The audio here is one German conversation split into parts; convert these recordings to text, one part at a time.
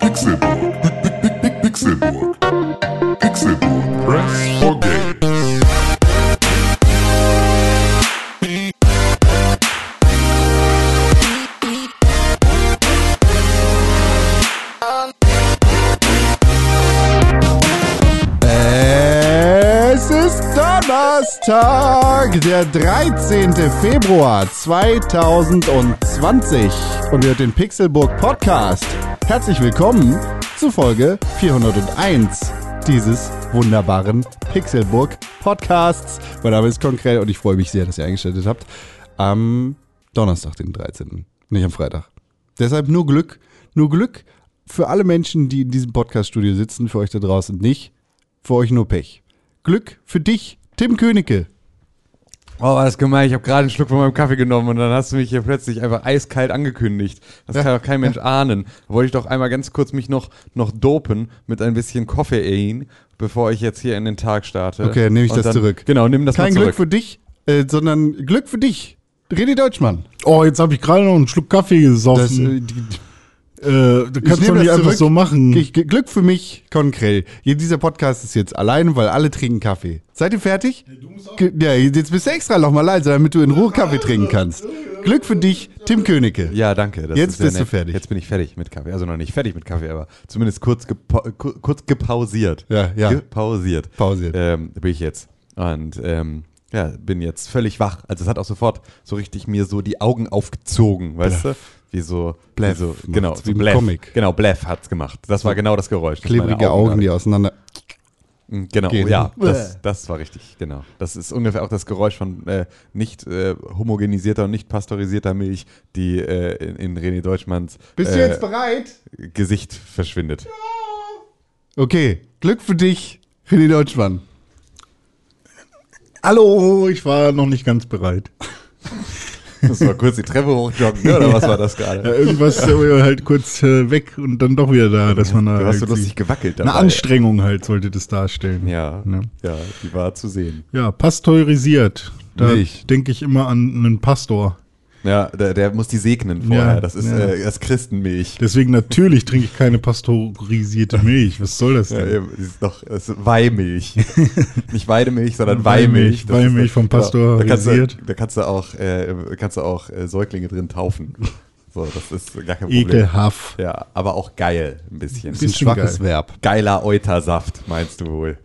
Pixelburg. Der 13. Februar 2020 und ihr hört den Pixelburg Podcast. Herzlich willkommen zu Folge 401 dieses wunderbaren Pixelburg Podcasts. Mein Name ist Konkret und ich freue mich sehr, dass ihr eingeschaltet habt am Donnerstag, den 13., nicht am Freitag. Deshalb nur Glück, nur Glück für alle Menschen, die in diesem Podcast-Studio sitzen, für euch da draußen nicht. Für euch nur Pech. Glück für dich, Tim Königke. Oh, war das gemein. Ich habe gerade einen Schluck von meinem Kaffee genommen und dann hast du mich hier plötzlich einfach eiskalt angekündigt. Das kann doch kein Mensch ahnen. Da wollte ich doch einmal ganz kurz mich noch, noch dopen mit ein bisschen Koffein, bevor ich jetzt hier in den Tag starte. Okay, nehme ich Und das dann, zurück. Genau, nimm das Kein mal Glück zurück. für dich, äh, sondern Glück für dich. René Deutschmann. Oh, jetzt habe ich gerade noch einen Schluck Kaffee Das, gesoffen. äh, die, äh, du kannst doch nicht einfach so machen. Glück für mich, Konkrell. Dieser Podcast ist jetzt allein, weil alle trinken Kaffee. Seid ihr fertig? Ge- Ja, jetzt bist du extra noch mal leise, damit du in Ruhe Kaffee trinken kannst. Glück für dich, Tim Königke. Ja, danke. Das Jetzt bist du fertig. Jetzt bin ich fertig mit Kaffee. Also noch nicht fertig mit Kaffee, aber zumindest kurz, gepa ku- kurz gepausiert. Ja, ja. Gepausiert. Pausiert. Ähm, bin ich jetzt. Und ähm, ja, bin jetzt völlig wach. Also es hat auch sofort so richtig mir so die Augen aufgezogen, weißt du? Wie so, Bläff wie so genau, wie so im Bläff. Comic. Genau, Bläff hat's gemacht. Das war genau das Geräusch. Klebrige Augen, die auseinander. Mm, Genau, gehen. ja, das, das war richtig, genau. Das ist ungefähr auch das Geräusch von äh, nicht äh, homogenisierter und nicht pasteurisierter Milch, die äh, in, in René Deutschmanns Bist du äh, jetzt bereit? Gesicht verschwindet. Okay, Glück für dich, René Deutschmann. Hallo, ich war noch nicht ganz bereit. Das war kurz die Treppe hochjoggen, ne? oder was war das Ja, gerade? irgendwas äh, halt kurz äh, weg und dann doch wieder da, dass man da Du hast so lustig gewackelt eine dabei. Anstrengung halt sollte das darstellen. Ja, Ne? ja, die war zu sehen. Ja, pasteurisiert. Da denke ich immer an einen Pastor. Ja, der, der muss die segnen vorher. Ja, das ist ja. äh, das Christenmilch. Deswegen natürlich trinke ich keine pasteurisierte Milch. Was soll das Ja, denn? eben, das ist doch das ist Weihmilch. Nicht Weidemilch, sondern Weihmilch. Weihmilch. Weihmilch vom genau. Da kannst du, da kannst du auch, äh, kannst du auch äh, Säuglinge drin taufen. So, das ist gar kein Problem. Ekelhaft. Ja, aber auch geil, ein bisschen. Ein Bisschen schwaches geil. Verb. Geiler Eutersaft, meinst du wohl?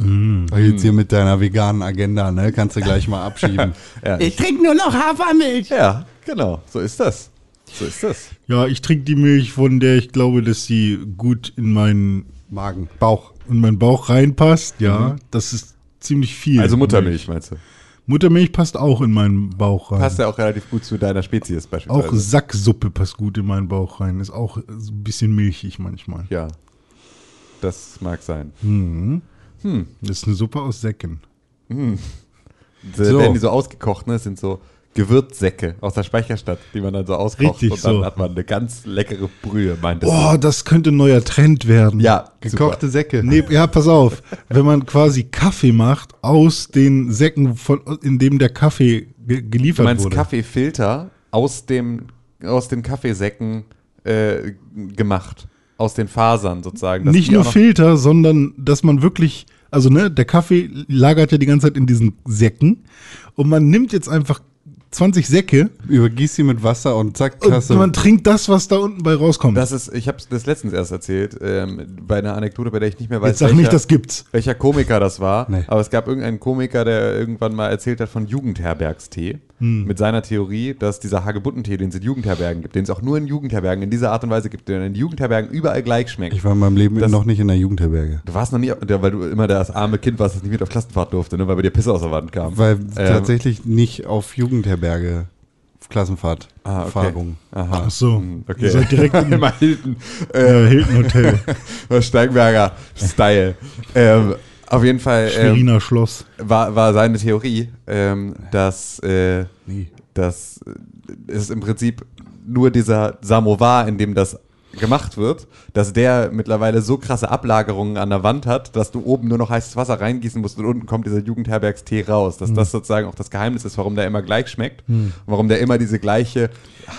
Jetzt hier mit deiner veganen Agenda, ne? Kannst du gleich mal abschieben. Ja, ich trinke nur noch Hafermilch. ja genau, so ist das. So ist das. Ja, ich trinke die Milch, von der ich glaube, dass sie gut in meinen, Magen, Bauch. in meinen Bauch reinpasst. Ja, das ist ziemlich viel. Also Muttermilch, meinst du? Muttermilch passt auch in meinen Bauch rein. Passt ja auch relativ gut zu deiner Spezies beispielsweise. auch Sacksuppe passt gut in meinen Bauch rein. Ist auch so ein bisschen milchig manchmal. Ja, das mag sein. Das ist eine Suppe aus Säcken. Da So. werden die so ausgekocht, ne? Das sind so Gewürzsäcke aus der Speicherstadt, die man dann so auskocht Richtig und dann so. hat man eine ganz leckere Brühe, meint es. Oh, das könnte ein neuer Trend werden. Ja, Gekochte super. Säcke. Nee, ja, pass auf. Wenn man quasi Kaffee macht aus den Säcken, von, in dem der Kaffee ge Du geliefert meinst wurde. Kaffeefilter aus dem aus den Kaffeesäcken äh, gemacht, aus den Fasern sozusagen. dass Nicht nur Filter, sondern dass man wirklich, also ne, der Kaffee lagert ja die ganze Zeit in diesen Säcken und man nimmt jetzt einfach 20 Säcke Übergieß sie mit Wasser und zack, und hast du. man trinkt das, was da unten bei rauskommt. Das ist, ich habe das letztens erst erzählt, ähm, bei einer Anekdote, bei der ich nicht mehr weiß, jetzt sag nicht, das gibt's. welcher Komiker das war, Nee. aber es gab irgendeinen Komiker, der irgendwann mal erzählt hat von Jugendherbergstee. Hm. Mit seiner Theorie, dass dieser Hagebuttentee, den es in Jugendherbergen gibt, den es auch nur in Jugendherbergen in dieser Art und Weise gibt, der in Jugendherbergen überall gleich schmeckt. ich war in meinem Leben Das- noch nicht in der Jugendherberge. du warst noch nie, weil du immer das arme Kind warst, das nicht mit auf Klassenfahrt durfte, ne, weil bei dir Pisse aus der Wand kam. Weil Ähm, tatsächlich nicht auf Jugendherberge Klassenfahrt Ah, okay. Erfahrung. Aha. Ach so. Hm, Okay. Ihr seid direkt im Hilton. äh, Hilton Hotel, Steinberger Style. ähm, auf jeden Fall ähm, Schweriner Schloss. war, war seine Theorie, ähm, dass, äh, Nee. dass äh, es im Prinzip nur dieser Samovar, in dem das gemacht wird, dass der mittlerweile so krasse Ablagerungen an der Wand hat, dass du oben nur noch heißes Wasser reingießen musst und unten kommt dieser Jugendherbergstee raus. Dass das sozusagen auch das Geheimnis ist, warum der immer gleich schmeckt. Und warum der immer diese gleiche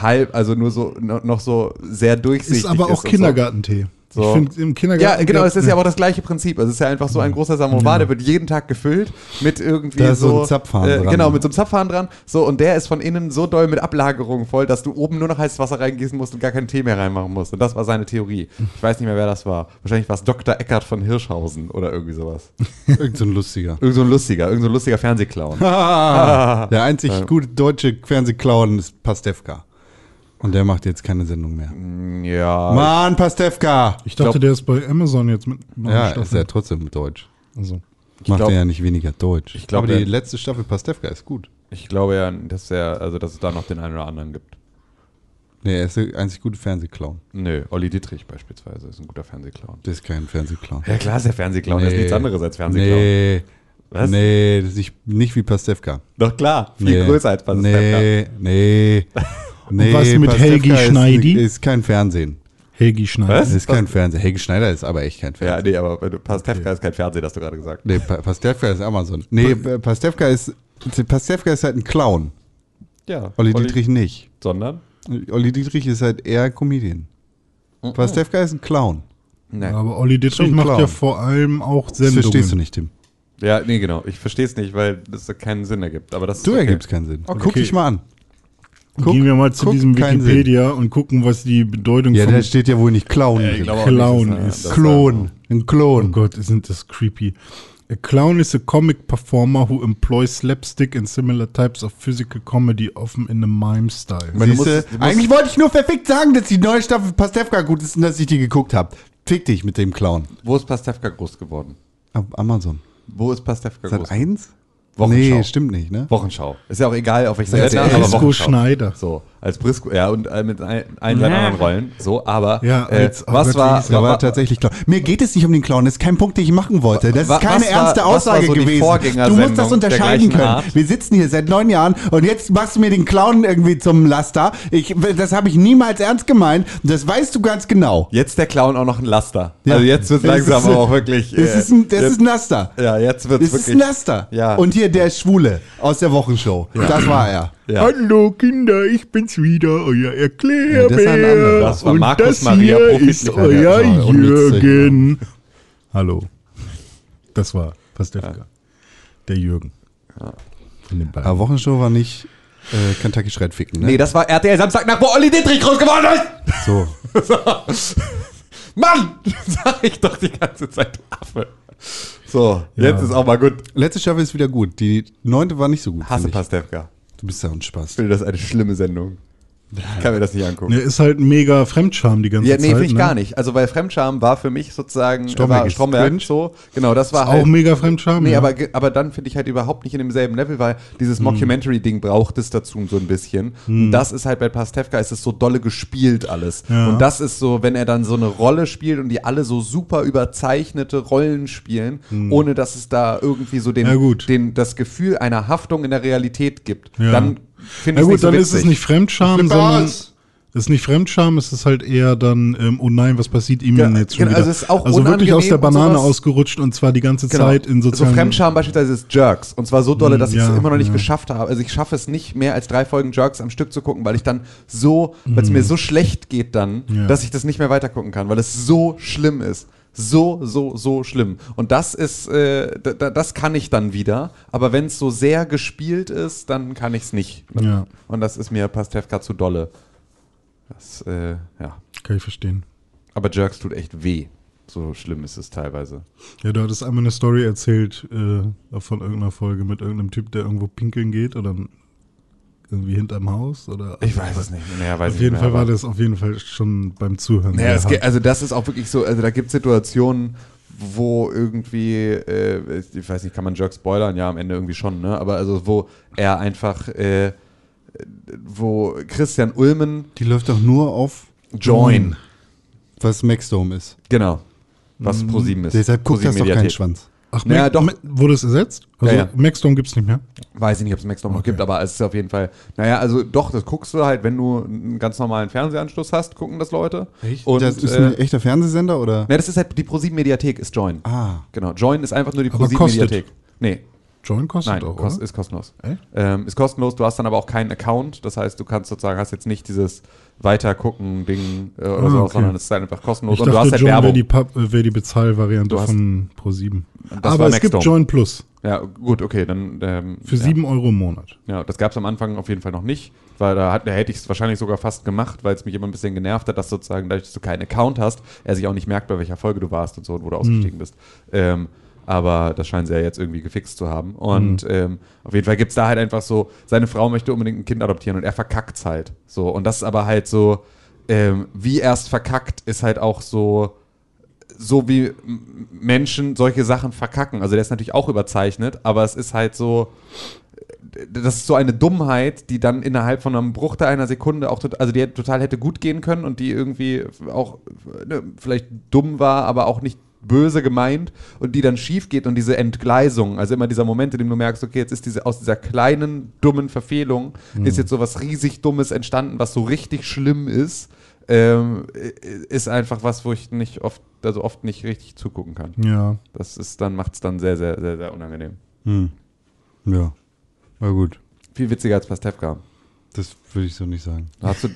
halb, also nur so no- noch so sehr durchsichtig Ist aber auch. Kindergartentee. So. Ich finde im Kindergarten. Ja, genau, es ist ja aber auch das gleiche Prinzip. Also es ist ja einfach so ein großer Samovar, der wird jeden Tag gefüllt mit irgendwie Da ist so so, ein Zapfhahn äh, dran. Genau, mit so einem Zapfhahn dran. So, und der ist von innen so doll mit Ablagerungen voll, dass du oben nur noch heißes Wasser reingießen musst und gar keinen Tee mehr reinmachen musst. Und das war seine Theorie. Ich weiß nicht mehr, wer das war. Wahrscheinlich war es Dr. Eckart von Hirschhausen oder irgendwie sowas. Irgend so ein lustiger. Irgend so ein lustiger, irgend so ein lustiger Fernsehclown. Der einzig gute deutsche Fernsehclown ist Pastewka. Und der macht jetzt keine Sendung mehr. Ja. Mann, Pastewka! Ich dachte, glaub- der ist bei Amazon jetzt mit Ja, ist Staffeln. ja trotzdem deutsch. Also. Macht glaub- er ja nicht weniger deutsch. Ich glaub, Aber die der- letzte Staffel Pastewka ist gut. Ich glaube ja, dass, er, also, dass es da noch den einen oder anderen gibt. Nee, er ist der einzig gute Fernsehclown. Nö, Olli Dietrich beispielsweise ist ein guter Fernsehclown. Das ist kein Fernsehclown. Ja klar ist der Fernsehclown, das ist nichts anderes als Fernsehclown. Nee. Was? Nee, das ist nicht, nicht wie Pastewka. Doch klar, viel nee. größer als Pastewka. Nee, nee. nee was mit Pastewka Helgi ist- Schneidi? Ist kein Fernsehen. Helgi Schneider. Was? Das ist kein Fernsehen. Helgi Schneider ist aber echt kein Ja, Fernsehen. nee, aber Pastewka ist kein Fernsehen, hast du gerade gesagt. Nee, Pa- Pastewka ist Amazon. Nee, Pa- Pastewka ist, Pastewka ist halt ein Clown. Ja. Olli Dietrich nicht. Sondern? Olli Dietrich ist halt eher Comedian. Pastewka ist ein Clown. Nee. Aber Olli Dittrich Schon macht klar. ja vor allem auch Das Sendungen. verstehst du nicht, Tim. Ja, nee, genau. Ich verstehe es nicht, weil das keinen Sinn ergibt. Aber das Du okay. ergibst keinen Sinn. Guck Okay. dich mal an. Guck, Gehen wir mal zu diesem Wikipedia und gucken, was die Bedeutung Ja, da steht ja wohl nicht Clown. Äh, Clown ist. ist Klon. Ein Klon. Oh Gott, sind das creepy. A clown is a comic performer who employs slapstick and similar types of physical comedy, often in a mime style. Siehste, du eigentlich wollte ich nur verfickt sagen, dass die neue Staffel Pastewka gut ist und dass ich die geguckt habe. Fick dich mit dem Clown. Wo ist Pastewka groß geworden? Auf Amazon. Wo ist Pastewka Sat groß? Seit 1? Wochenschau. Nee, stimmt nicht, ne? Wochenschau. Ist ja auch egal, auf welchen Sender, der aber Wochenschau. Schneider. So, als Brisco, ja, und äh, mit ein, ein seinen anderen Rollen. So, aber Ja, äh, als- oh was Gott, war, war wa- tatsächlich Clown. Mir geht es nicht um den Clown, das ist kein Punkt, den ich machen wollte. Das ist keine war- ernste war Aussage so gewesen. Du musst das unterscheiden können. Art? Wir sitzen hier seit neun Jahren und jetzt machst du mir den Clown irgendwie zum Laster. Ich, das habe ich niemals ernst gemeint. Das weißt du ganz genau. Jetzt der Clown auch noch ein Laster. Ja. Also jetzt wird Das langsam ist- aber auch wirklich. Das, äh, ist, ein, das jetzt, ist ein Laster. Ja, jetzt wird Das es ist wirklich. ein Laster. Ja. Und hier der Schwule aus der Wochenshow. Das war er. Ja. Hallo Kinder, ich bin's wieder, euer Erklärbär. Ja, das. Das war Und Markus das Maria hier Profit ist euer Jürgen. Hallo. Das war Pastewka. Der Jürgen. Von den beiden. Aber Wochenshow war nicht äh, Kentucky Schreit ficken, ne? Nee, das war RTL Samstagnacht, wo Olli Dietrich groß geworden ist. so. Mann! Sag ich doch die ganze Zeit, Affe. So, jetzt Ja. ist auch mal gut. Letzte Staffel ist wieder gut. Die neunte war nicht so gut. Hasse. Pastewka. Du bist ja ein Spaß. Ich finde das eine schlimme Sendung. Ich kann mir das nicht angucken. Der ist halt mega Fremdscham die ganze Ja, nee, Zeit. finde ich ne? gar nicht. Also, weil Fremdscham war für mich sozusagen Stromberg war ist Stromberg so. Genau, das war Auch halt. mega Fremdscham. Nee, ja. aber, aber dann finde ich halt überhaupt nicht in demselben Level, weil dieses Mockumentary-Ding braucht es dazu so ein bisschen. Und das ist halt bei Pastewka, ist es so dolle gespielt alles. Ja. Und das ist so, wenn er dann so eine Rolle spielt und die alle so super überzeichnete Rollen spielen, ohne dass es da irgendwie so den, den, das Gefühl einer Haftung in der Realität gibt, dann finde Ja ich gut, nicht so dann ist es nicht Fremdscham, sondern es ist nicht Fremdscham, es ist halt eher dann, ähm, oh nein, was passiert ihm Ja, denn jetzt schon genau, wieder? also es ist auch also wirklich aus der Banane ausgerutscht und zwar die ganze Genau. Zeit in so sozialen... Fremdscham beispielsweise ist Jerks. Und zwar so dolle, dass ich es ja, immer noch nicht ja. geschafft habe. Also ich schaffe es nicht mehr als drei Folgen Jerks am Stück zu gucken, weil ich dann so, weil es mir so schlecht geht dann, Ja. dass ich das nicht mehr weitergucken kann, weil es so schlimm ist. So, so, so schlimm. Und das ist, äh, das kann ich dann wieder. Aber wenn es so sehr gespielt ist, dann kann ich es nicht. Ja. Und das ist mir Pastewka zu dolle. Das, äh, ja. Kann ich verstehen. Aber Jerks tut echt weh. So schlimm ist es teilweise. Ja, du hattest einmal eine Story erzählt äh, von irgendeiner Folge mit irgendeinem Typ, der irgendwo pinkeln geht oder irgendwie hinterm Haus oder... Ich weiß es nicht mehr. Weiß Auf jeden nicht Fall mehr, war das auf jeden Fall schon beim Zuhören. Naja, geht, also das ist auch wirklich so, also da gibt es Situationen, wo irgendwie, äh, ich weiß nicht, kann man Jerk spoilern? Ja, am Ende irgendwie schon, ne? Aber also wo er einfach, äh, wo Christian Ulmen Die läuft doch nur auf, Join, was Maxdome ist. genau, was ProSieben ist. Deshalb guckt das doch kein. Schwanz. Ach, Naja, Mac- doch. Wurde es ersetzt? Also Ja, ja. Maxstorm gibt's nicht mehr. Weiß ich nicht, ob es Maxstorm noch gibt, aber es ist auf jeden Fall. Naja, also doch, das guckst du halt, wenn du einen ganz normalen Fernsehanschluss hast, gucken das Leute. Und, das ist äh, ein echter Fernsehsender oder? Ne, das ist halt die ProSieben Mediathek ist Join. Ah. Genau, Join ist einfach nur die Aber ProSieben kostet? Mediathek. Nee, Join kostet nein, auch, kost, oder? ist kostenlos. Echt? Ähm, ist kostenlos, du hast dann aber auch keinen Account, das heißt, du kannst sozusagen, hast jetzt nicht dieses Weitergucken-Ding äh, oder Ah, so, okay. sondern es ist halt einfach kostenlos Ich und du hast dachte, halt Join wäre Werbung. die, Pub- äh, wär die Bezahlvariante von Pro7. Das Aber es gibt. Join Plus Ja, gut, okay, dann. Ähm, für ja. 7 Euro im Monat. Ja, das gab es am Anfang auf jeden Fall noch nicht, weil da, hat, da hätte ich es wahrscheinlich sogar fast gemacht, weil es mich immer ein bisschen genervt hat, dass sozusagen, dadurch, dass du keinen Account hast, er sich auch nicht merkt, bei welcher Folge du warst und so und wo du ausgestiegen bist. Ähm, aber das scheinen sie ja jetzt irgendwie gefixt zu haben. Und ähm, auf jeden Fall gibt es da halt einfach so, seine Frau möchte unbedingt ein Kind adoptieren und er verkackt halt. So, und das ist aber halt so, ähm, wie er es verkackt, ist halt auch so, so wie Menschen solche Sachen verkacken. Also der ist natürlich auch überzeichnet, aber es ist halt so, das ist so eine Dummheit, die dann innerhalb von einem Bruchteil einer Sekunde auch, also die total hätte gut gehen können und die irgendwie auch ne, vielleicht dumm war, aber auch nicht böse gemeint und die dann schief geht und diese Entgleisung, also immer dieser Moment, in dem du merkst, okay, jetzt ist diese aus dieser kleinen dummen Verfehlung ist jetzt so was riesig dummes entstanden, was so richtig schlimm ist, ähm, ist einfach was, wo ich nicht oft, also oft nicht richtig zugucken kann. Ja. Das ist dann macht es dann sehr, sehr, sehr, sehr unangenehm. Hm. Ja. Na gut. Viel witziger als Pastewka. Das würde ich so nicht sagen. Hast du,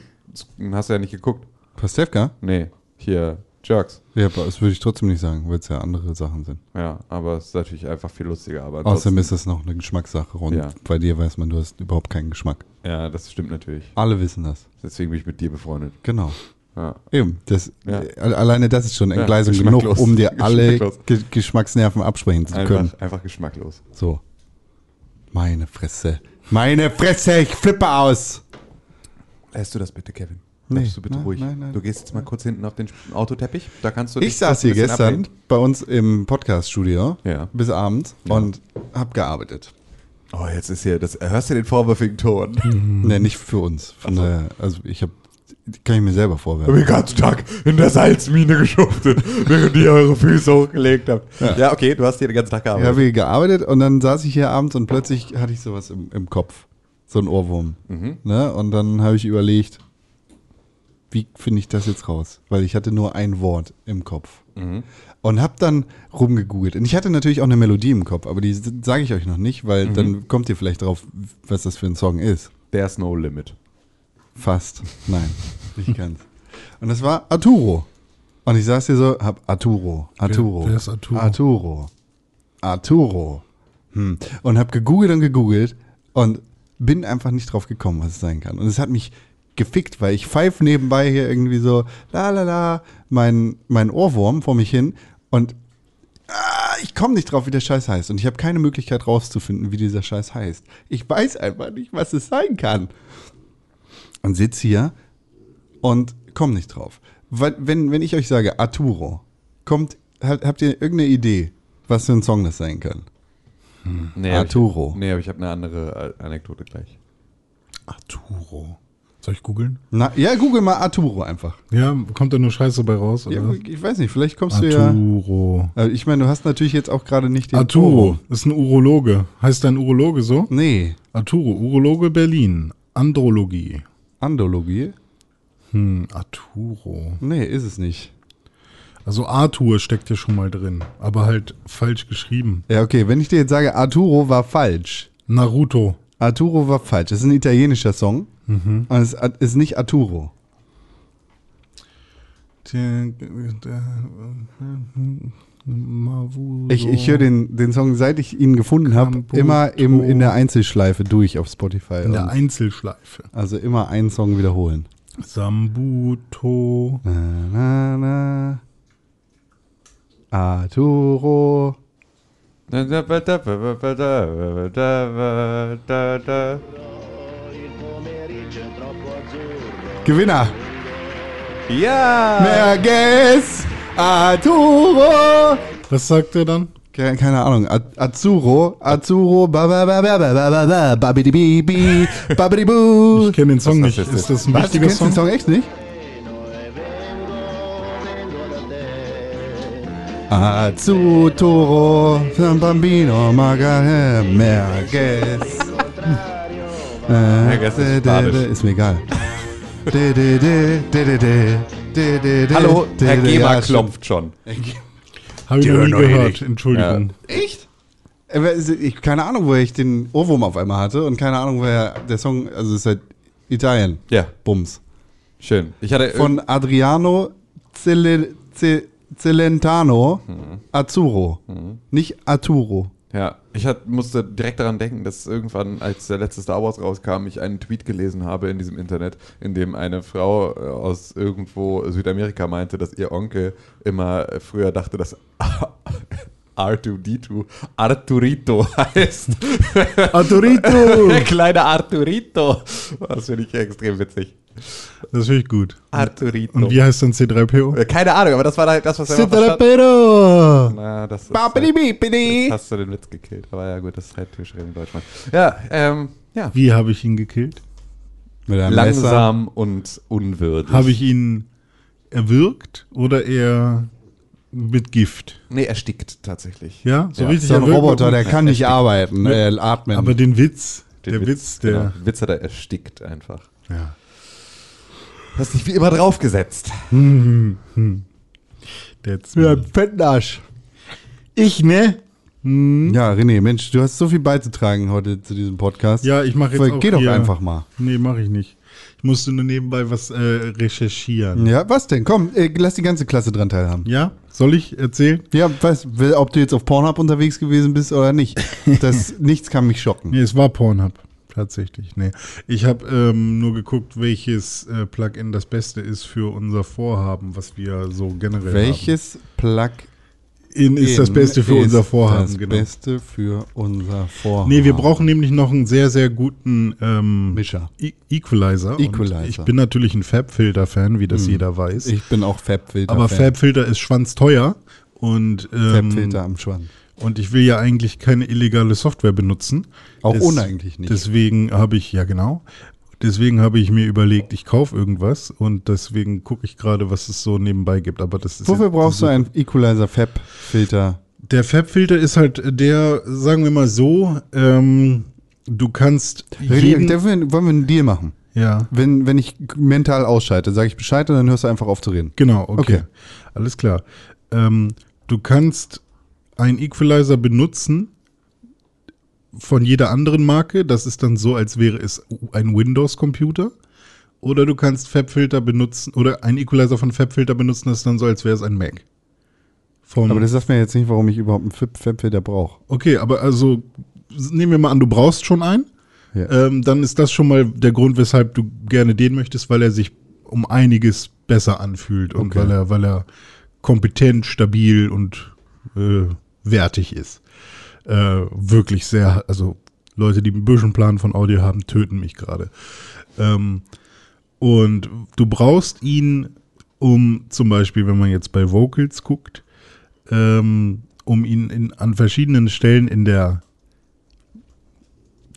hast du ja nicht geguckt? Pastewka? Nee, hier, Jerks. Ja, aber das würde ich trotzdem nicht sagen, weil es ja andere Sachen sind. Ja, aber es ist natürlich einfach viel lustiger. Aber Außerdem ist das noch eine Geschmackssache und Ja. bei dir weiß man, du hast überhaupt keinen Geschmack. Ja, das stimmt natürlich. Alle wissen das. Deswegen bin ich mit dir befreundet. Genau. Ja. Eben, das, Ja. äh, alleine das ist schon Entgleisung genug, um dir alle Geschmacksnerven absprechen zu können. Einfach, einfach geschmacklos. So. Meine Fresse. Meine Fresse, ich flippe aus. Lässt du das bitte, Kevin? Nee, Bleibst du bitte nein, ruhig? nein, nein. Du gehst jetzt mal kurz hinten auf den Autoteppich. Da kannst du Ich saß hier gestern ablehnen. bei uns im Podcast-Studio Ja. bis abends und hab gearbeitet. Oh, jetzt ist hier, das, hörst du den vorwürfigen Ton? Ne, nicht für uns. Von daher, also ich habe, kann ich mir selber Ich habe vorwerfen. den ganzen Tag in der Salzmine geschuftet, während ihr eure Füße hochgelegt habt. Ja, okay, du hast hier den ganzen Tag Ich gearbeitet. habe hier gearbeitet und dann saß ich hier abends und plötzlich hatte ich sowas im, im Kopf. So ein Ohrwurm. Mhm. Ne? Und dann habe ich überlegt, wie finde ich das jetzt raus? Weil ich hatte nur ein Wort im Kopf. Mhm. Und habe dann rumgegoogelt. Und ich hatte natürlich auch eine Melodie im Kopf, aber die sage ich euch noch nicht, weil Mhm. dann kommt ihr vielleicht drauf, was das für ein Song ist. There's no limit. Fast. Nein, nicht ganz. Und das war Arturo. Und ich saß hier so, hab Arturo, Arturo. wer ist Arturo? Arturo. Arturo. Hm. Und hab gegoogelt und gegoogelt und bin einfach nicht drauf gekommen, was es sein kann. Und es hat mich gefickt, weil ich pfeif nebenbei hier irgendwie so, la la la, mein, mein Ohrwurm vor mich hin und ah, ich komme nicht drauf, wie der Scheiß heißt. Und ich habe keine Möglichkeit rauszufinden, wie dieser Scheiß heißt. Ich weiß einfach nicht, was es sein kann und sitz hier und komm nicht drauf. Wenn, wenn ich euch sage Arturo, kommt, habt, ihr irgendeine Idee, was für ein Song das sein kann? Nee, Arturo. Aber ich, nee, aber ich habe eine andere Anekdote gleich. Arturo. Soll ich googeln? Na, ja, google mal Arturo einfach. Ja, kommt da nur Scheiße bei raus? Ja, Oder? ich weiß nicht, vielleicht kommst du ja. Arturo. Äh, Ich meine, du hast natürlich jetzt auch gerade nicht den. Arturo ist ein Urologe. Heißt ein Urologe so? Nee, Arturo, Urologe Berlin. Andrologie. Andologie? Hm, Arturo. Nee, ist es nicht. Also Arthur steckt ja schon mal drin, aber halt falsch geschrieben. Ja, okay, wenn ich dir jetzt sage, Arturo war falsch. Naruto. Arturo war falsch. Das ist ein italienischer Song. Und es ist nicht Arturo. Ich, ich höre den, den Song, seit ich ihn gefunden habe, immer im, in der Einzelschleife durch auf Spotify. in der Einzelschleife. also immer einen Song wiederholen. Sambuto. Na, na, na. Arturo. Gewinner. Ja. Merges Arturo. Was sagt er dann? Keine Ahnung. Azuro, Azuro, babidibibi, babidibu. Ich kenne den Song nicht. Ist das ein Was, du kennst den Song echt nicht? Azutoro, Bambino, Margarete, Merges. Merges ist, äh, ist mir egal. Hallo, Herr Geber klopft schon. Habe ich noch nie gehört, Entschuldigung. Echt? Äh, ich, keine Ahnung, wo ich den Ohrwurm auf einmal hatte und keine Ahnung, woher der Song, also es ist halt Italien. Ja. Bums. Schön. Ich hatte Von Adriano Cele, Celentano mhm. Azzurro. Mhm. Nicht Arturo. Ja, ich hat, musste direkt daran denken, dass irgendwann, als der letzte Star Wars rauskam, ich einen Tweet gelesen habe in diesem Internet, in dem eine Frau äh, aus irgendwo Südamerika meinte, dass ihr Onkel immer früher dachte, dass R2D2 Arturito heißt. Arturito! Der kleine Arturito. Das finde ich extrem witzig. Das finde ich gut. Arturito. Und wie heißt dann C3PO? Äh, Keine Ahnung, aber das war das, was er immer verstanden C3PO! Na, das ist halt, hast du den Witz gekillt. Aber ja gut, das ist halt typisch im Deutschmann. Ja, ähm, ja. Wie habe ich ihn gekillt? Mit einem Messer. Langsam und unwürdig. Habe ich ihn erwürgt oder eher mit Gift? Nee, erstickt tatsächlich. Ja, so Ja, richtig So ein. Roboter, der kann nicht Erstickt. arbeiten, äh, atmen. Aber den Witz, Den der Witz, der. Genau, Witz hat er erstickt einfach. Ja. Hast dich wie immer draufgesetzt. Der jetzt ja, fetten Arsch. ich, ne? Ja, René, Mensch, du hast so viel beizutragen heute zu diesem Podcast. Ja, ich mache jetzt Voll, auch Geh doch hier- einfach mal. Nee, mache ich nicht. Ich musste nur nebenbei was äh, recherchieren. Ja, was denn? Komm, äh, lass die ganze Klasse dran teilhaben. Ja? Soll ich erzählen? Ja, was, ob du jetzt auf Pornhub unterwegs gewesen bist oder nicht. Das, nichts kann mich schocken. Nee, es war Pornhub. Tatsächlich, nee. Ich habe ähm, nur geguckt, welches äh, Plugin das Beste ist für unser Vorhaben, was wir so generell Welches haben. In ist das Beste für unser Vorhaben, Das genau. Beste für unser Vorhaben. Nee, wir brauchen nämlich noch einen sehr, sehr guten ähm, Mischer. E Equalizer. Und Equalizer. Ich bin natürlich ein Fabfilter-Fan, wie das jeder weiß. Ich bin auch Fabfilter. Aber Fabfilter ist schwanzteuer und, ähm, Fabfilter am Schwanz. Und ich will ja eigentlich keine illegale Software benutzen. Auch Des- ohne eigentlich nicht. Deswegen habe ich, ja genau, deswegen habe ich mir überlegt, ich kaufe irgendwas und deswegen gucke ich gerade, was es so nebenbei gibt. Aber das ist Wofür brauchst du einen Equalizer Fab-Filter? Der Fabfilter ist halt der, sagen wir mal so, ähm, du kannst jeden, wollen wir einen Deal machen. ja, Wenn, wenn ich mental ausschalte, sage ich Bescheid und dann hörst du einfach auf zu reden. genau, okay, Okay. alles klar. Ähm, du kannst einen Equalizer benutzen von jeder anderen Marke. Das ist dann so, als wäre es ein Windows-Computer. Oder du kannst Fabfilter benutzen oder einen Equalizer von Fabfilter benutzen, das ist dann so, als wäre es ein Mac. Vom, Aber das sagt mir jetzt nicht, warum ich überhaupt einen Fab- Fab-Filter brauche. okay, aber also nehmen wir mal an, du brauchst schon einen. Ja. Ähm, dann ist das schon mal der Grund, weshalb du gerne den möchtest, weil er sich um einiges besser anfühlt und Okay. weil er, weil er kompetent, stabil und äh, wertig ist. Äh, wirklich sehr, also Leute, die ein bisschen Plan von Audio haben, töten mich gerade. Ähm, und du brauchst ihn, um zum Beispiel, wenn man jetzt bei Vocals guckt, ähm, um ihn in, an verschiedenen Stellen in der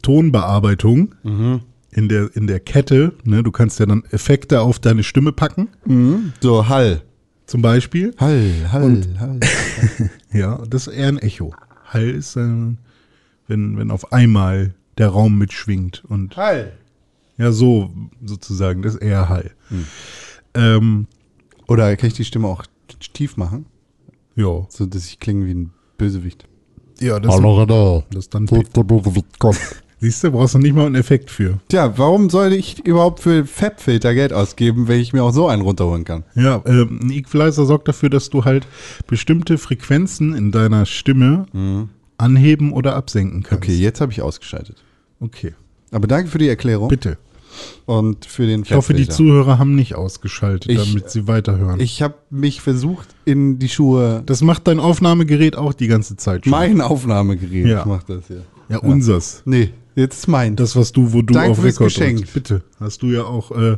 Tonbearbeitung, in, der, in der Kette, ne, du kannst ja dann Effekte auf deine Stimme packen, So, Hall. Zum Beispiel. Hall, Hall, Hall. Ja, das ist eher ein Echo. Hall ist, äh, wenn, wenn auf einmal der Raum mitschwingt und Hall. ja, so sozusagen, das ist eher Hall. Ähm, Oder kann ich die Stimme auch tief machen, ja, so dass ich klinge wie ein Bösewicht? ja, das, Hallo René. das ist dann Siehst du, brauchst du nicht mal einen Effekt für. Tja, warum sollte ich überhaupt für Fab-Filter Geld ausgeben, wenn ich mir auch so einen runterholen kann? Ja, ähm, ein Equalizer sorgt dafür, dass du halt bestimmte Frequenzen in deiner Stimme anheben oder absenken kannst. Okay, jetzt habe ich ausgeschaltet. Okay, Aber danke für die Erklärung bitte. und für den Ich hoffe, die. Zuhörer haben nicht ausgeschaltet, Ich- damit sie weiterhören. Ich habe mich versucht, in die Schuhe. das macht dein Aufnahmegerät auch die ganze Zeit schon. Mein Aufnahmegerät Ja. macht das hier. ja, unsers. Nee, jetzt ist mein. Das, was du, wo du Danke auf Rekord Geschenk. Bitte. Hast du ja auch äh,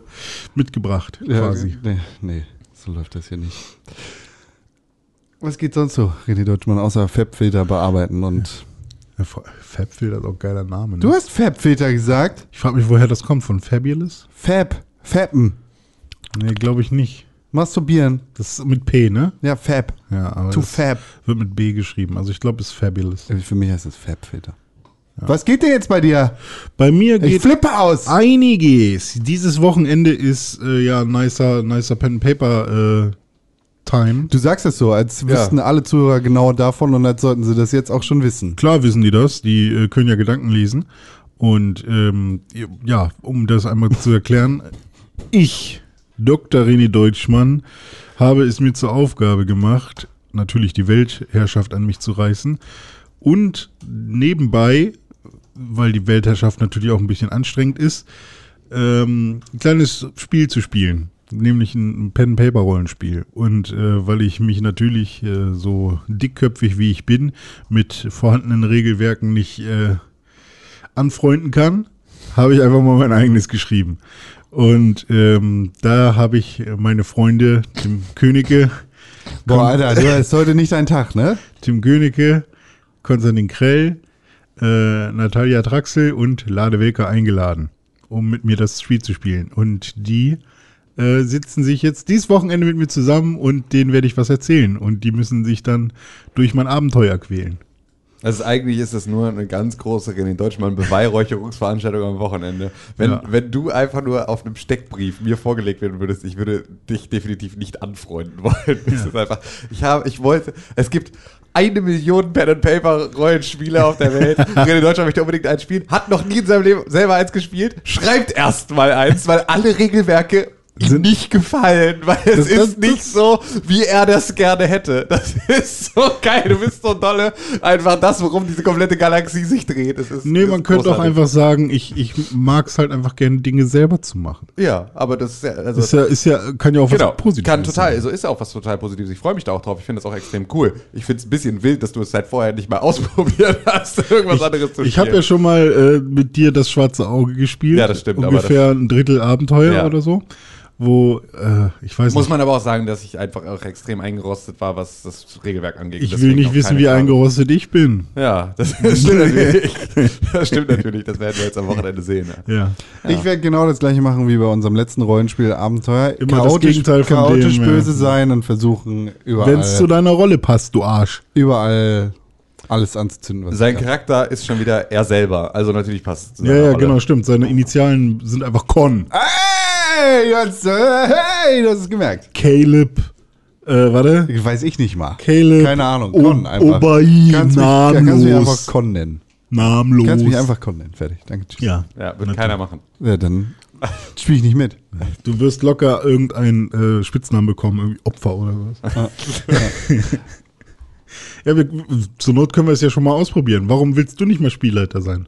mitgebracht, Ja, quasi. Nee, nee, so läuft das hier nicht. Was geht sonst so, René Deutschmann, außer Fab-Filter bearbeiten und. Ja, Fa- Fabfilter ist auch ein geiler Name. Ne? Du hast Fab-Filter gesagt? ich frage mich, woher das kommt. Von Fabulous? Fab. Fappen. Nee, glaube ich nicht. Masturbieren. Das ist mit P, ne? Ja, Fab. Ja, aber To Fab. wird mit B geschrieben. Also ich glaube, es ist fabulous. Für mich heißt es Fab, Was geht denn jetzt bei dir? Bei mir Ich geht flippe aus. einiges. Dieses Wochenende ist äh, ja nicer, nicer Pen and Paper äh, Time. Du sagst es so, als Ja. wüssten alle Zuhörer genau davon und als sollten sie das jetzt auch schon wissen. Klar wissen die das, die äh, können ja Gedanken lesen. Und ähm, ja, um das einmal zu erklären, ich, Dr. René Deutschmann, habe es mir zur Aufgabe gemacht, natürlich die Weltherrschaft an mich zu reißen und nebenbei, weil die Weltherrschaft natürlich auch ein bisschen anstrengend ist, ähm, ein kleines Spiel zu spielen. Nämlich ein Pen-Paper-Rollenspiel. Und äh, weil ich mich natürlich äh, so dickköpfig wie ich bin mit vorhandenen Regelwerken nicht äh, anfreunden kann, habe ich einfach mal mein eigenes geschrieben. Und ähm, da habe ich meine Freunde, Tim Königke, Boah, Alter, du ist heute nicht dein Tag, ne? Tim Königke, Konstantin Krell, äh, Natalia Traxel und Lade Welker eingeladen, um mit mir das Spiel zu spielen. Und die äh, sitzen sich jetzt dieses Wochenende mit mir zusammen und denen werde ich was erzählen. Und die müssen sich dann durch mein Abenteuer quälen. Also eigentlich ist das nur eine ganz große René Deutschmann Beweihräucherungsveranstaltung am Wochenende. Wenn, Ja. wenn du einfach nur auf einem Steckbrief mir vorgelegt werden würdest, ich würde dich definitiv nicht anfreunden wollen. Ist einfach, ich habe, ich wollte, es gibt eine Million Pen and Paper Rollenspiele auf der Welt. René Deutschmann möchte unbedingt eins spielen, hat noch nie in seinem Leben selber eins gespielt, schreibt erst mal eins, weil alle Regelwerke ihm nicht gefallen, weil es Das- ist das- nicht so, wie er das gerne hätte. Das ist so geil. Du bist so dolle. Einfach das, worum diese komplette Galaxie sich dreht. Das ist, Nee, ist man könnte auch einfach sagen, ich, ich mag es halt einfach gerne, Dinge selber zu machen. Ja, aber das ist ja. Also, Das ist ja, ist ja, kann ja auch Genau, was Positives kann total, sein. also ist ja auch was total Positives. Ich freue mich da auch drauf. Ich finde das auch extrem cool. Ich finde es ein bisschen wild, dass du es seit vorher nicht mal ausprobiert hast, irgendwas anderes zu Ich habe ja spielen. schon mal äh, mit dir das schwarze Auge gespielt. Ja, das stimmt, aber Ungefähr ein Drittel Abenteuer Ja. oder so. Wo, äh, ich weiß Muss nicht, man aber auch sagen, dass ich einfach auch extrem eingerostet war, was das Regelwerk angeht. ich will nicht wissen, wie Frage. eingerostet ich bin. Ja, das, das stimmt natürlich. Das stimmt natürlich. Das werden wir jetzt am Wochenende sehen. Ja. Ja. Ich werde genau das gleiche machen wie bei unserem letzten Rollenspiel Abenteuer. Immer das Gegenteil von chaotisch dem, ja. böse sein und versuchen überall, Wenn es zu deiner Rolle passt, du Arsch. überall alles anzuzünden. Was Sein. Charakter ist schon wieder er selber. Also natürlich passt es Ja, ja, Rolle. genau, stimmt. Seine Initialen sind einfach Con. Hey, jetzt, hey, du hast es gemerkt. Caleb, äh, warte. Weiß ich nicht mal. Caleb. Keine Ahnung. Con einfach. Obai, kannst mich, kannst mich namenlos. einfach Con nennen. Namenlos. Kannst mich einfach Con nennen. Fertig. Danke. Tschüss. Ja. Ja, wird keiner machen. Ja, dann spiele ich nicht mit. Du wirst locker irgendeinen äh, Spitznamen bekommen, irgendwie Opfer oder was. ja, wir, zur Not können wir es ja schon mal ausprobieren. Warum willst du nicht mal Spielleiter sein?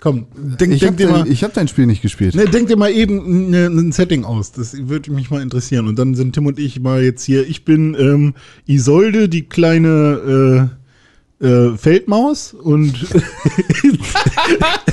Komm, denk, Ich denk, habe dir mal, dein, ich hab dein Spiel nicht gespielt. ne, denk dir mal eben ne, ein Setting aus. Das würde mich mal interessieren. Und dann sind Tim und ich mal jetzt hier. Ich bin ähm, Isolde, die kleine äh, äh, Feldmaus und,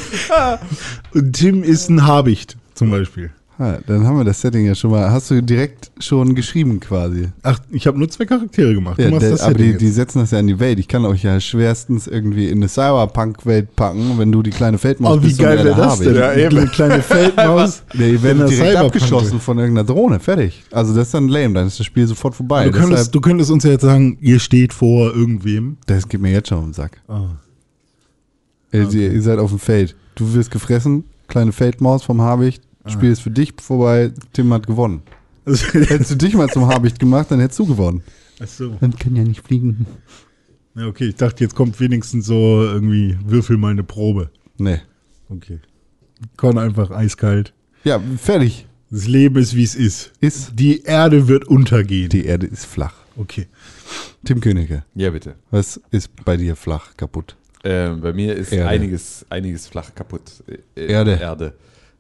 und Tim ist ein Habicht zum Beispiel. Ah, dann haben wir das Setting ja schon mal. Hast du direkt schon geschrieben quasi? Ach, ich habe nur zwei Charaktere gemacht. Ja, du machst der, das aber die, die setzen das ja in die Welt. Ich kann euch ja schwerstens irgendwie in eine Cyberpunk-Welt packen, wenn du die kleine Feldmaus Oh, wie bist. und geil wäre der das denn? Ja, eben. Eine kleine Feldmaus. Nee, werdet der direkt abgeschossen von irgendeiner Drohne. Fertig. Also das ist dann lame. Dann ist das Spiel sofort vorbei. Du könntest, du könntest uns ja jetzt sagen, ihr steht vor irgendwem. das geht mir jetzt schon auf den Sack. Ah. Ihr, ihr, ihr seid auf dem Feld. Du wirst gefressen, kleine Feldmaus vom Habicht. Spiel ist für dich vorbei. Tim hat gewonnen. Hättest du dich mal zum Habicht gemacht, dann hättest du gewonnen. Achso. Dann kann ja nicht fliegen. Ja, okay, ich dachte, jetzt kommt wenigstens so irgendwie, würfel mal eine Probe. Nee. Okay. Con einfach eiskalt. Ja, fertig. Das Leben ist, wie es ist. Ist Die Erde wird untergehen. die Erde ist flach. Okay. Tim Königke, Ja, bitte. was ist bei dir flach kaputt? Ähm, bei mir ist Erde. einiges, einiges flach kaputt. Äh, Erde. Erde.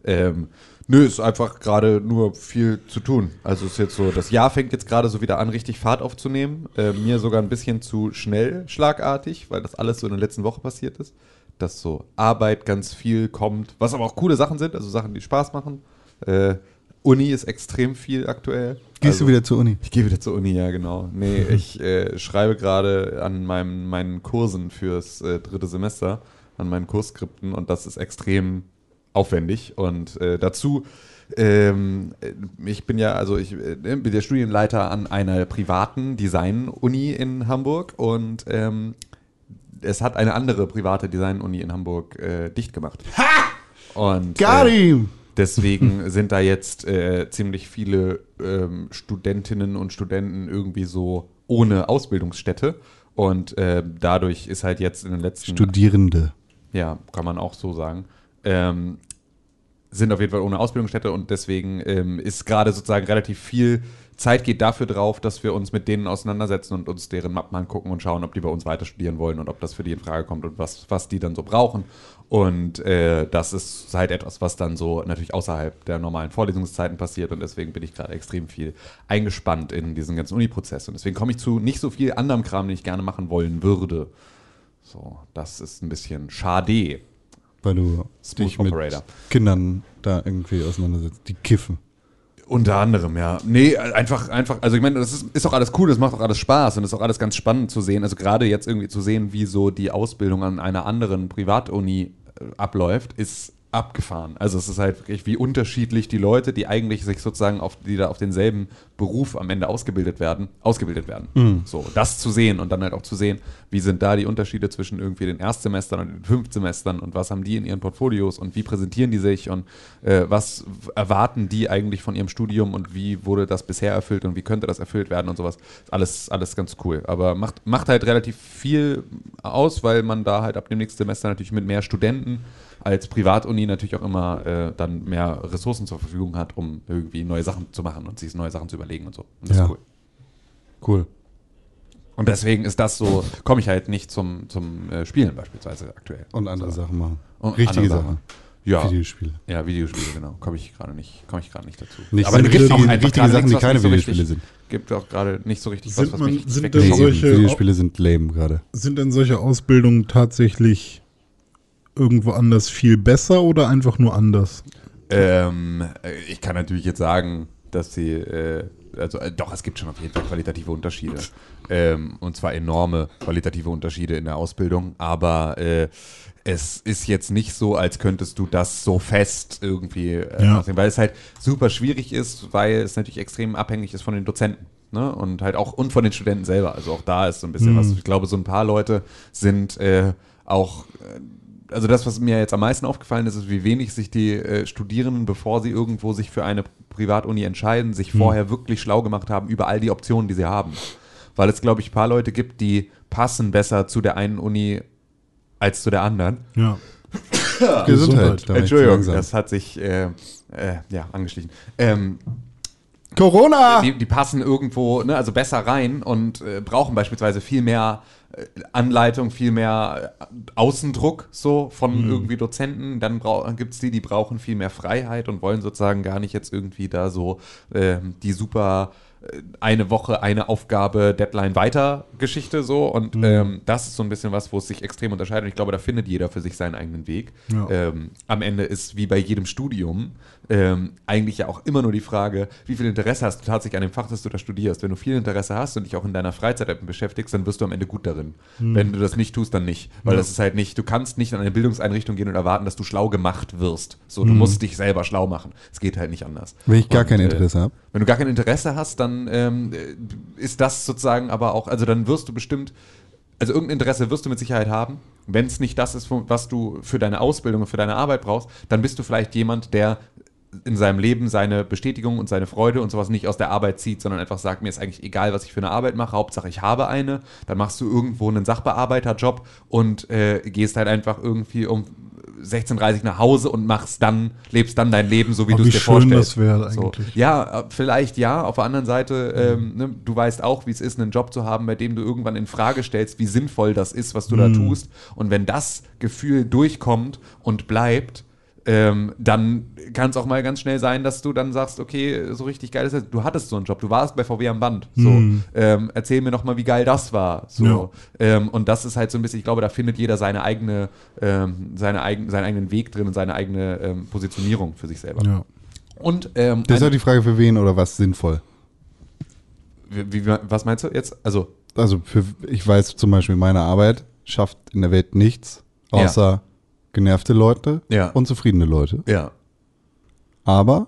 Ähm, nö, ist einfach gerade nur viel zu tun. Also ist jetzt so, das Jahr fängt jetzt gerade so wieder an, richtig Fahrt aufzunehmen. Äh, mir sogar ein bisschen zu schnell, schlagartig, weil das alles so in der letzten Woche passiert ist. Dass so Arbeit ganz viel kommt, was aber auch coole Sachen sind, also Sachen, die Spaß machen. Äh, Uni ist extrem viel aktuell. Gehst Also- du wieder zur Uni? ich gehe wieder zur Uni, ja, genau. Nee, ich äh, schreibe gerade an meinem, meinen Kursen fürs äh, dritte Semester, an meinen Kursskripten und das ist extrem aufwendig. Und äh, dazu ähm, ich bin ja, also ich äh, bin der Studienleiter an einer privaten Design-Uni in Hamburg und ähm, es hat eine andere private Design-Uni in Hamburg äh, dicht gemacht. Ha! Und, Got äh, him! Deswegen sind da jetzt äh, ziemlich viele ähm, Studentinnen und Studenten irgendwie so ohne Ausbildungsstätte. Und äh, dadurch ist halt jetzt in den letzten Studierende. ja, kann man auch so sagen. Ähm, sind auf jeden Fall ohne Ausbildungsstätte und deswegen ähm, ist gerade sozusagen relativ viel Zeit geht dafür drauf, dass wir uns mit denen auseinandersetzen und uns deren Mappen angucken und schauen, ob die bei uns weiter studieren wollen und ob das für die in Frage kommt und was, was die dann so brauchen. Und äh, das ist halt etwas, was dann so natürlich außerhalb der normalen Vorlesungszeiten passiert und deswegen bin ich gerade extrem viel eingespannt in diesen ganzen Uni-Prozess und deswegen komme ich zu nicht so viel anderem Kram, den ich gerne machen wollen würde. So, das ist ein bisschen schade. Weil du Smooth dich mit Operator. Kindern da irgendwie auseinandersetzt. Die kiffen. Unter anderem, ja. Nee, einfach, einfach, also ich meine, das ist, ist auch alles cool, das macht auch alles Spaß und ist auch alles ganz spannend zu sehen. Also gerade jetzt irgendwie zu sehen, wie so die Ausbildung an einer anderen Privatuni äh, abläuft, ist abgefahren. Also es ist halt wirklich, wie unterschiedlich die Leute, die eigentlich sich sozusagen auf, die da auf denselben Beruf am Ende ausgebildet werden, ausgebildet werden. So, das zu sehen und dann halt auch zu sehen, wie sind da die Unterschiede zwischen irgendwie den Erstsemestern und den Fünftsemestern und was haben die in ihren Portfolios und wie präsentieren die sich und äh, was erwarten die eigentlich von ihrem Studium und wie wurde das bisher erfüllt und wie könnte das erfüllt werden und sowas. Alles, alles ganz cool. Aber macht, macht halt relativ viel aus, weil man da halt ab dem nächsten Semester natürlich mit mehr Studenten als Privatuni natürlich auch immer äh, dann mehr Ressourcen zur Verfügung hat, um irgendwie neue Sachen zu machen und sich neue Sachen zu überlegen und so. Und das Ja. ist cool. Cool. Und deswegen ist das so, komme ich halt nicht zum, zum äh, Spielen beispielsweise aktuell. Und andere Sachen machen. Und Richtige andere Sachen. Ja, Videospiele. ja, Videospiele, genau. Komme ich gerade nicht, komme ich gerade nicht dazu. Nicht Aber so es gibt richtige- auch einfach richtige Sachen, nichts, die was keine so Videospiele richtig, sind. Gibt auch gerade nicht so richtig Sind was, was man- mich sind denn solche- Videospiele sind lame gerade. Sind denn solche Ausbildungen tatsächlich irgendwo anders viel besser oder einfach nur anders? Ähm, äh, ich kann natürlich jetzt sagen, dass sie, äh, also äh, doch, es gibt schon auf jeden Fall qualitative Unterschiede. Ähm, und zwar enorme qualitative Unterschiede in der Ausbildung, aber äh, es ist jetzt nicht so, als könntest du das so fest irgendwie äh, Ja. nachsehen, weil es halt super schwierig ist, weil es natürlich extrem abhängig ist von den Dozenten. Ne? Und halt auch und von den Studenten selber. Also auch da ist so ein bisschen was. Ich glaube, so ein paar Leute sind äh, auch äh, also das, was mir jetzt am meisten aufgefallen ist, ist, wie wenig sich die äh, Studierenden, bevor sie irgendwo sich für eine Privatuni entscheiden, sich vorher wirklich schlau gemacht haben über all die Optionen, die sie haben. Weil es, glaube ich, ein paar Leute gibt, die passen besser zu der einen Uni als zu der anderen. Ja. Gesundheit. damit Entschuldigung, das hat sich äh, äh, ja, angeschlichen. Ähm, Corona! die, die passen irgendwo, ne, also besser rein und äh, brauchen beispielsweise viel mehr äh, Anleitung, viel mehr äh, Außendruck so von irgendwie Dozenten. Dann gibt es die, die brauchen viel mehr Freiheit und wollen sozusagen gar nicht jetzt irgendwie da so ähm, die super eine Woche, eine Aufgabe, Deadline weiter Geschichte so. Und ähm, das ist so ein bisschen was, wo es sich extrem unterscheidet. Und ich glaube, da findet jeder für sich seinen eigenen Weg. Ja. Ähm, am Ende ist wie bei jedem Studium ähm, eigentlich ja auch immer nur die Frage, wie viel Interesse hast du tatsächlich an dem Fach, das du da studierst. Wenn du viel Interesse hast und dich auch in deiner Freizeit damit beschäftigst, dann wirst du am Ende gut darin. Wenn du das nicht tust, dann nicht. Weil Ja. das ist halt nicht, du kannst nicht an eine Bildungseinrichtung gehen und erwarten, dass du schlau gemacht wirst. So, du musst dich selber schlau machen. Es geht halt nicht anders. Wenn ich gar Und, kein äh, Interesse habe. wenn du gar kein Interesse hast, dann ähm, äh, ist das sozusagen aber auch, also dann wirst du bestimmt, also irgendein Interesse wirst du mit Sicherheit haben. Wenn es nicht das ist, was du für deine Ausbildung und für deine Arbeit brauchst, dann bist du vielleicht jemand, der in seinem Leben seine Bestätigung und seine Freude und sowas nicht aus der Arbeit zieht, sondern einfach sagt, mir ist eigentlich egal, was ich für eine Arbeit mache, Hauptsache ich habe eine. Dann machst du irgendwo einen Sachbearbeiterjob und äh, gehst halt einfach irgendwie um 16.30 nach Hause und machst dann, lebst dann dein Leben so, wie Oh, du es wie dir schön vorstellst. das wäre So. eigentlich. Ja, äh, vielleicht ja. Auf der anderen Seite, ähm, ne, du weißt auch, wie es ist, einen Job zu haben, bei dem du irgendwann in Frage stellst, wie sinnvoll das ist, was du da tust. Und wenn das Gefühl durchkommt und bleibt, ähm, dann kann es auch mal ganz schnell sein, dass du dann sagst, okay, so richtig geil ist das. Du hattest so einen Job, du warst bei VW am Band. So, ähm, erzähl mir noch mal, wie geil das war. So, Ja. ähm, und das ist halt so ein bisschen, ich glaube, da findet jeder seine eigene, ähm, seine eigen, seinen eigenen Weg drin und seine eigene ähm, Positionierung für sich selber. Ja. Und ähm, Das ist auch die Frage, für wen oder was sinnvoll. wie, wie, was meinst du jetzt? Also, Also für, ich weiß zum Beispiel, meine Arbeit schafft in der Welt nichts, Ja. Genervte Leute Ja. und zufriedene Leute. ja. Aber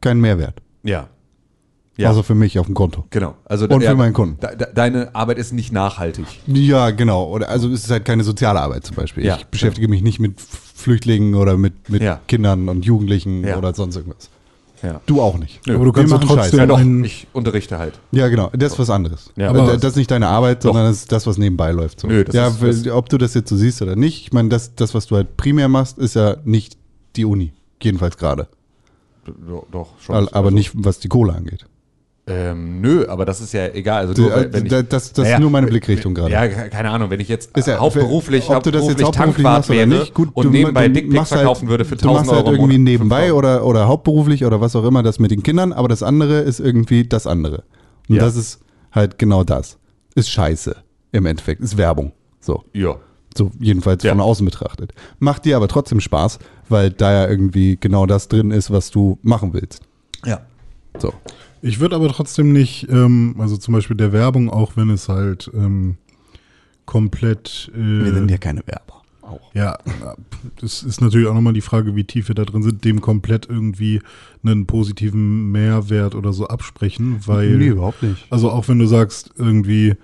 keinen Mehrwert. Ja. Ja. Außer für mich auf dem Konto. Genau. Also Und für meinen Kunden. de- de- deine Arbeit ist nicht nachhaltig. Ja, genau. Oder also es ist halt keine soziale Arbeit zum Beispiel. Ja, ich beschäftige mich nicht mit Flüchtlingen oder mit, mit Ja. Kindern und Jugendlichen Ja. oder sonst irgendwas. Ja. Du auch nicht. Nö. Aber du kannst trotzdem Ja, doch, einen, ich unterrichte halt. Ja, genau. Das ist was anderes. Ja. Aber das ist nicht deine Arbeit, sondern das ist das, was nebenbei läuft. So. Nö, das ja, ist- ob du das jetzt so siehst oder nicht. Ich meine, das, das, was du halt primär machst, ist ja nicht die Uni. Jedenfalls gerade. Do- Doch, schon. Aber Also, nicht, was die Kohle angeht. Ähm, nö, aber das ist ja egal. Also nur, Du, wenn äh, ich, das- das ist nur meine Blickrichtung gerade. Ja, ke- keine Ahnung. Wenn ich jetzt Ist ja- hauptberuflich, ob du das jetzt hauptberuflich Tankwart machst oder wäre nicht, gut, und du, nebenbei du Dickpics halt- verkaufen würde für Du 1000 machst halt Euro irgendwie nebenbei 5000. oder, oder hauptberuflich oder was auch immer das mit den Kindern, aber das andere ist irgendwie das andere. Und Ja. das ist halt genau das. Ist scheiße im Endeffekt. Ist Werbung. So. Ja. So jedenfalls Ja. von außen betrachtet. Macht dir aber trotzdem Spaß, weil da ja irgendwie genau das drin ist, was du machen willst. Ja. So. Ich würde aber trotzdem nicht, ähm, also zum Beispiel der Werbung, auch wenn es halt ähm, komplett. Äh, keine Werber. Auch. ja, das ist natürlich auch nochmal die Frage, wie tief wir da drin sind, dem komplett irgendwie einen positiven Mehrwert oder so absprechen, weil. Nee, überhaupt nicht. Also auch wenn du sagst, irgendwie,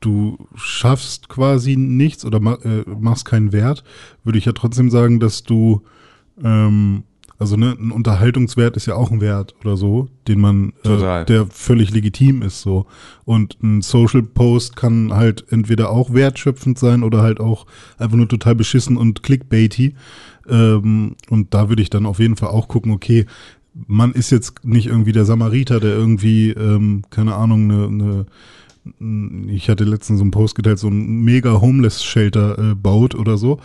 du schaffst quasi nichts oder äh, machst keinen Wert, würde ich ja trotzdem sagen, dass du, ähm, also ne, ein Unterhaltungswert ist ja auch ein Wert oder so, den man, äh, der völlig legitim ist so. Und ein Social Post kann halt entweder auch wertschöpfend sein oder halt auch einfach nur total beschissen und clickbaity. Ähm, und da würde ich dann auf jeden Fall auch gucken, okay, man ist jetzt nicht irgendwie der Samariter, der irgendwie, ähm, keine Ahnung, eine, eine ich hatte letztens so einen Post geteilt, so ein mega Homeless-Shelter äh, baut oder so.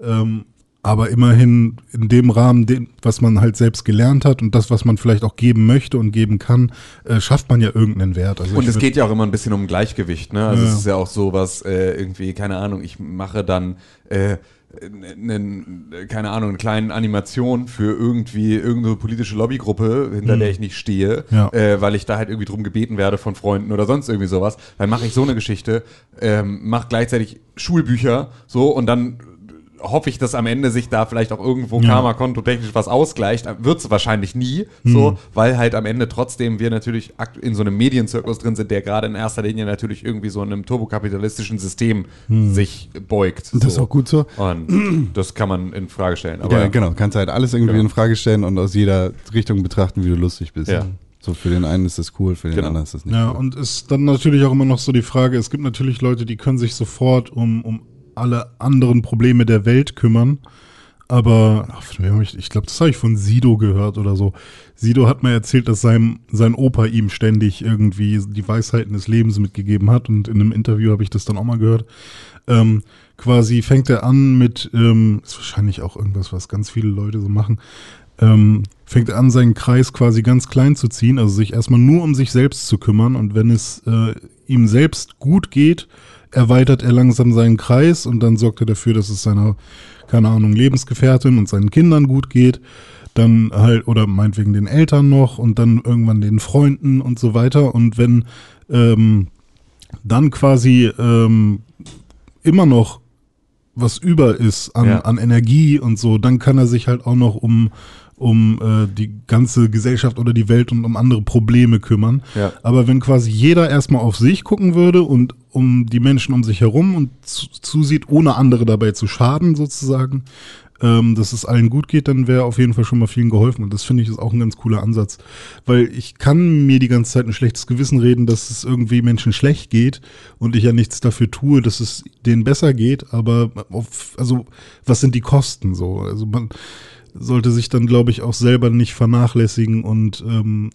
Ähm, aber immerhin in dem Rahmen, den, was man halt selbst gelernt hat und das, was man vielleicht auch geben möchte und geben kann, äh, schafft man ja irgendeinen Wert. Also Und es geht ja auch immer ein bisschen um Gleichgewicht, ne? Also Ja. es ist ja auch so was, äh, irgendwie, keine Ahnung, ich mache dann äh, einen, keine Ahnung, eine kleine Animation für irgendwie irgendeine politische Lobbygruppe, hinter der ich nicht stehe, Mhm. Ja. äh, weil ich da halt irgendwie drum gebeten werde von Freunden oder sonst irgendwie sowas. Dann mache ich so eine Geschichte, ähm, mache gleichzeitig Schulbücher, so und dann hoffe ich, dass am Ende sich da vielleicht auch irgendwo Ja. Karma-Konto technisch was ausgleicht. Wird es wahrscheinlich nie, so, weil halt am Ende trotzdem wir natürlich in so einem Medienzirkus drin sind, der gerade in erster Linie natürlich irgendwie so in einem turbokapitalistischen System sich beugt. Das ist auch gut so. Und das kann man in Frage stellen. Aber ja, genau. Kannst halt alles irgendwie Genau. in Frage stellen und aus jeder Richtung betrachten, wie du lustig bist. Ja. So für den einen ist das cool, für den Genau. anderen ist das nicht Ja, cool. und ist dann natürlich auch immer noch so die Frage, es gibt natürlich Leute, die können sich sofort um, um alle anderen Probleme der Welt kümmern. Aber ich, glaube, das habe ich von Sido gehört oder so. Sido hat mir erzählt, dass sein, sein Opa ihm ständig irgendwie die Weisheiten des Lebens mitgegeben hat. Und in einem Interview habe ich das dann auch mal gehört. Ähm, quasi fängt er an mit, ähm, ist wahrscheinlich auch irgendwas, was ganz viele Leute so machen, ähm, fängt er an, seinen Kreis quasi ganz klein zu ziehen, also sich erstmal nur um sich selbst zu kümmern. Und wenn es äh, ihm selbst gut geht, erweitert er langsam seinen Kreis und dann sorgt er dafür, dass es seiner, keine Ahnung, Lebensgefährtin und seinen Kindern gut geht. Dann halt, oder meinetwegen den Eltern noch und dann irgendwann den Freunden und so weiter. Und wenn ähm, dann quasi ähm, immer noch was über ist an, Ja. an Energie und so, dann kann er sich halt auch noch um, um äh, die ganze Gesellschaft oder die Welt und um andere Probleme kümmern. Ja. Aber wenn quasi jeder erstmal auf sich gucken würde und um die Menschen um sich herum und zu, zusieht, ohne andere dabei zu schaden sozusagen, ähm, dass es allen gut geht, dann wäre auf jeden Fall schon mal vielen geholfen. Und das finde ich ist auch ein ganz cooler Ansatz. Weil ich kann mir die ganze Zeit ein schlechtes Gewissen reden, dass es irgendwie Menschen schlecht geht und ich ja nichts dafür tue, dass es denen besser geht. Aber auf, also, was sind die Kosten so? Also man sollte sich dann, glaube ich, auch selber nicht vernachlässigen und ähm,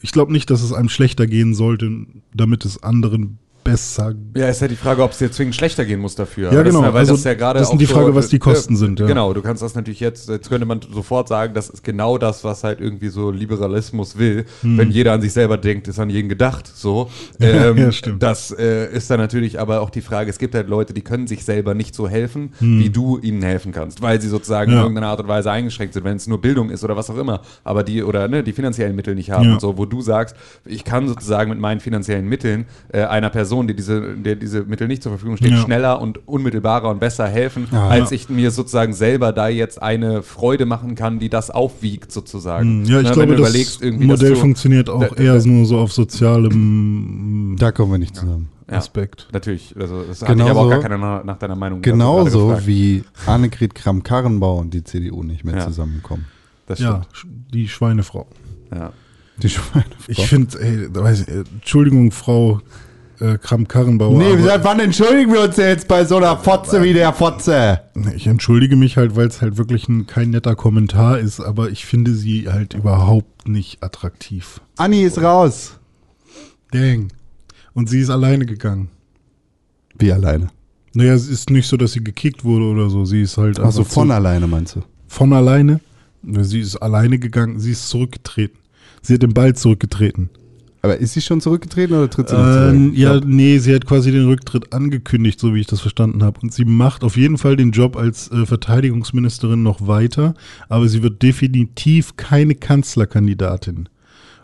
ich glaube nicht, dass es einem schlechter gehen sollte, damit es anderen besser Ja, ist ja die Frage, ob es dir zwingend schlechter gehen muss dafür. Ja, das genau. ist weil Also, das, ist ja gerade das ist die Frage, so, was die Kosten äh, sind, ja. Genau, du kannst das natürlich jetzt, jetzt könnte man sofort sagen, das ist genau das, was halt irgendwie so Liberalismus will. Wenn jeder an sich selber denkt, ist an jeden gedacht, so. Ähm, Hm. Ja, stimmt. Das äh, ist dann natürlich aber auch die Frage, es gibt halt Leute, die können sich selber nicht so helfen, wie du ihnen helfen kannst, weil sie sozusagen in Hm. Ja. irgendeiner Art und Weise eingeschränkt sind, wenn es nur Bildung ist oder was auch immer, aber die oder ne, die finanziellen Mittel nicht haben Ja. und so, wo du sagst, ich kann sozusagen mit meinen finanziellen Mitteln äh, einer Person Person, die diese, der diese Mittel nicht zur Verfügung steht, Ja. schneller und unmittelbarer und besser helfen, Ja. als ich mir sozusagen selber da jetzt eine Freude machen kann, die das aufwiegt sozusagen. Hm, Ja, ich Ne, glaube, das Modell du- funktioniert auch Da- eher nur so auf sozialem Da kommen wir nicht zusammen. Ja. Aspekt. Natürlich, also das hatte ich Genauso- aber auch gar keiner nach, nach deiner Meinung Genauso wie Annegret Kramp-Karrenbauer und die CDU nicht mehr Ja. zusammenkommen. Das Ja, stimmt. die Schweinefrau. Ja. Die Schweinefrau. Ich finde, da äh, Entschuldigung, Frau äh, Kramp-Karrenbauer. Nee, seit wann entschuldigen wir uns jetzt bei so einer Fotze wie der Fotze? Ich entschuldige mich halt, weil es halt wirklich ein, kein netter Kommentar ist, aber ich finde sie halt überhaupt nicht attraktiv. Anni ist raus. Dang. Und sie ist alleine gegangen. Wie alleine? Naja, es ist nicht so, dass sie gekickt wurde oder so. Sie ist halt Also von zu- alleine meinst du? von alleine. Sie ist alleine gegangen, sie ist zurückgetreten. Sie hat den Ball zurückgetreten. Aber ist sie schon zurückgetreten oder tritt sie noch Ähm, zurück? ja, nee, sie hat quasi den Rücktritt angekündigt, so wie ich das verstanden habe. Und sie macht auf jeden Fall den Job als äh, Verteidigungsministerin noch weiter, aber sie wird definitiv keine Kanzlerkandidatin.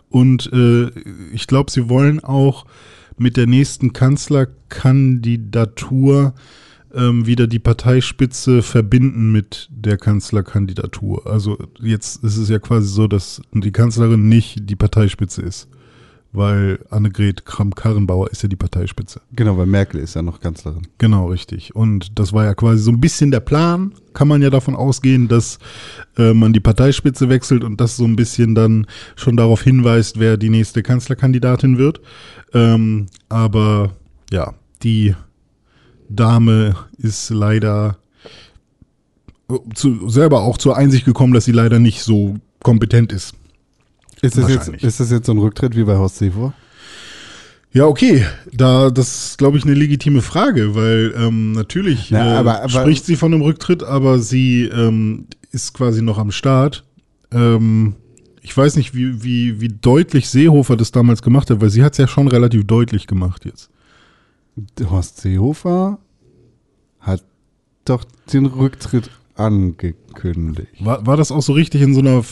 Und äh, ich glaube, sie wollen auch mit der nächsten Kanzlerkandidatur ähm, wieder die Parteispitze verbinden mit der Kanzlerkandidatur. Also jetzt ist es ja quasi so, dass die Kanzlerin nicht die Parteispitze ist weil Annegret Kramp-Karrenbauer ist ja die Parteispitze. Genau, weil Merkel ist ja noch Kanzlerin. Genau, richtig. Und das war ja quasi so ein bisschen der Plan. Kann man ja davon ausgehen, dass äh, man die Parteispitze wechselt und das so ein bisschen dann schon darauf hinweist, wer die nächste Kanzlerkandidatin wird. Ähm, aber ja, die Dame ist leider äh, zu, selber auch zur Einsicht gekommen, dass sie leider nicht so kompetent ist. Ist das, jetzt, ist das jetzt so ein Rücktritt wie bei Horst Seehofer? Ja, okay. Da, das ist, glaube ich, eine legitime Frage, weil ähm, natürlich Na, äh, aber- aber- spricht sie von einem Rücktritt, aber sie ähm, ist quasi noch am Start. Ähm, ich weiß nicht, wie, wie, wie deutlich Seehofer das damals gemacht hat, weil sie hat es ja schon relativ deutlich gemacht jetzt. Horst Seehofer hat doch den Rücktritt angekündigt. War, war das auch so richtig in so einer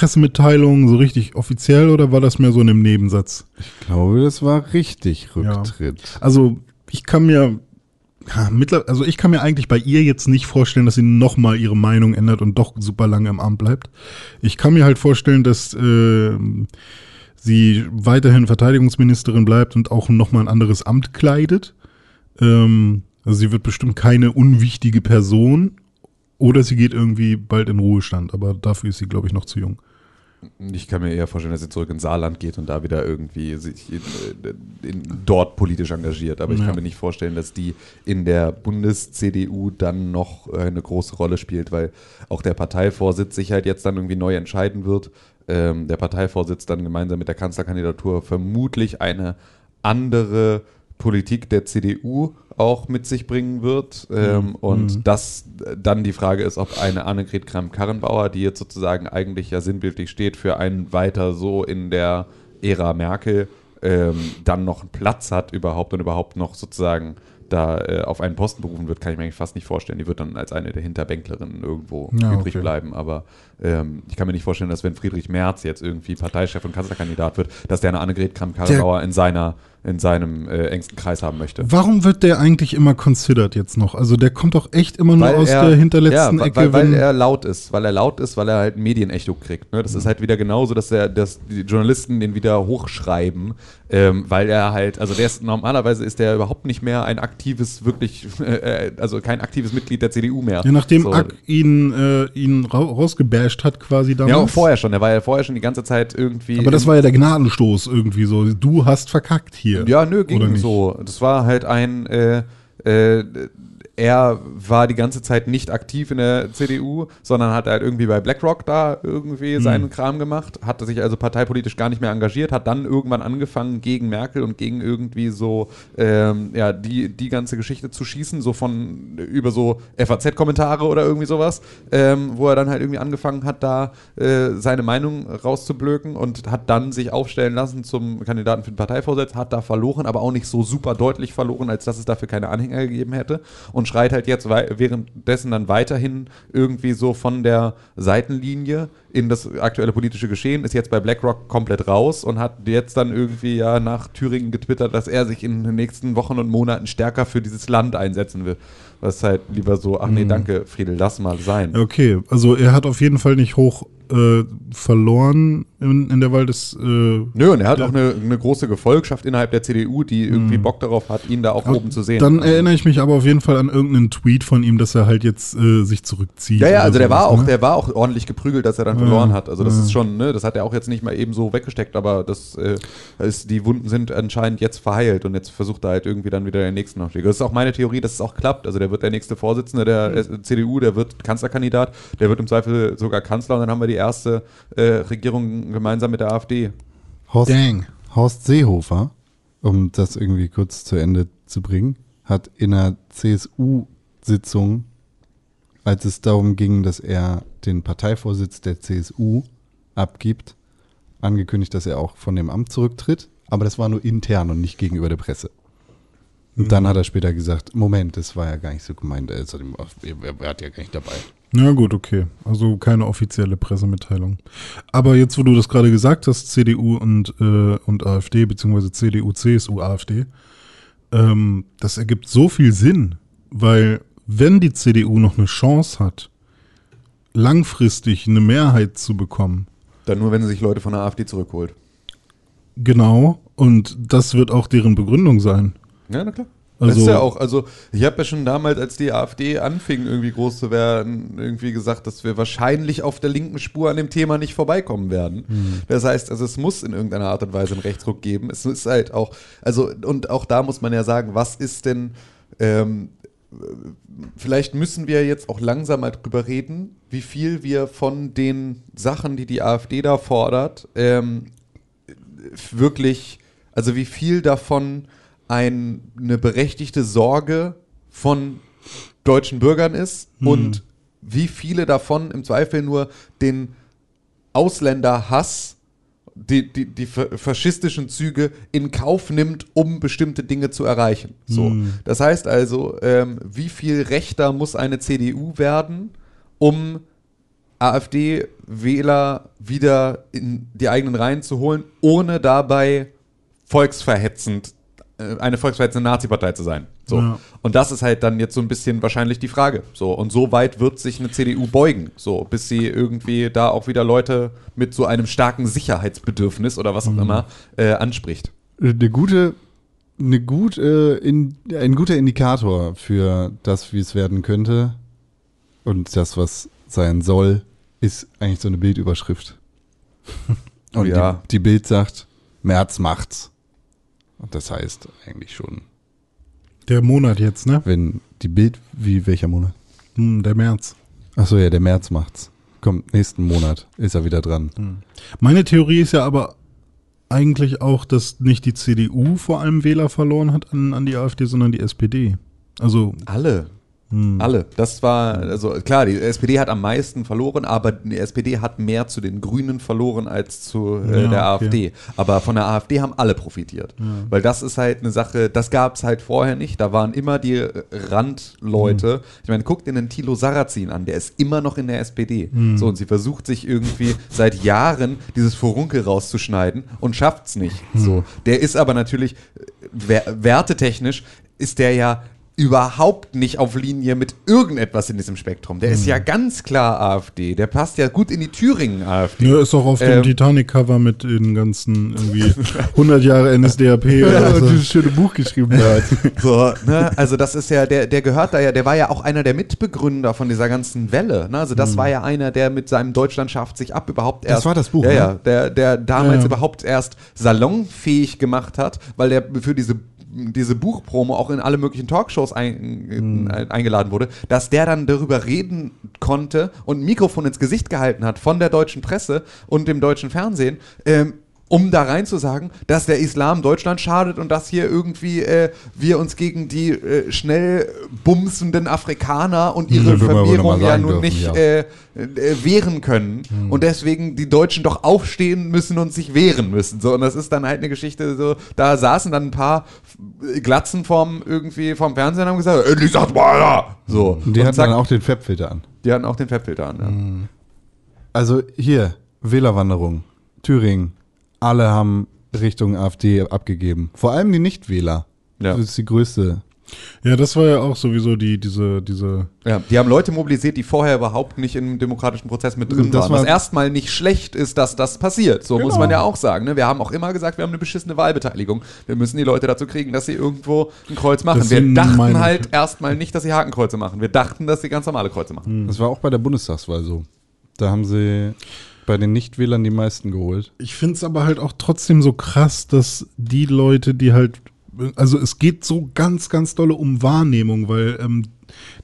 Pressemitteilung, so richtig offiziell oder war das mehr so in einem Nebensatz? Ich glaube, das war richtig Rücktritt. Also ich kann mir, ja, also ich kann mir eigentlich bei ihr jetzt nicht vorstellen, dass sie nochmal ihre Meinung ändert und doch super lange im Amt bleibt. Ich kann mir halt vorstellen, dass äh, sie weiterhin Verteidigungsministerin bleibt und auch nochmal ein anderes Amt kleidet. Ähm, also sie wird bestimmt keine unwichtige Person. Oder sie geht irgendwie bald in Ruhestand, aber dafür ist sie, glaube ich, noch zu jung. Ich kann mir eher vorstellen, dass sie zurück ins Saarland geht und da wieder irgendwie sich in, in, dort politisch engagiert. Aber ich Ja. kann mir nicht vorstellen, dass die in der Bundes-CDU dann noch eine große Rolle spielt, weil auch der Parteivorsitz sich halt jetzt dann irgendwie neu entscheiden wird. Ähm, der Parteivorsitz dann gemeinsam mit der Kanzlerkandidatur vermutlich eine andere Politik der CDU auch mit sich bringen wird. Ähm, und das dann die Frage ist, ob eine Annegret Kramp-Karrenbauer, die jetzt sozusagen eigentlich ja sinnbildlich steht für einen weiter so in der Ära Merkel, ähm, dann noch einen Platz hat überhaupt und überhaupt noch sozusagen da äh, auf einen Posten berufen wird, kann ich mir eigentlich fast nicht vorstellen. Die wird dann als eine der Hinterbänklerinnen irgendwo Ja, übrig okay. bleiben. Aber ähm, ich kann mir nicht vorstellen, dass wenn Friedrich Merz jetzt irgendwie Parteichef und Kanzlerkandidat wird, dass der eine Annegret Kramp-Karrenbauer in seiner in seinem äh, engsten Kreis haben möchte. Warum wird der eigentlich immer considered jetzt noch? Also der kommt doch echt immer nur aus der hinterletzten ja, Ecke. Weil, weil er laut ist, weil er laut ist, weil er halt ein Medienecho kriegt. Ne? Das ist halt wieder genauso, dass, er, dass die Journalisten den wieder hochschreiben, ähm, weil er halt, also der ist normalerweise ist der überhaupt nicht mehr ein aktives, wirklich, äh, also kein aktives Mitglied der CDU mehr. Ja, nachdem so. Ack ihn, äh, ihn ra rausgebasht hat quasi damals. Ja, auch vorher schon. Der war ja vorher schon die ganze Zeit irgendwie. Aber das war ja der Gnadenstoß irgendwie so. Du hast verkackt hier. Ja, nö, ging so. Das war halt ein, äh, äh, er war die ganze Zeit nicht aktiv in der CDU, sondern hat halt irgendwie bei BlackRock da irgendwie Hm. seinen Kram gemacht, hatte sich also parteipolitisch gar nicht mehr engagiert, hat dann irgendwann angefangen gegen Merkel und gegen irgendwie so, ähm, ja, die, die ganze Geschichte zu schießen, so von über so FAZ-Kommentare oder irgendwie sowas, ähm, wo er dann halt irgendwie angefangen hat, da äh, seine Meinung rauszublöken und hat dann sich aufstellen lassen zum Kandidaten für den Parteivorsitz, hat da verloren, aber auch nicht so super deutlich verloren, als dass es dafür keine Anhänger Anhänger gegeben hätte und schreit halt jetzt währenddessen dann weiterhin irgendwie so von der Seitenlinie in das aktuelle politische Geschehen, ist jetzt bei BlackRock komplett raus und hat jetzt dann irgendwie ja nach Thüringen getwittert, dass er sich in den nächsten Wochen und Monaten stärker für dieses Land einsetzen will. Das ist halt lieber so, ach nee, danke, Friedel, lass mal sein. Okay, also er hat auf jeden Fall nicht hoch äh, verloren in, in der Wahl des. Äh, Nö, und er hat auch eine, eine große Gefolgschaft innerhalb der CDU, die irgendwie Bock darauf hat, ihn da auch oben zu sehen. Dann erinnere ich mich aber auf jeden Fall an irgendeinen Tweet von ihm, dass er halt jetzt äh, sich zurückzieht. ja, ja, also der sowas, war auch, ne? der war auch ordentlich geprügelt, dass er dann Ja, verloren hat. Also das ja. ist schon, ne, das hat er auch jetzt nicht mal eben so weggesteckt, aber das äh, ist, die Wunden sind anscheinend jetzt verheilt und jetzt versucht er halt irgendwie dann wieder den nächsten Aufstieg. Das ist auch meine Theorie, dass es auch klappt. Also der wird der nächste Vorsitzende der S- CDU, der wird Kanzlerkandidat, der wird im Zweifel sogar Kanzler und dann haben wir die erste äh, Regierung gemeinsam mit der AfD. Horst, Dang. Horst Seehofer, um das irgendwie kurz zu Ende zu bringen, hat in einer CSU-Sitzung, als es darum ging, dass er den Parteivorsitz der CSU abgibt, angekündigt, dass er auch von dem Amt zurücktritt. Aber das war nur intern und nicht gegenüber der Presse. Und dann hat er später gesagt, Moment, das war ja gar nicht so gemeint. Also, er er hat ja gar nicht dabei. Ja, gut, okay. Also keine offizielle Pressemitteilung. Aber jetzt, wo du das gerade gesagt hast, CDU und, äh, und AfD, beziehungsweise CDU, CSU, AfD, ähm, das ergibt so viel Sinn, weil wenn die CDU noch eine Chance hat, langfristig eine Mehrheit zu bekommen, Dann nur, wenn sie sich Leute von der AfD zurückholt. genau, und das wird auch deren Begründung sein. Ja, na klar. Also- das ist ja auch, also ich habe ja schon damals, als die AfD anfing, irgendwie groß zu werden, irgendwie gesagt, dass wir wahrscheinlich auf der linken Spur an dem Thema nicht vorbeikommen werden. Das heißt, also es muss in irgendeiner Art und Weise einen Rechtsruck geben. Es ist halt auch, also und auch da muss man ja sagen, was ist denn, ähm, vielleicht müssen wir jetzt auch langsam mal drüber reden, wie viel wir von den Sachen, die die AfD da fordert, ähm, wirklich, also wie viel davon ein, eine berechtigte Sorge von deutschen Bürgern ist und wie viele davon im Zweifel nur den Ausländerhass, die, die, die fa- faschistischen Züge in Kauf nimmt, um bestimmte Dinge zu erreichen. So. Das heißt also, ähm, wie viel rechter muss eine CDU werden, um AfD-Wähler wieder in die eigenen Reihen zu holen, ohne dabei volksverhetzend, äh, eine volksverhetzende Nazi-Partei zu sein. So. Ja. Und das ist halt dann jetzt so ein bisschen wahrscheinlich die Frage. So. Und so weit wird sich eine CDU beugen, so, bis sie irgendwie da auch wieder Leute mit so einem starken Sicherheitsbedürfnis oder was auch immer äh, anspricht. Eine gute, eine gut, äh, in, ein guter Indikator für das, wie es werden könnte und das, was sein soll, ist eigentlich so eine Bildüberschrift. Und Ja. die, die Bild sagt, März macht's. Und das heißt eigentlich schon, Der Monat jetzt, ne? wenn die Bild, wie welcher Monat? Hm, der März. Achso, ja, der März macht's. Kommt nächsten Monat, ist er wieder dran. Meine Theorie ist ja aber eigentlich auch, dass nicht die CDU vor allem Wähler verloren hat an, an die AfD, sondern die SPD. Also, Alle. Alle. Das war, also klar, die SPD hat am meisten verloren, aber die SPD hat mehr zu den Grünen verloren als zu äh, Ja, der okay. AfD. Aber von der AfD haben alle profitiert. Weil das ist halt eine Sache, das gab es halt vorher nicht. Da waren immer die Randleute. Ich meine, guckt in den Thilo Sarrazin an, der ist immer noch in der SPD. So, und sie versucht sich irgendwie seit Jahren dieses Furunkel rauszuschneiden und schafft es nicht. So. Der ist aber natürlich, äh, wer wertetechnisch, ist der ja überhaupt nicht auf Linie mit irgendetwas in diesem Spektrum. Der ist ja ganz klar AfD. Der passt ja gut in die Thüringen-AfD. ja, ist auch auf dem Ähm. Titanic-Cover mit den ganzen irgendwie 100 Jahre NSDAP. oder so. schöne Buch geschrieben hat. So, ne? Also das ist ja, der, der gehört da ja, der war ja auch einer der Mitbegründer von dieser ganzen Welle. Ne? Also das war ja einer, der mit seinem Deutschland schafft sich ab überhaupt erst. war das Buch, Ja, ne? ja, der, der damals Ja. überhaupt erst salonfähig gemacht hat, weil der für diese diese Buchpromo auch in alle möglichen Talkshows ein, ein, eingeladen wurde, dass der dann darüber reden konnte und ein Mikrofon ins Gesicht gehalten hat von der deutschen Presse und dem deutschen Fernsehen, ähm, um da rein zu sagen, dass der Islam Deutschland schadet und dass hier irgendwie äh, wir uns gegen die äh, schnell bumsenden Afrikaner und ihre man wohl noch Vermehrung ja nun dürfen, nicht ja. Äh, äh, wehren können und deswegen die Deutschen doch aufstehen müssen und sich wehren müssen. So, und das ist dann halt eine Geschichte, so, da saßen dann ein paar äh, Glatzen vom irgendwie vom Fernsehen und haben gesagt, endlich sagt mal einer! So. Und die und hatten zack, dann auch den Fettfilter an. die hatten auch den Fettfilter an. Ja. Also hier, Wählerwanderung, Thüringen, alle haben Richtung AfD abgegeben. Vor allem die Nichtwähler. Ja. Das ist die größte. Ja, das war ja auch sowieso die, diese, diese. Ja, die haben Leute mobilisiert, die vorher überhaupt nicht im demokratischen Prozess mit drin Das waren. war- Was erstmal nicht schlecht ist, dass das passiert. So muss Genau. man ja auch sagen. Ne? Wir haben auch immer gesagt, wir haben eine beschissene Wahlbeteiligung. Wir müssen die Leute dazu kriegen, dass sie irgendwo ein Kreuz machen. Das Wir dachten halt erstmal nicht, dass sie Hakenkreuze machen. Wir dachten, dass sie ganz normale Kreuze machen. Das war auch bei der Bundestagswahl so. Da haben sie bei den Nichtwählern die meisten geholt. Ich finde es aber halt auch trotzdem so krass, dass die Leute, die halt, also es geht so ganz, ganz dolle um Wahrnehmung, weil ähm,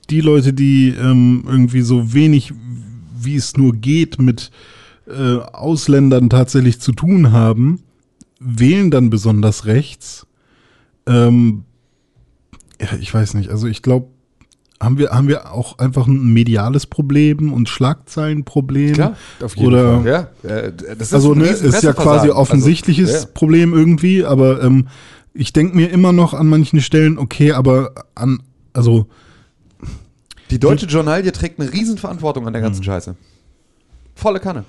die Leute, die ähm, irgendwie so wenig, wie es nur geht, mit äh, Ausländern tatsächlich zu tun haben, wählen dann besonders rechts. Ähm, ja, ich weiß nicht, also ich glaube, haben wir, haben wir auch einfach ein mediales Problem und Schlagzeilenproblem? auf Oder- Ja, äh, das ist also ne, ist ja quasi offensichtliches Also, ja. Problem irgendwie, aber ähm, ich denke mir immer noch an manchen Stellen, okay, aber an, also Die deutsche Journalie trägt eine Riesenverantwortung an der ganzen Scheiße. Volle Kanne.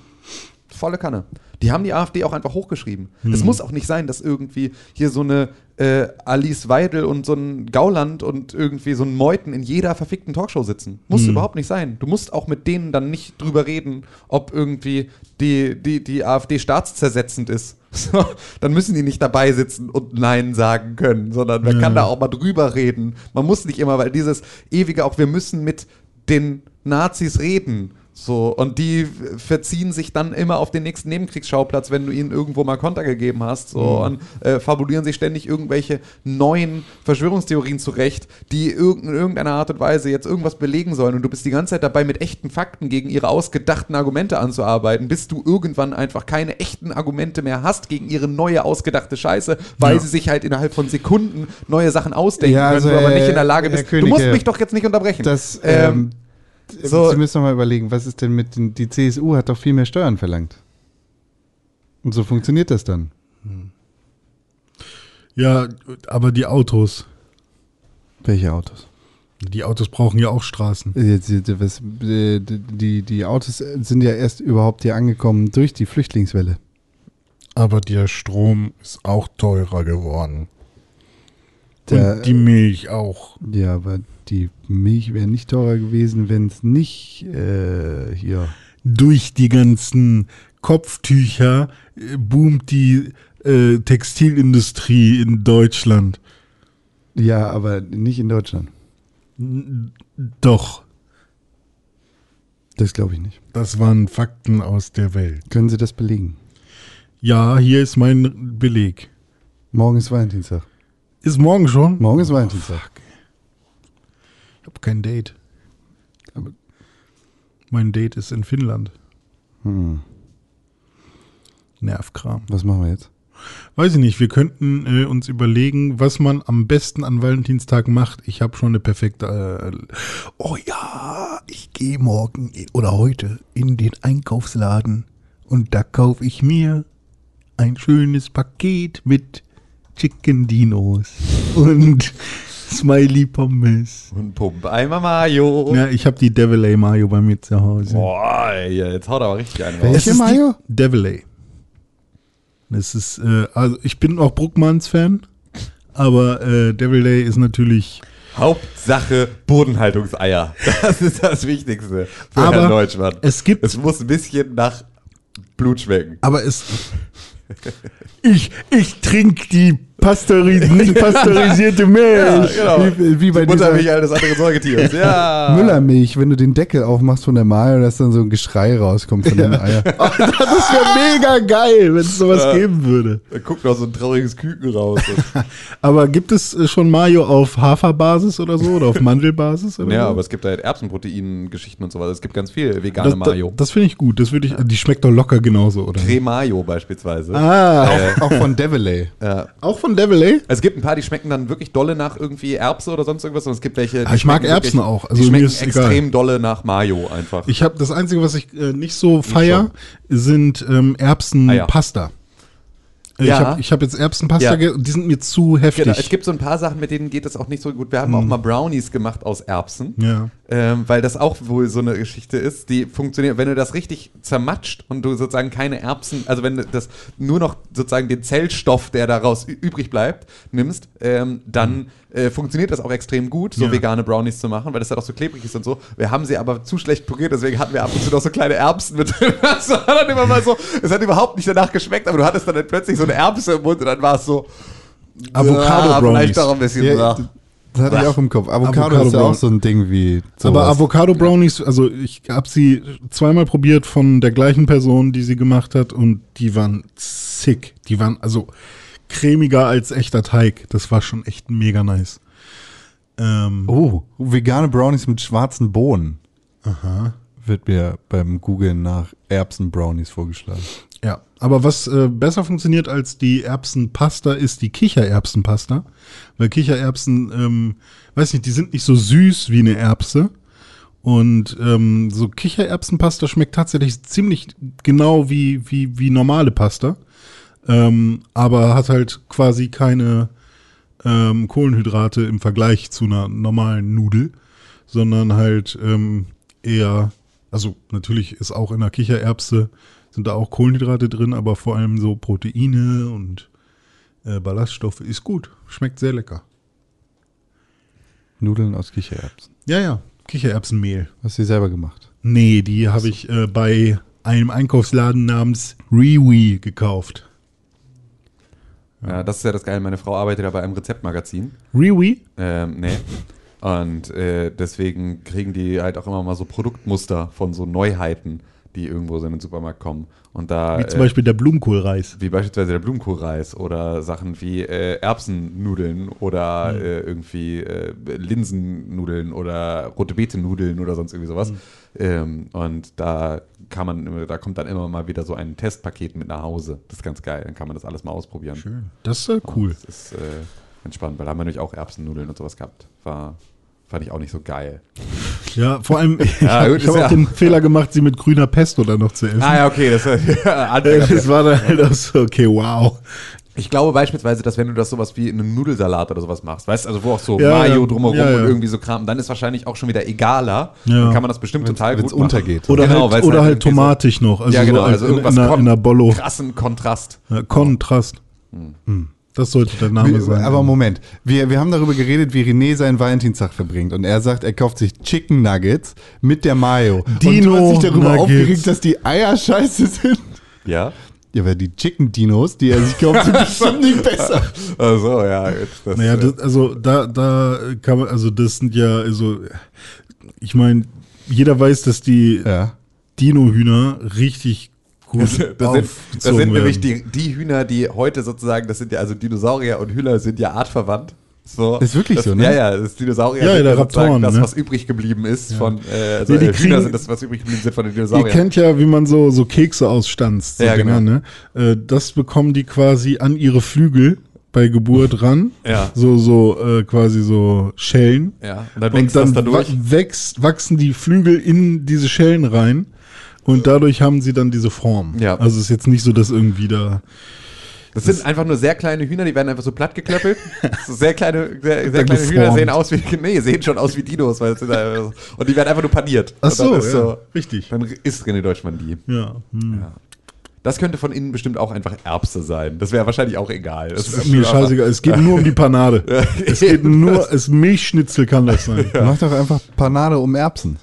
Volle Kanne. Die haben die AfD auch einfach hochgeschrieben. Es muss auch nicht sein, dass irgendwie hier so eine äh, Alice Weidel und so ein Gauland und irgendwie so ein Meuten in jeder verfickten Talkshow sitzen. Muss überhaupt nicht sein. Du musst auch mit denen dann nicht drüber reden, ob irgendwie die, die, die AfD staatszersetzend ist. So, dann müssen die nicht dabei sitzen und Nein sagen können, sondern man kann da auch mal drüber reden. Man muss nicht immer, weil dieses ewige auch, wir müssen mit den Nazis reden. So, und die verziehen sich dann immer auf den nächsten Nebenkriegsschauplatz, wenn du ihnen irgendwo mal Konter gegeben hast. So, und äh, fabulieren sich ständig irgendwelche neuen Verschwörungstheorien zurecht, die irg in irgendeiner Art und Weise jetzt irgendwas belegen sollen. Und du bist die ganze Zeit dabei, mit echten Fakten gegen ihre ausgedachten Argumente anzuarbeiten, bis du irgendwann einfach keine echten Argumente mehr hast gegen ihre neue ausgedachte Scheiße, weil Ja. sie sich halt innerhalb von Sekunden neue Sachen ausdenken Ja, also, können, du aber äh, nicht in der Lage Herr bist. König, du musst äh, mich doch jetzt nicht unterbrechen. Das, Ähm, ähm, so- Sie müssen mal überlegen, was ist denn mit den, die CSU hat doch viel mehr Steuern verlangt. Und so funktioniert das dann. ja, aber die Autos, Welche Autos? die Autos brauchen ja auch Straßen. Was, äh, die, die Autos sind ja erst überhaupt hier angekommen durch die Flüchtlingswelle. Aber der Strom ist auch teurer geworden. Der- Und die Milch auch. Ja, aber die Milch wäre nicht teurer gewesen, wenn es nicht äh, hier. Durch die ganzen Kopftücher äh, boomt die äh, Textilindustrie in Deutschland. Ja, aber nicht in Deutschland. Doch, Das glaube ich nicht. das waren Fakten aus der Welt. Können Sie das belegen? Ja, hier ist mein Beleg. Morgen ist Valentinstag. Ist morgen schon? Morgen ist Valentinstag. Ich habe kein Date. Aber- Mein Date ist in Finnland. Hm. Nervkram. Was machen wir jetzt? Weiß ich nicht, wir könnten äh, uns überlegen, was man am besten an Valentinstag macht. Ich habe schon eine perfekte. Äh, oh ja, ich gehe morgen oder heute in den Einkaufsladen und da kaufe ich mir ein schönes Paket mit Chicken Dinos und Smiley Pommes. Und Pumpe-Eimer Mayo. Ja, ich habe die Devilay Mayo bei mir zu Hause. Boah, ey, jetzt haut aber richtig einen Welche? raus. Ist Mayo? Die Devilay. Das ist, äh, also ich bin auch Bruckmanns Fan, aber äh, Devilay ist natürlich. Hauptsache Bodenhaltungseier. Das ist das Wichtigste für Aber Herrn Deutschmann. es gibt- Es muss ein bisschen nach Blut schmecken. Aber es. ich ich trinke die Pasteuris nicht pasteurisierte Milch. genau. Wie, wie bei dieser Muttermilch eines anderen Säugetiers. Ja. Müllermilch, wenn du den Deckel aufmachst von der Mayo, dass dann so ein Geschrei rauskommt von den Eiern. Oh, das wäre mega geil, wenn es sowas geben würde. Da guckt noch so ein trauriges Küken raus. Aber gibt es äh, schon Mayo auf Haferbasis oder so oder auf Mandelbasis? Oder ja, so? aber es gibt halt Erbsenprotein-Geschichten und so weiter. Es gibt ganz viel vegane das, Mayo. das, das finde ich gut. Das würde ich, die schmeckt doch locker genauso, oder? Cremayo beispielsweise. Ah, Äh, Auch von Devilay. ja. auch von Devil, ey? Es gibt ein paar, die schmecken dann wirklich dolle nach irgendwie Erbse oder sonst irgendwas. Und es gibt welche, die Ah, ich mag schmecken Erbsen wirklich- auch. Also die schmecken ist egal. extrem dolle nach Mayo einfach. Ich habe das Einzige, was ich äh, nicht so feier, sind ähm, Erbsenpasta. Äh, Ich Ja. habe hab jetzt Erbsenpasta, Ja. die sind mir zu heftig. Genau, es gibt so ein paar Sachen, mit denen geht es auch nicht so gut. Wir haben auch mal Brownies gemacht aus Erbsen. ja. Ähm, weil das auch wohl so eine Geschichte ist, die funktioniert, wenn du das richtig zermatscht und du sozusagen keine Erbsen, also wenn du das nur noch sozusagen den Zellstoff, der daraus übrig bleibt, nimmst, ähm, dann äh, funktioniert das auch extrem gut, so Ja. vegane Brownies zu machen, weil das halt auch so klebrig ist und so. Wir haben sie aber zu schlecht puriert, deswegen hatten wir ab und zu noch so kleine Erbsen mit drin. Das war dann immer mal so, es hat überhaupt nicht danach geschmeckt, aber du hattest dann halt plötzlich so eine Erbse im Mund und dann war es so, Avocado-Brownies. vielleicht doch ein bisschen Ja, ja, das hatte ich auch im Kopf. Avocado, Avocado ist ja auch so ein Ding wie Aber sowas. Avocado Brownies, also ich habe sie zweimal probiert von der gleichen Person, die sie gemacht hat und die waren sick. Die waren also cremiger als echter Teig. Das war schon echt mega nice. Ähm, Oh, vegane Brownies mit schwarzen Bohnen. Aha. Wird mir beim Googlen nach Erbsen-Brownies vorgeschlagen. Aber was äh, besser funktioniert als die Erbsenpasta ist die Kichererbsenpasta. Weil Kichererbsen, ähm, weiß nicht, die sind nicht so süß wie eine Erbse. Und ähm, so Kichererbsenpasta schmeckt tatsächlich ziemlich genau wie, wie, wie normale Pasta. Ähm, aber hat halt quasi keine ähm, Kohlenhydrate im Vergleich zu einer normalen Nudel, sondern halt ähm, eher, also natürlich ist auch in der Kichererbse sind da auch Kohlenhydrate drin, aber vor allem so Proteine und äh, Ballaststoffe ist gut. Schmeckt sehr lecker. Nudeln aus Kichererbsen. Ja, ja. Kichererbsenmehl. Hast du die selber gemacht? Nee, die habe ich äh, bei einem Einkaufsladen namens Rewe gekauft. Ja, das ist ja das Geile. Meine Frau arbeitet ja bei einem Rezeptmagazin. Rewe? Ähm, nee. Und äh, deswegen kriegen die halt auch immer mal so Produktmuster von so Neuheiten, die irgendwo so in den Supermarkt kommen. Und da, Wie zum äh, Beispiel der Blumenkohlreis. wie beispielsweise der Blumenkohlreis oder Sachen wie äh, Erbsennudeln oder Mhm. äh, irgendwie äh, Linsennudeln oder rote Beete-Nudeln oder sonst irgendwie sowas. Mhm. Ähm, und da kann man, da kommt dann immer mal wieder so ein Testpaket mit nach Hause. Das ist ganz geil. Dann kann man das alles mal ausprobieren. Das ist äh, cool. Das ist äh, entspannt, weil da haben wir nämlich auch Erbsennudeln und sowas gehabt. War, fand ich auch nicht so geil. Ja, vor allem, ich Ja, habe hab auch ja- den Fehler gemacht, sie mit grüner Pesto dann noch zu essen. Ah ja, okay, das, ja, Das war dann halt auch so, okay, wow. Ich glaube beispielsweise, dass wenn du das sowas wie einen Nudelsalat oder sowas machst, weißt also wo auch so Ja, Mayo drumherum Ja, ja. und irgendwie so Kram, dann ist wahrscheinlich auch schon wieder egaler. Dann kann man das bestimmt total wenn's gut untergeht. Oder Genau, halt, oder halt so- tomatig noch. Also ja, genau, so als also in, irgendwas in, einer, kon- in einer Bollo. krassen Kontrast. Kontrast. Hm. Das sollte der Name sein. Aber Moment, wir, wir haben darüber geredet, wie René seinen Valentinstag verbringt. Und er sagt, er kauft sich Chicken Nuggets mit der Mayo. und du Dino hast dich darüber Nuggets. aufgeregt, dass die Eier scheiße sind. Ja? Ja, weil die Chicken Dinos, die er sich kauft, sind bestimmt nicht besser. Also ja, jetzt das, Naja, das, also da, da kann man, also das sind ja, also ich meine, jeder weiß, dass die Ja. Dino-Hühner richtig gut das, das, sind, das sind nämlich die, die Hühner, die heute sozusagen, das sind ja also Dinosaurier und Hühner sind ja artverwandt. So, Ist wirklich das, so, ne? Ja, ja, das Dinosaurier Ja, der sozusagen Raptoren, das, ne? was übrig geblieben ist von, äh, also Nee, die äh, Hühner kriegen- sind das, was übrig geblieben sind von den Ihr Dinosauriern. kennt ja, wie man so, so Kekse ausstanzt. So Ja, Dinger, genau. ne? Äh, Das bekommen die quasi an ihre Flügel bei Geburt ran. Ja. So, so äh, quasi so Schellen. Ja, und dann Und wächst dann das da durch. wa- wächst, wachsen die Flügel in diese Schellen rein. Und dadurch haben sie dann diese Form. Ja. Also es ist jetzt nicht so, dass irgendwie da. Das sind einfach nur sehr kleine Hühner, die werden einfach so platt geklöppelt. so sehr kleine, sehr, sehr kleine Hühner sehen aus wie, nee, sehen schon aus wie Dinos, weil so- und die werden einfach nur paniert. Ach so, ist ja, richtig. Dann isst René Deutschmann die. Ja. Hm. Das könnte von innen bestimmt auch einfach Erbse sein. Das wäre wahrscheinlich auch egal. Das ist Mir scheißegal. Es geht nur um die Panade. es geht nur, es Milchschnitzel kann das sein. Mach doch einfach Panade um Erbsen.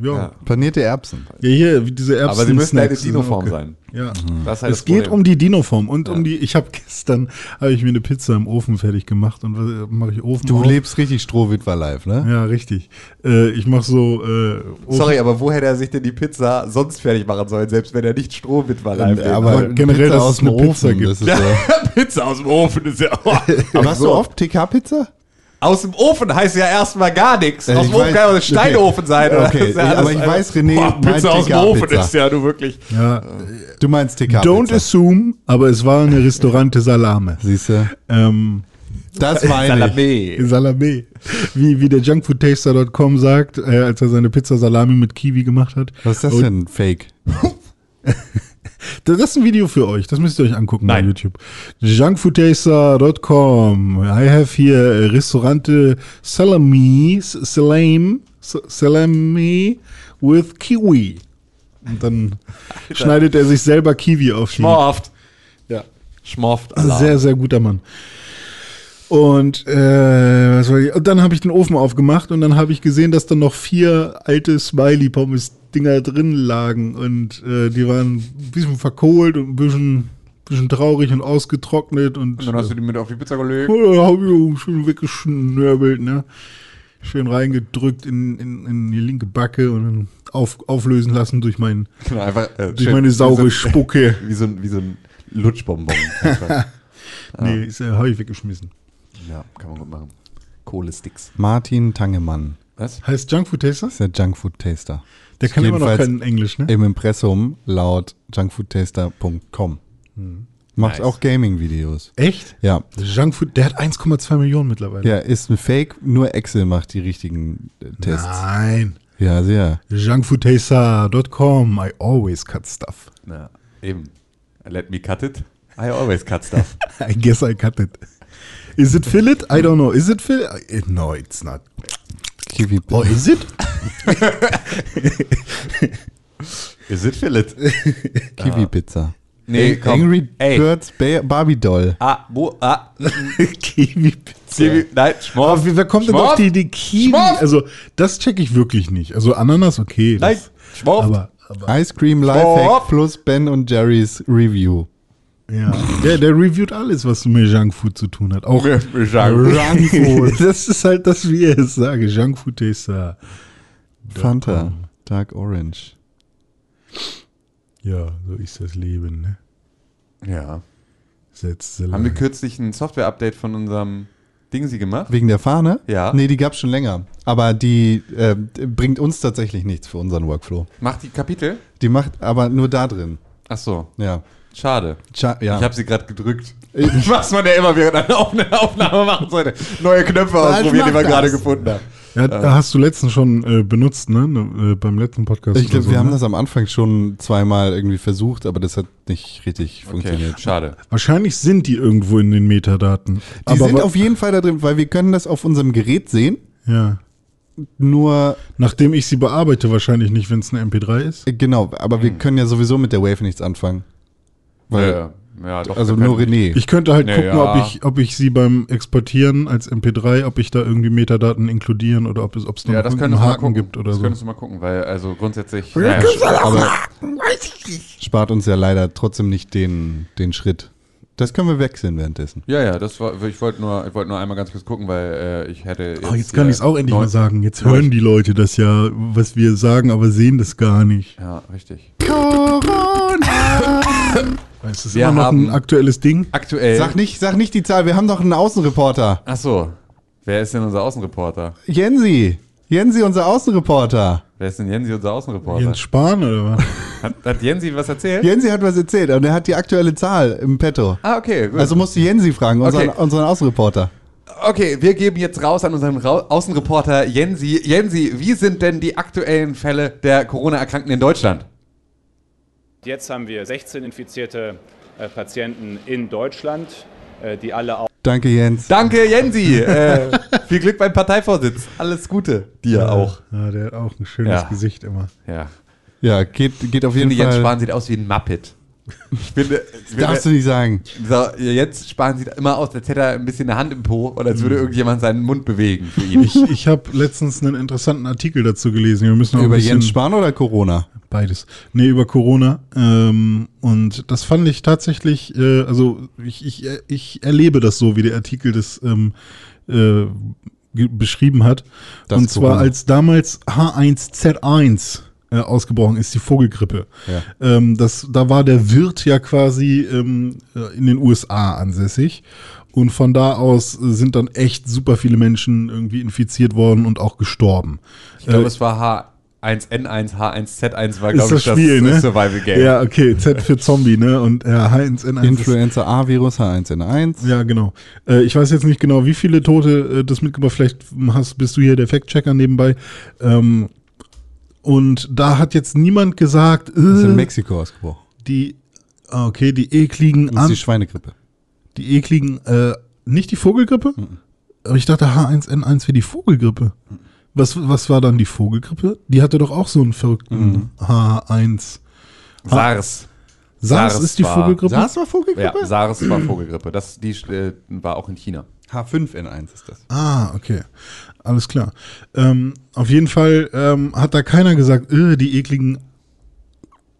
Ja. Ja. Panierte Erbsen. Ja, hier, wie diese Erbsen. Aber sie müssen halt in Snacks sind Dino-Form okay. sein. Ja. Das ist halt Es das geht um die Dino-Form und um Ja. die, ich habe gestern, habe ich mir eine Pizza im Ofen fertig gemacht und was mache ich Ofen Du auf? lebst richtig Strohwitwer live, ne? Ja, richtig. Äh, ich mache so, äh, Sorry, aber wo hätte er sich denn die Pizza sonst fertig machen sollen, selbst wenn er nicht Strohwitwer live aber aber generell, Pizza dass aus es dem eine Pizza Ofen, gibt. das ist so. Pizza aus dem Ofen ist ja. Machst du oft TK-Pizza? Aus dem Ofen heißt ja erstmal gar nichts. Äh, Aus ich dem Ofen weiß- kann ja auch ein Steinofen sein. oder? Okay, ja aber ich weiß, René Boah, Pizza aus dem Ofen TK-Pizza. ist ja du wirklich. Ja, Du meinst TK-Pizza. don't assume, aber es war eine Restaurante Salame. Siehst du? Ähm, Das meine ich. Salami. Salami. Wie, wie der Junkfoodtaster.com sagt, äh, als er seine Pizza Salami mit Kiwi gemacht hat. Was ist das Und- denn? Fake. Das ist ein Video für euch, das müsst ihr euch angucken Nein. bei YouTube. Junkfoodtaster.com. I have here äh, Restaurante Salami, S- Salam, S- Salami with Kiwi. Und dann schneidet er sich selber Kiwi auf. Schmorft. Ja. Schmorft. Also sehr, sehr guter Mann. Und, äh, und dann habe ich den Ofen aufgemacht und dann habe ich gesehen, dass da noch vier alte Smiley-Pommes-Dinger drin lagen. Und äh, die waren ein bisschen verkohlt und ein bisschen, bisschen traurig und ausgetrocknet. Und, Und dann hast du die mit auf die Pizza gelegt. Oh, da habe ich schön weggeschnörbelt, ne? Schön reingedrückt in, in, in die linke Backe und dann auf, auflösen lassen durch, mein, Genau, einfach, äh, durch schön- meine saure wie so, Spucke. Wie so, ein- wie so ein Lutschbonbon. Nee, ist, äh, habe ich weggeschmissen. ja, kann man gut machen. Kohlesticks. Martin Tangemann Was? Heißt Junkfood Taster? ist der Junkfood-Taster. Der kann immer noch Jedenfalls kein Englisch, ne? Im Impressum laut junkfoodtaster.com. Macht Nice. auch Gaming-Videos. Echt? Ja. Junkfood, der hat 1,2 Millionen mittlerweile. Ja, ist ein Fake, nur Excel macht die richtigen äh, Tests. Nein. Ja, sehr. Junkfoodtaster.com. I always cut stuff. Na, eben. Let me cut it. I always cut stuff. I guess I cut it. Is it fillet? I don't know. Is it fillet? No, it's not. Kiwi Oh, is it? Is it fillet? Kiwi-Pizza. Nee, komm. Angry Ey. Birds ba Barbie Doll. Ah, wo, ah. Kiwi-Pizza. Kiwi, nein, Schmorf. Aber wie, wer kommt denn auf die Idee Kiwi? Schmorf. Also, das check ich wirklich nicht. Also, Ananas, okay. Nein, Das, Schmorf. aber, aber, Ice Cream. Lifehack plus Ben und Jerry's Review. Ja. Der, der reviewt alles, was mit Junkfood zu tun hat. Auch Junkfood. das ist halt das, wie er es sage. Junkfood Taster. Fanta. Dark Orange. Ja, so ist das Leben, ne? Ja. Haben wir kürzlich ein Software-Update von unserem Dingsi gemacht? Wegen der Fahne? Ja. Nee, die gab's schon länger. Aber die äh, bringt uns tatsächlich nichts für unseren Workflow. Macht die Kapitel? Die macht aber nur da drin. Ach so, Ja. Schade. Tja, ja. Ich habe sie gerade gedrückt. Was man ja immer während einer Aufna- Aufnahme machen sollte. Neue Knöpfe ausprobieren, die man gerade gefunden hat. Ja, da hast du letztens schon äh, benutzt, ne? ne? Äh, beim letzten Podcast. ich glaube, so, wir haben ne? das am Anfang schon zweimal irgendwie versucht, aber das hat nicht richtig Okay, funktioniert. schade. Wahrscheinlich sind die irgendwo in den Metadaten. Die Aber sind auf jeden Fall da drin, weil wir können das auf unserem Gerät sehen. ja. Nur, Nachdem ich sie bearbeite, wahrscheinlich nicht, wenn es eine MP3 ist. äh, genau, aber wir können ja sowieso mit der Wave nichts anfangen. Weil, ja, ja, doch. also nur René. Ich könnte halt Nee, gucken, ja. ob, ich, ob ich sie beim Exportieren als MP3, ob ich da irgendwie Metadaten inkludieren oder ob es, ob es noch Ja, das einen könntest du mal Haken gucken. gibt oder das so. könntest du mal gucken, weil also grundsätzlich. Ja, aber spart uns ja leider trotzdem nicht den, den Schritt. Das können wir wechseln währenddessen. ja, ja, das war. Ich wollte nur, ich wollte nur einmal ganz kurz gucken, weil äh, ich hätte. Oh, jetzt kann ich es auch endlich mal sagen. Jetzt hören die Leute das ja, was wir sagen, aber sehen das gar nicht. Ja, richtig. Ist das Wir immer noch ein aktuelles Ding? Aktuell. Sag nicht, sag nicht die Zahl, wir haben doch einen Außenreporter. Ach so. Wer ist denn unser Außenreporter? Jensi. Jensi, unser Außenreporter. Wer ist denn Jensi, unser Außenreporter? Jens Spahn oder was? Hat, hat Jensi was erzählt? Jensi hat was erzählt und er hat die aktuelle Zahl im Petto. Ah, okay, gut. Also musst du Jensi fragen, unseren, Okay. unseren Außenreporter. Okay, wir geben jetzt raus an unseren Ra Außenreporter Jensi. Jensi, wie sind denn die aktuellen Fälle der Corona-Erkrankten in Deutschland? Jetzt haben wir 16 infizierte äh, Patienten in Deutschland, äh, die alle auch Danke, Jens. Danke, Jensi. äh, viel Glück beim Parteivorsitz. Alles Gute. Dir auch. Ja, der hat auch ein schönes Ja. Gesicht immer. Ja. Ja, geht, geht auf jeden finde, Jens Fall. Spahn sieht aus wie ein Muppet. Ich finde, ich Darfst du nicht sagen. so, jetzt sparen sie da immer aus, als hätte er ein bisschen eine Hand im Po oder als würde irgendjemand seinen Mund bewegen für ihn. Ich, ich habe letztens einen interessanten Artikel dazu gelesen. Wir müssen noch Über ein bisschen Jens Spahn oder Corona? beides. Nee, über Corona. Ähm, und das fand ich tatsächlich, äh, also ich, ich, ich erlebe das so, wie der Artikel das ähm, äh, beschrieben hat. Das und zwar Corona. als damals H1Z1 äh, ausgebrochen ist, die Vogelgrippe. Ja. Ähm, das, da war der Wirt ja quasi ähm, äh, in den USA ansässig. Und von da aus äh, sind dann echt super viele Menschen irgendwie infiziert worden und auch gestorben. Ich glaube, Äh, es war H1N1, H1Z1 war, glaube das ich, Spiel, das ne? Survival Game. Ja, okay, Z für Zombie, ne? Und ja, H1N1. ist- Influenza A-Virus H1N1. Ja, genau. Äh, ich weiß jetzt nicht genau, wie viele Tote äh, das mitgebracht. Vielleicht hast, bist du hier der Fact-Checker nebenbei. Ähm, und da hat jetzt niemand gesagt, Das ist in äh, Mexiko ausgebrochen. die, ah, okay, die ekligen, Das ist die Schweinegrippe. die ekligen, äh, nicht die Vogelgrippe? Aber ich dachte, H1N1 wäre die Vogelgrippe. Was, was war dann die Vogelgrippe? Die hatte doch auch so einen verrückten H1. SARS. SARS SARS ist die war- Vogelgrippe? SARS war Vogelgrippe? Ja, SARS war Vogelgrippe. Das, die äh, war auch in China. H5N1 ist das. Ah, okay. Alles klar. Ähm, auf jeden Fall ähm, hat da keiner gesagt, äh, die ekligen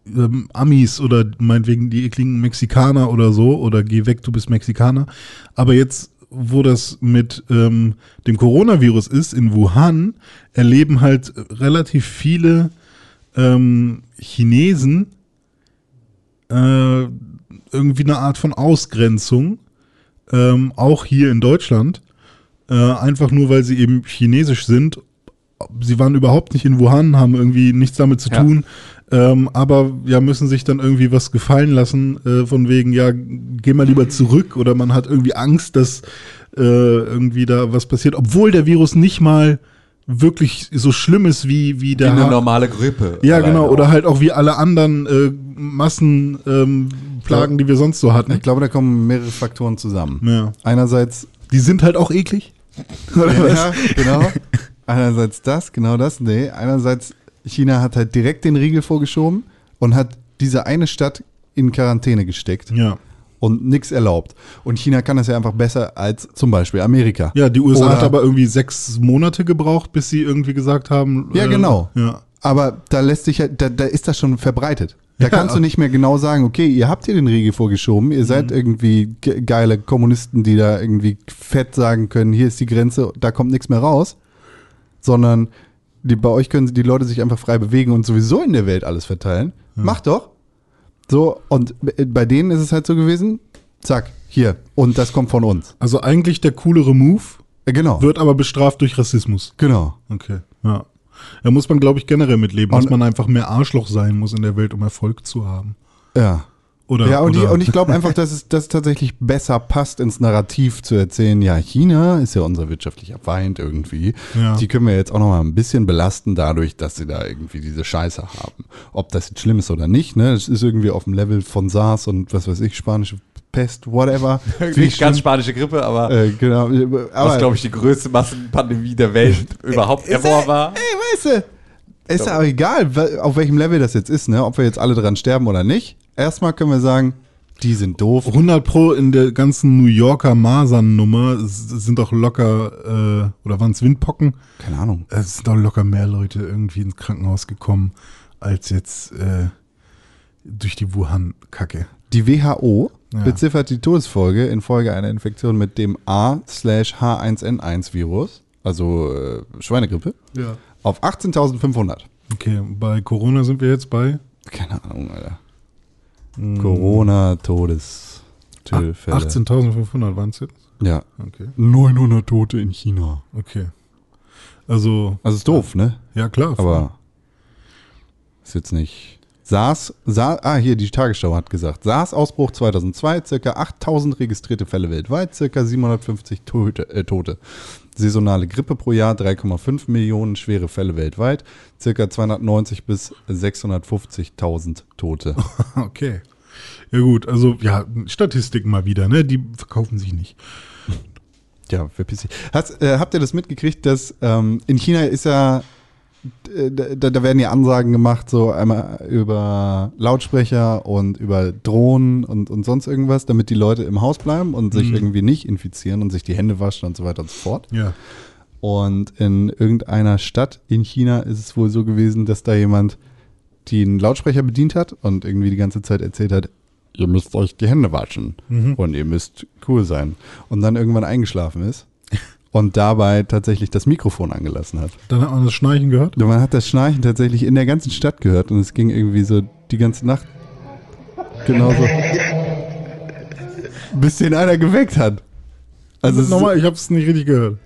ähm, Amis oder meinetwegen die ekligen Mexikaner oder so oder geh weg, du bist Mexikaner. Aber jetzt, wo das mit ähm, dem Coronavirus ist in Wuhan, erleben halt relativ viele ähm, Chinesen äh, irgendwie eine Art von Ausgrenzung, ähm, auch hier in Deutschland. Äh, einfach nur, weil sie eben chinesisch sind. Sie waren überhaupt nicht in Wuhan, haben irgendwie nichts damit zu Ja. tun, ähm, aber ja, müssen sich dann irgendwie was gefallen lassen, äh, von wegen, ja, geh mal lieber zurück oder man hat irgendwie Angst, dass äh, irgendwie da was passiert, obwohl der Virus nicht mal wirklich so schlimm ist wie, wie Wie der eine Ha- normale Grippe. ja, genau. auch. Oder halt auch wie alle anderen äh, Massenplagen, ähm, Plagen, die wir sonst so hatten. Ich glaube, da kommen mehrere Faktoren zusammen. Ja. Einerseits, Die sind halt auch eklig. Oder was? ja, genau. Einerseits das, genau das. Nee, einerseits, China hat halt direkt den Riegel vorgeschoben und hat diese eine Stadt in Quarantäne gesteckt Ja. und nichts erlaubt. Und China kann das ja einfach besser als zum Beispiel Amerika. Ja, die USA Oder- hat aber irgendwie sechs Monate gebraucht, bis sie irgendwie gesagt haben. Ja, genau. Ja. Aber da lässt sich halt, da, da ist das schon verbreitet. Da kannst du nicht mehr genau sagen, okay, ihr habt hier den Riegel vorgeschoben, ihr seid Mhm. irgendwie ge geile Kommunisten, die da irgendwie fett sagen können, hier ist die Grenze, da kommt nichts mehr raus, sondern die, bei euch können die Leute sich einfach frei bewegen und sowieso in der Welt alles verteilen. Macht doch. So, und b- bei denen ist es halt so gewesen, zack, hier, und das kommt von uns. Also eigentlich der coolere Move, Äh, genau. wird aber bestraft durch Rassismus. Genau. Okay. Ja. Da muss man, glaube ich, generell mitleben, dass man einfach mehr Arschloch sein muss in der Welt, um Erfolg zu haben. Ja. Oder, ja, und, oder und ich glaube einfach, dass es das tatsächlich besser passt, ins Narrativ zu erzählen, ja, China ist ja unser wirtschaftlicher Feind irgendwie. Ja. Die können wir jetzt auch noch mal ein bisschen belasten dadurch, dass sie da irgendwie diese Scheiße haben. Ob das jetzt schlimm ist oder nicht, ne? Das ist irgendwie auf dem Level von SARS und was weiß ich, spanische Pest, whatever. Irgendwie Wie ganz spanische Grippe, aber äh, genau. was, Aber, glaube ich, die größte Massenpandemie der Welt überhaupt ever ja- war. Ey, weißt du, ist ja auch egal, auf welchem Level das jetzt ist, ne? Ob wir jetzt alle dran sterben oder nicht. Erstmal können wir sagen, die sind doof. 100 Pro in der ganzen New Yorker Masern-Nummer sind doch locker, äh, oder waren es Windpocken? Keine Ahnung. Es sind doch locker mehr Leute irgendwie ins Krankenhaus gekommen, als jetzt äh, durch die Wuhan-Kacke. Die WHO Ja. beziffert die Todesfolge infolge einer Infektion mit dem A-H1N1-Virus, also äh, Schweinegrippe, Ja. auf 18.500. Okay, bei Corona sind wir jetzt bei Keine Ahnung, Alter. Hm. Corona-Todesfälle. 18.500 waren es jetzt? Ja. Okay, 900 Tote in China. okay. Also, Also ist doof, ne? ja klar. Aber ist jetzt nicht. SARS, SARS, ah, hier, die Tagesschau hat gesagt, SARS-Ausbruch 2002, circa 8000 registrierte Fälle weltweit, circa 750 Tote. Äh, Tote. Saisonale Grippe pro Jahr, 3,5 Millionen schwere Fälle weltweit, circa 290 bis 650.000 Tote. okay. Ja gut, also ja, Statistiken mal wieder, ne? Die verkaufen sich nicht. Ja, verpiss dich. Äh, habt ihr das mitgekriegt, dass ähm, in China ist ja da, da werden ja Ansagen gemacht, so einmal über Lautsprecher und über Drohnen und, und sonst irgendwas, damit die Leute im Haus bleiben und sich Mhm. irgendwie nicht infizieren und sich die Hände waschen und so weiter und so fort. Ja. Und in irgendeiner Stadt in China ist es wohl so gewesen, dass da jemand den Lautsprecher bedient hat und irgendwie die ganze Zeit erzählt hat, ihr müsst euch die Hände waschen Mhm. und ihr müsst cool sein. Und dann irgendwann eingeschlafen ist und dabei tatsächlich das Mikrofon angelassen hat. Dann hat man das Schnarchen gehört. Man hat das Schnarchen tatsächlich in der ganzen Stadt gehört und es ging irgendwie so die ganze Nacht genauso. bis den einer geweckt hat. Also es, nochmal, ich habe es nicht richtig gehört.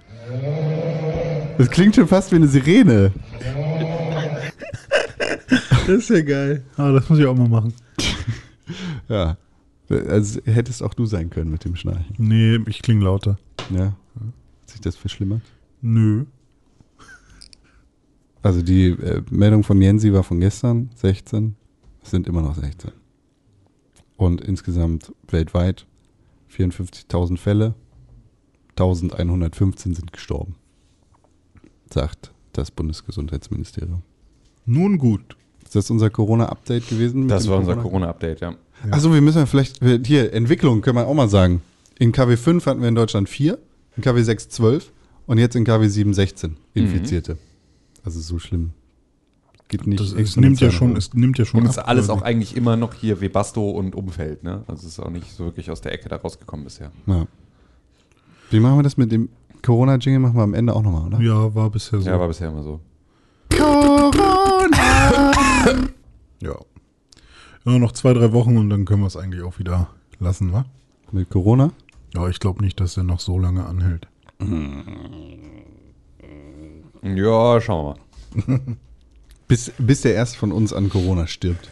es klingt schon fast wie eine Sirene. Das ist ja geil. Ah, das muss ich auch mal machen. Ja. Also hättest auch du sein können mit dem Schnarchen. Nee, ich klinge lauter. Ja. Sich das verschlimmert? Nö. Also die äh, Meldung von Jensi war von gestern, 16. Es sind immer noch 16. Und insgesamt weltweit 54.000 Fälle, 1115 sind gestorben, sagt das Bundesgesundheitsministerium. Nun gut. Ist das unser Corona-Update gewesen? Das war unser Corona-Update, ja. Achso, wir müssen ja vielleicht, hier, Entwicklung können wir auch mal sagen. In KW 5 hatten wir in Deutschland 4, in KW 6 12 und jetzt in KW 7 16 Infizierte. Also so schlimm. Geht nicht. Das, es nimmt ja schon, es nimmt ja schon Und ist alles auch eigentlich immer noch hier Webasto und Umfeld, ne? Also es ist auch nicht so wirklich aus der Ecke da rausgekommen bisher. Ja. Wie machen wir das mit dem Corona-Jingle? Machen wir am Ende auch nochmal, oder? Ja, war bisher so. Ja, war bisher immer so. Ja. Ja, noch zwei, drei Wochen und dann können wir es eigentlich auch wieder lassen, wa? Mit Corona? Ja, ich glaube nicht, dass der noch so lange anhält. Ja, schauen wir mal. Bis, bis der erst von uns an Corona stirbt.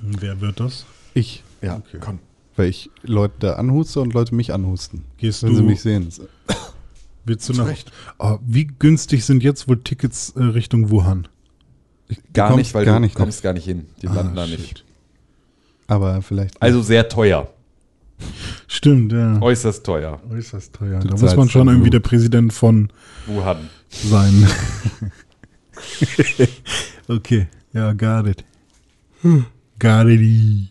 Wer wird das? Ich. Ja, Okay. komm. Weil ich Leute da anhuste und Leute mich anhusten. Gehst wenn du- sie mich sehen. Willst du nach. Ah, wie günstig sind jetzt wohl Tickets äh, Richtung Wuhan? Gar nicht, weil gar du nicht kommst gar nicht hin. Die Ah, landen da shit. nicht. Aber vielleicht. Also sehr teuer. Stimmt, ja. Äußerst teuer. Äußerst teuer. Du Da muss man schon irgendwie der Präsident von Wuhan. sein. okay, ja, got it. Got it.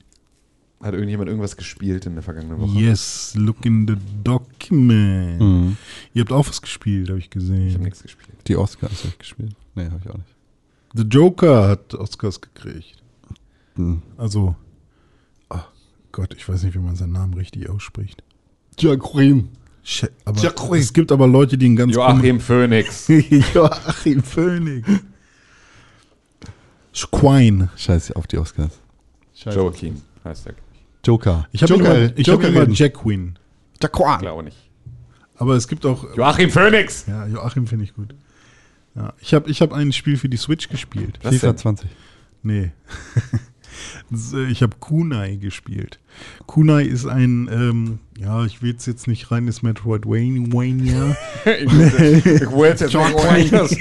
Hat irgendjemand irgendwas gespielt in der vergangenen Woche? Yes, look in the document. Mhm. Ihr habt auch was gespielt, habe ich Ich habe gesehen. nichts gespielt. Die Oscars habe ich gespielt. Nee, habe ich auch nicht. The Joker hat Oscars gekriegt. Mhm. Also, Gott, ich weiß nicht, wie man seinen Namen richtig ausspricht. Shit, aber Joachim. es gibt aber Leute, die einen ganz Joachim Phoenix. Joachim Phoenix. Schwein. Scheiße auf die Oscars. Scheiße. Joaquin heißt er. Joker. Ich habe immer, ich hab Joker immer reden. Jack Queen. Jacqueline. Glaube nicht. Aber es gibt auch. Joachim Phoenix! Ja, Joachim finde ich gut. Ja, ich habe ich hab ein Spiel für die Switch gespielt. Was FIFA denn? 20. Nee. Äh, ich habe Kunai gespielt. Kunai ist ein, ähm, ja, ich will es jetzt nicht rein, ist Metroidvania.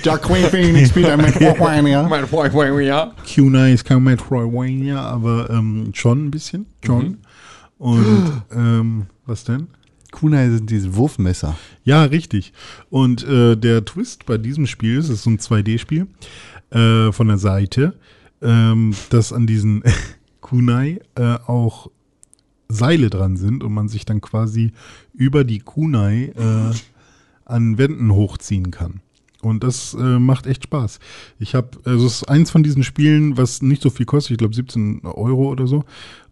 Jacqueline Phoenix spielt ein Jacqueline, ja. Mein Freund, ja. Kunai ist kein Metroidvania, aber ähm, schon ein bisschen. Schon. Und, ähm, was denn? Kunai sind diese Wurfmesser. Ja, richtig. Und äh, der Twist bei diesem Spiel, es ist so ein 2D-Spiel äh, von der Seite, ähm, dass an diesen Kunai äh, auch Seile dran sind und man sich dann quasi über die Kunai äh, an Wänden hochziehen kann. Und das äh, macht echt Spaß. Ich habe, also es ist eins von diesen Spielen, was nicht so viel kostet, ich glaube 17 Euro oder so,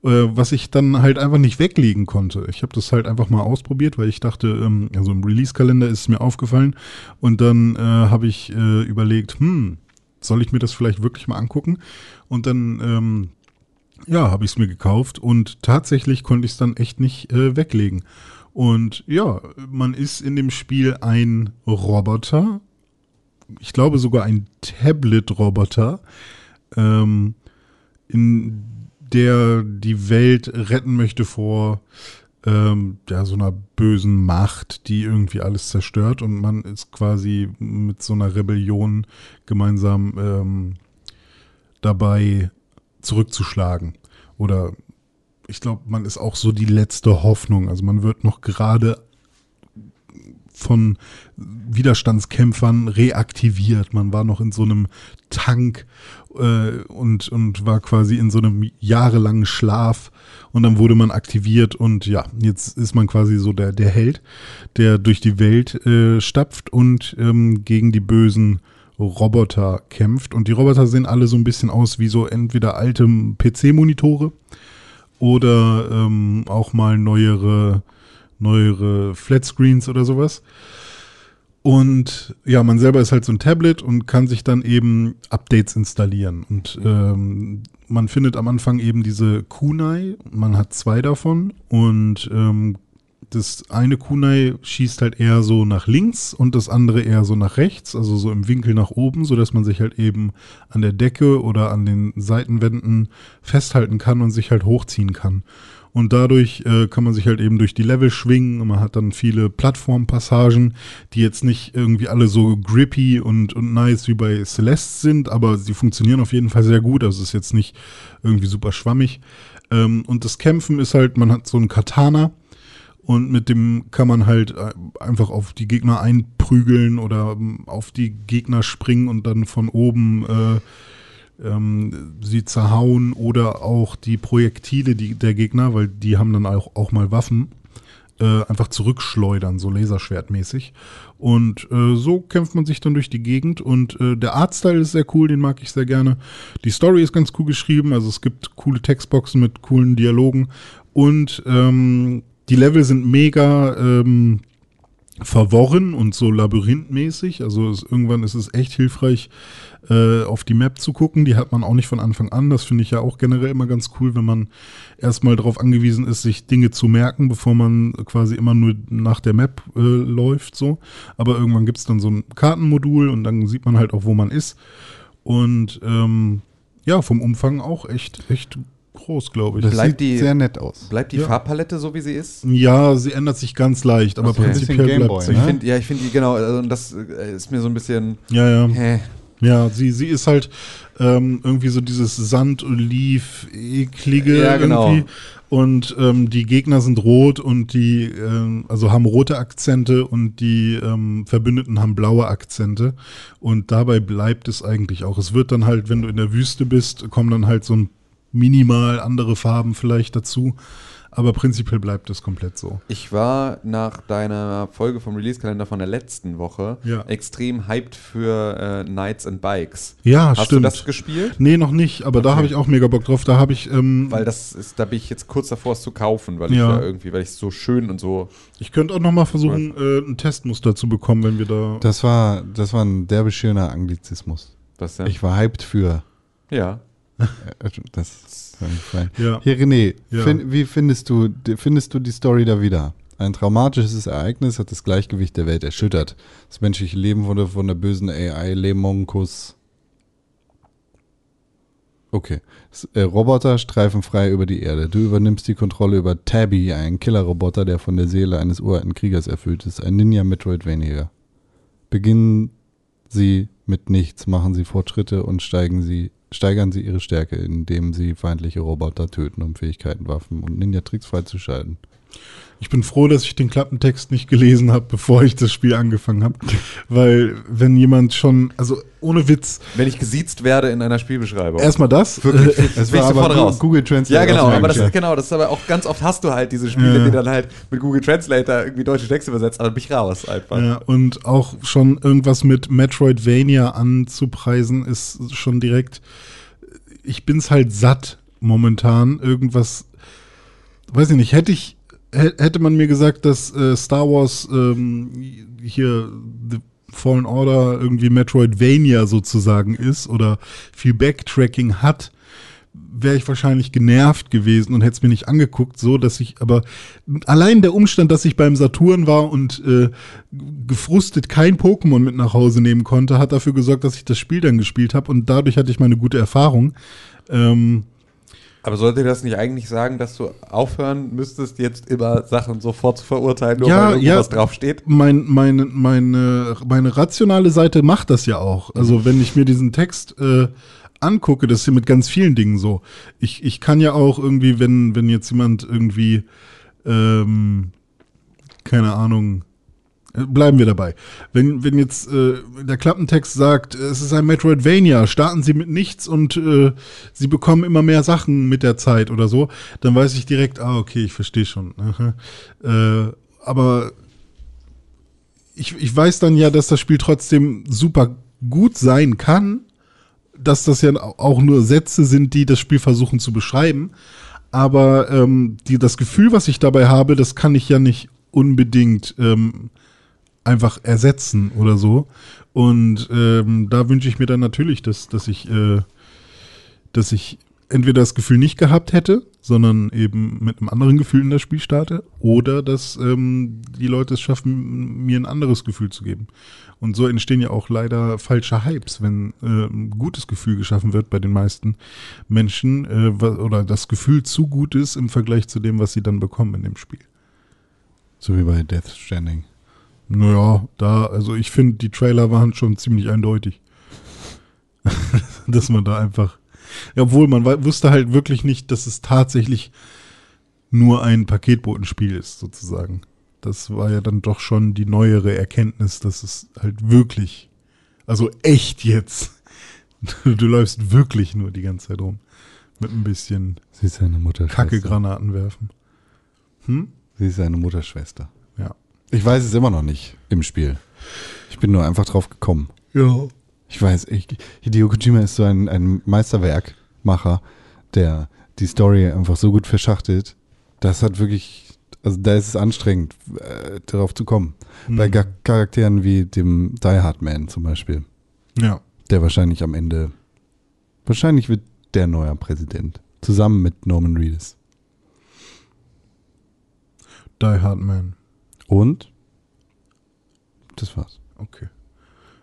äh, was ich dann halt einfach nicht weglegen konnte. Ich habe das halt einfach mal ausprobiert, weil ich dachte, ähm, also im Release-Kalender ist es mir aufgefallen und dann äh, habe ich äh, überlegt, hm, soll ich mir das vielleicht wirklich mal angucken? Und dann, ähm, ja, habe ich es mir gekauft und tatsächlich konnte ich es dann echt nicht äh, weglegen. Und ja, man ist in dem Spiel ein Roboter, ich glaube sogar ein Tablet-Roboter, ähm, in der die Welt retten möchte vor ähm, ja, so einer bösen Macht, die irgendwie alles zerstört und man ist quasi mit so einer Rebellion gemeinsam ähm, dabei zurückzuschlagen. Oder ich glaube, man ist auch so die letzte Hoffnung. Also man wird noch gerade von Widerstandskämpfern reaktiviert. Man war noch in so einem Tank äh, und, und war quasi in so einem jahrelangen Schlaf und dann wurde man aktiviert und ja, jetzt ist man quasi so der, der Held, der durch die Welt äh, stapft und ähm, gegen die bösen Roboter kämpft. Und die Roboter sehen alle so ein bisschen aus wie so entweder alte PC-Monitore oder ähm, auch mal neuere, neuere Flatscreens oder sowas. Und ja, man selber ist halt so ein Tablet und kann sich dann eben Updates installieren. Und ähm, man findet am Anfang eben diese Kunai, man hat zwei davon und ähm, das eine Kunai schießt halt eher so nach links und das andere eher so nach rechts, also so im Winkel nach oben, sodass man sich halt eben an der Decke oder an den Seitenwänden festhalten kann und sich halt hochziehen kann. Und dadurch äh, kann man sich halt eben durch die Level schwingen und man hat dann viele Plattformpassagen, die jetzt nicht irgendwie alle so grippy und, und nice wie bei Celeste sind, aber sie funktionieren auf jeden Fall sehr gut. Also es ist jetzt nicht irgendwie super schwammig. Ähm, und das Kämpfen ist halt, man hat so ein Katana und mit dem kann man halt äh, einfach auf die Gegner einprügeln oder ähm, auf die Gegner springen und dann von oben äh, ähm, sie zerhauen oder auch die Projektile die, der Gegner, weil die haben dann auch, auch mal Waffen, äh, einfach zurückschleudern, so laserschwertmäßig. Und äh, so kämpft man sich dann durch die Gegend und äh, der Artstyle ist sehr cool, den mag ich sehr gerne. Die Story ist ganz cool geschrieben, also es gibt coole Textboxen mit coolen Dialogen und ähm, die Level sind mega ähm, verworren und so labyrinthmäßig. Also es, irgendwann ist es echt hilfreich, äh, auf die Map zu gucken. Die hat man auch nicht von Anfang an. Das finde ich ja auch generell immer ganz cool, wenn man erstmal darauf angewiesen ist, sich Dinge zu merken, bevor man quasi immer nur nach der Map äh, läuft. So. Aber irgendwann gibt es dann so ein Kartenmodul und dann sieht man halt auch, wo man ist. Und ähm, ja, vom Umfang auch echt, echt groß, glaube ich. Das Bleibt sieht die- sehr nett aus. Bleibt die Ja. Farbpalette so, wie sie ist? Ja, sie ändert sich ganz leicht, aber Okay. prinzipiell Gameboy, bleibt sie. ne? Ich finde, ja, ich finde die, genau, also das äh, ist mir so ein bisschen. Ja, ja. Hä. Ja, sie, sie ist halt ähm, irgendwie so dieses Sand-Oliv-eklige Ja, genau. irgendwie. Und ähm, die Gegner sind rot und die, ähm, also haben rote Akzente und die ähm, Verbündeten haben blaue Akzente. Und dabei bleibt es eigentlich auch. Es wird dann halt, wenn du in der Wüste bist, kommen dann halt so ein minimal andere Farben vielleicht dazu. Aber prinzipiell bleibt es komplett so. Ich war nach deiner Folge vom Release-Kalender von der letzten Woche Ja. extrem hyped für äh, Knights and Bikes. Ja, Hast stimmt. du das gespielt? Nee, noch nicht, aber da Okay. habe ich auch mega Bock drauf. Da habe ich, ähm, Weil das ist, da bin ich jetzt kurz davor, es zu kaufen, weil ich Ja. da irgendwie, weil ich es so schön und so. ich könnte auch noch mal versuchen, äh, ein Testmuster zu bekommen, wenn wir da. Das war, das war ein derbe schöner Anglizismus. Was denn? Ich war hyped für. ja. Äh, Das kann nicht sein. Ja. Hier, René, Ja. fin- wie findest du, findest du die Story da wieder? Ein traumatisches Ereignis hat das Gleichgewicht der Welt erschüttert. Das menschliche Leben wurde von der bösen AI Lemonkus. Okay. S- Äh, Roboter streifen frei über die Erde. Du übernimmst die Kontrolle über Tabby, einen Killerroboter, der von der Seele eines uralten Kriegers erfüllt ist. Ein Ninja Metroidvania. Beginnen Sie mit nichts, machen Sie Fortschritte und steigen Sie, steigern Sie Ihre Stärke, indem Sie feindliche Roboter töten, um Fähigkeiten, Waffen und Ninja-Tricks freizuschalten. Ich bin froh, dass ich den Klappentext nicht gelesen habe, bevor ich das Spiel angefangen habe. Weil, wenn jemand schon, also ohne Witz, Wenn ich gesiezt werde in einer Spielbeschreibung. erstmal das. Wirklich, das sofort Gu- raus. Google Translate. Ja, genau, aber das, Englischen. genau, das ist aber auch ganz oft hast du halt diese Spiele, Ja. die dann halt mit Google Translator irgendwie deutsche Texte übersetzt, aber dann bin ich raus einfach. Ja, und auch schon irgendwas mit Metroidvania anzupreisen, ist schon direkt. Ich bin's halt satt momentan. Irgendwas, weiß ich nicht, hätte ich, hätte man mir gesagt, dass äh, Star Wars ähm, hier The Fallen Order irgendwie Metroidvania sozusagen ist oder viel Backtracking hat, wäre ich wahrscheinlich genervt gewesen und hätte es mir nicht angeguckt, so dass ich, aber allein der Umstand, dass ich beim Saturn war und äh, gefrustet kein Pokémon mit nach Hause nehmen konnte, hat dafür gesorgt, dass ich das Spiel dann gespielt habe und dadurch hatte ich meine gute Erfahrung. Ähm, Aber sollte das nicht eigentlich sagen, dass du aufhören müsstest, jetzt immer Sachen sofort zu verurteilen, nur Ja, weil ja. irgendwas draufsteht? mein, meine, meine, meine rationale Seite macht das ja auch. Also wenn ich mir diesen Text äh, angucke, das ist ja mit ganz vielen Dingen so. Ich, ich kann ja auch irgendwie, wenn, wenn jetzt jemand irgendwie, ähm, keine Ahnung, Bleiben wir dabei. Wenn, wenn jetzt äh, der Klappentext sagt, es ist ein Metroidvania, starten Sie mit nichts und äh, Sie bekommen immer mehr Sachen mit der Zeit oder so, dann weiß ich direkt, ah, okay, ich verstehe schon. Äh, aber ich, ich weiß dann ja, dass das Spiel trotzdem super gut sein kann, dass das ja auch nur Sätze sind, die das Spiel versuchen zu beschreiben. Aber ähm, die, das Gefühl, was ich dabei habe, das kann ich ja nicht unbedingt ähm, einfach ersetzen oder so. Und ähm, da wünsche ich mir dann natürlich, dass, dass ich, äh, dass ich entweder das Gefühl nicht gehabt hätte, sondern eben mit einem anderen Gefühl in das Spiel starte, oder dass ähm, die Leute es schaffen, mir ein anderes Gefühl zu geben. Und so entstehen ja auch leider falsche Hypes, wenn äh, ein gutes Gefühl geschaffen wird bei den meisten Menschen äh, oder das Gefühl zu gut ist im Vergleich zu dem, was sie dann bekommen in dem Spiel. So wie bei Death Stranding. Naja, da, also ich finde, die Trailer waren schon ziemlich eindeutig. dass man da einfach. Obwohl man wusste halt wirklich nicht, dass es tatsächlich nur ein Paketbotenspiel ist, sozusagen. Das war ja dann doch schon die neuere Erkenntnis, dass es halt wirklich, also echt jetzt, du läufst wirklich nur die ganze Zeit rum. Mit ein bisschen Sie ist seine Mutter. Kacke-Granaten werfen. Hm? Sie ist seine Mutterschwester. Ich weiß es immer noch nicht im Spiel. Ich bin nur einfach drauf gekommen. Ja. Ich weiß, ich, Hideo Kojima ist so ein, ein Meisterwerkmacher, der die Story einfach so gut verschachtelt. Das hat wirklich, also da ist es anstrengend, äh, darauf zu kommen. Bei Ga- Charakteren wie dem Die Hard Man zum Beispiel, Ja. der wahrscheinlich am Ende, wahrscheinlich wird der neuer Präsident, zusammen mit Norman Reedus. Die Hard Man. Und? Das war's. Okay.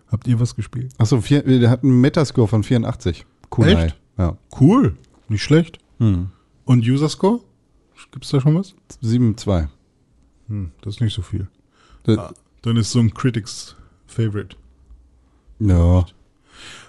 Habt ihr was gespielt? Achso, vier- der hat einen Metascore von 84. Cool. Echt? Ja. Cool. Nicht schlecht. Hm. Und User Score? Gibt's da schon was? 7-2. Hm, das ist nicht so viel. Das- Ah, dann ist so ein Critics Favorite. Ja.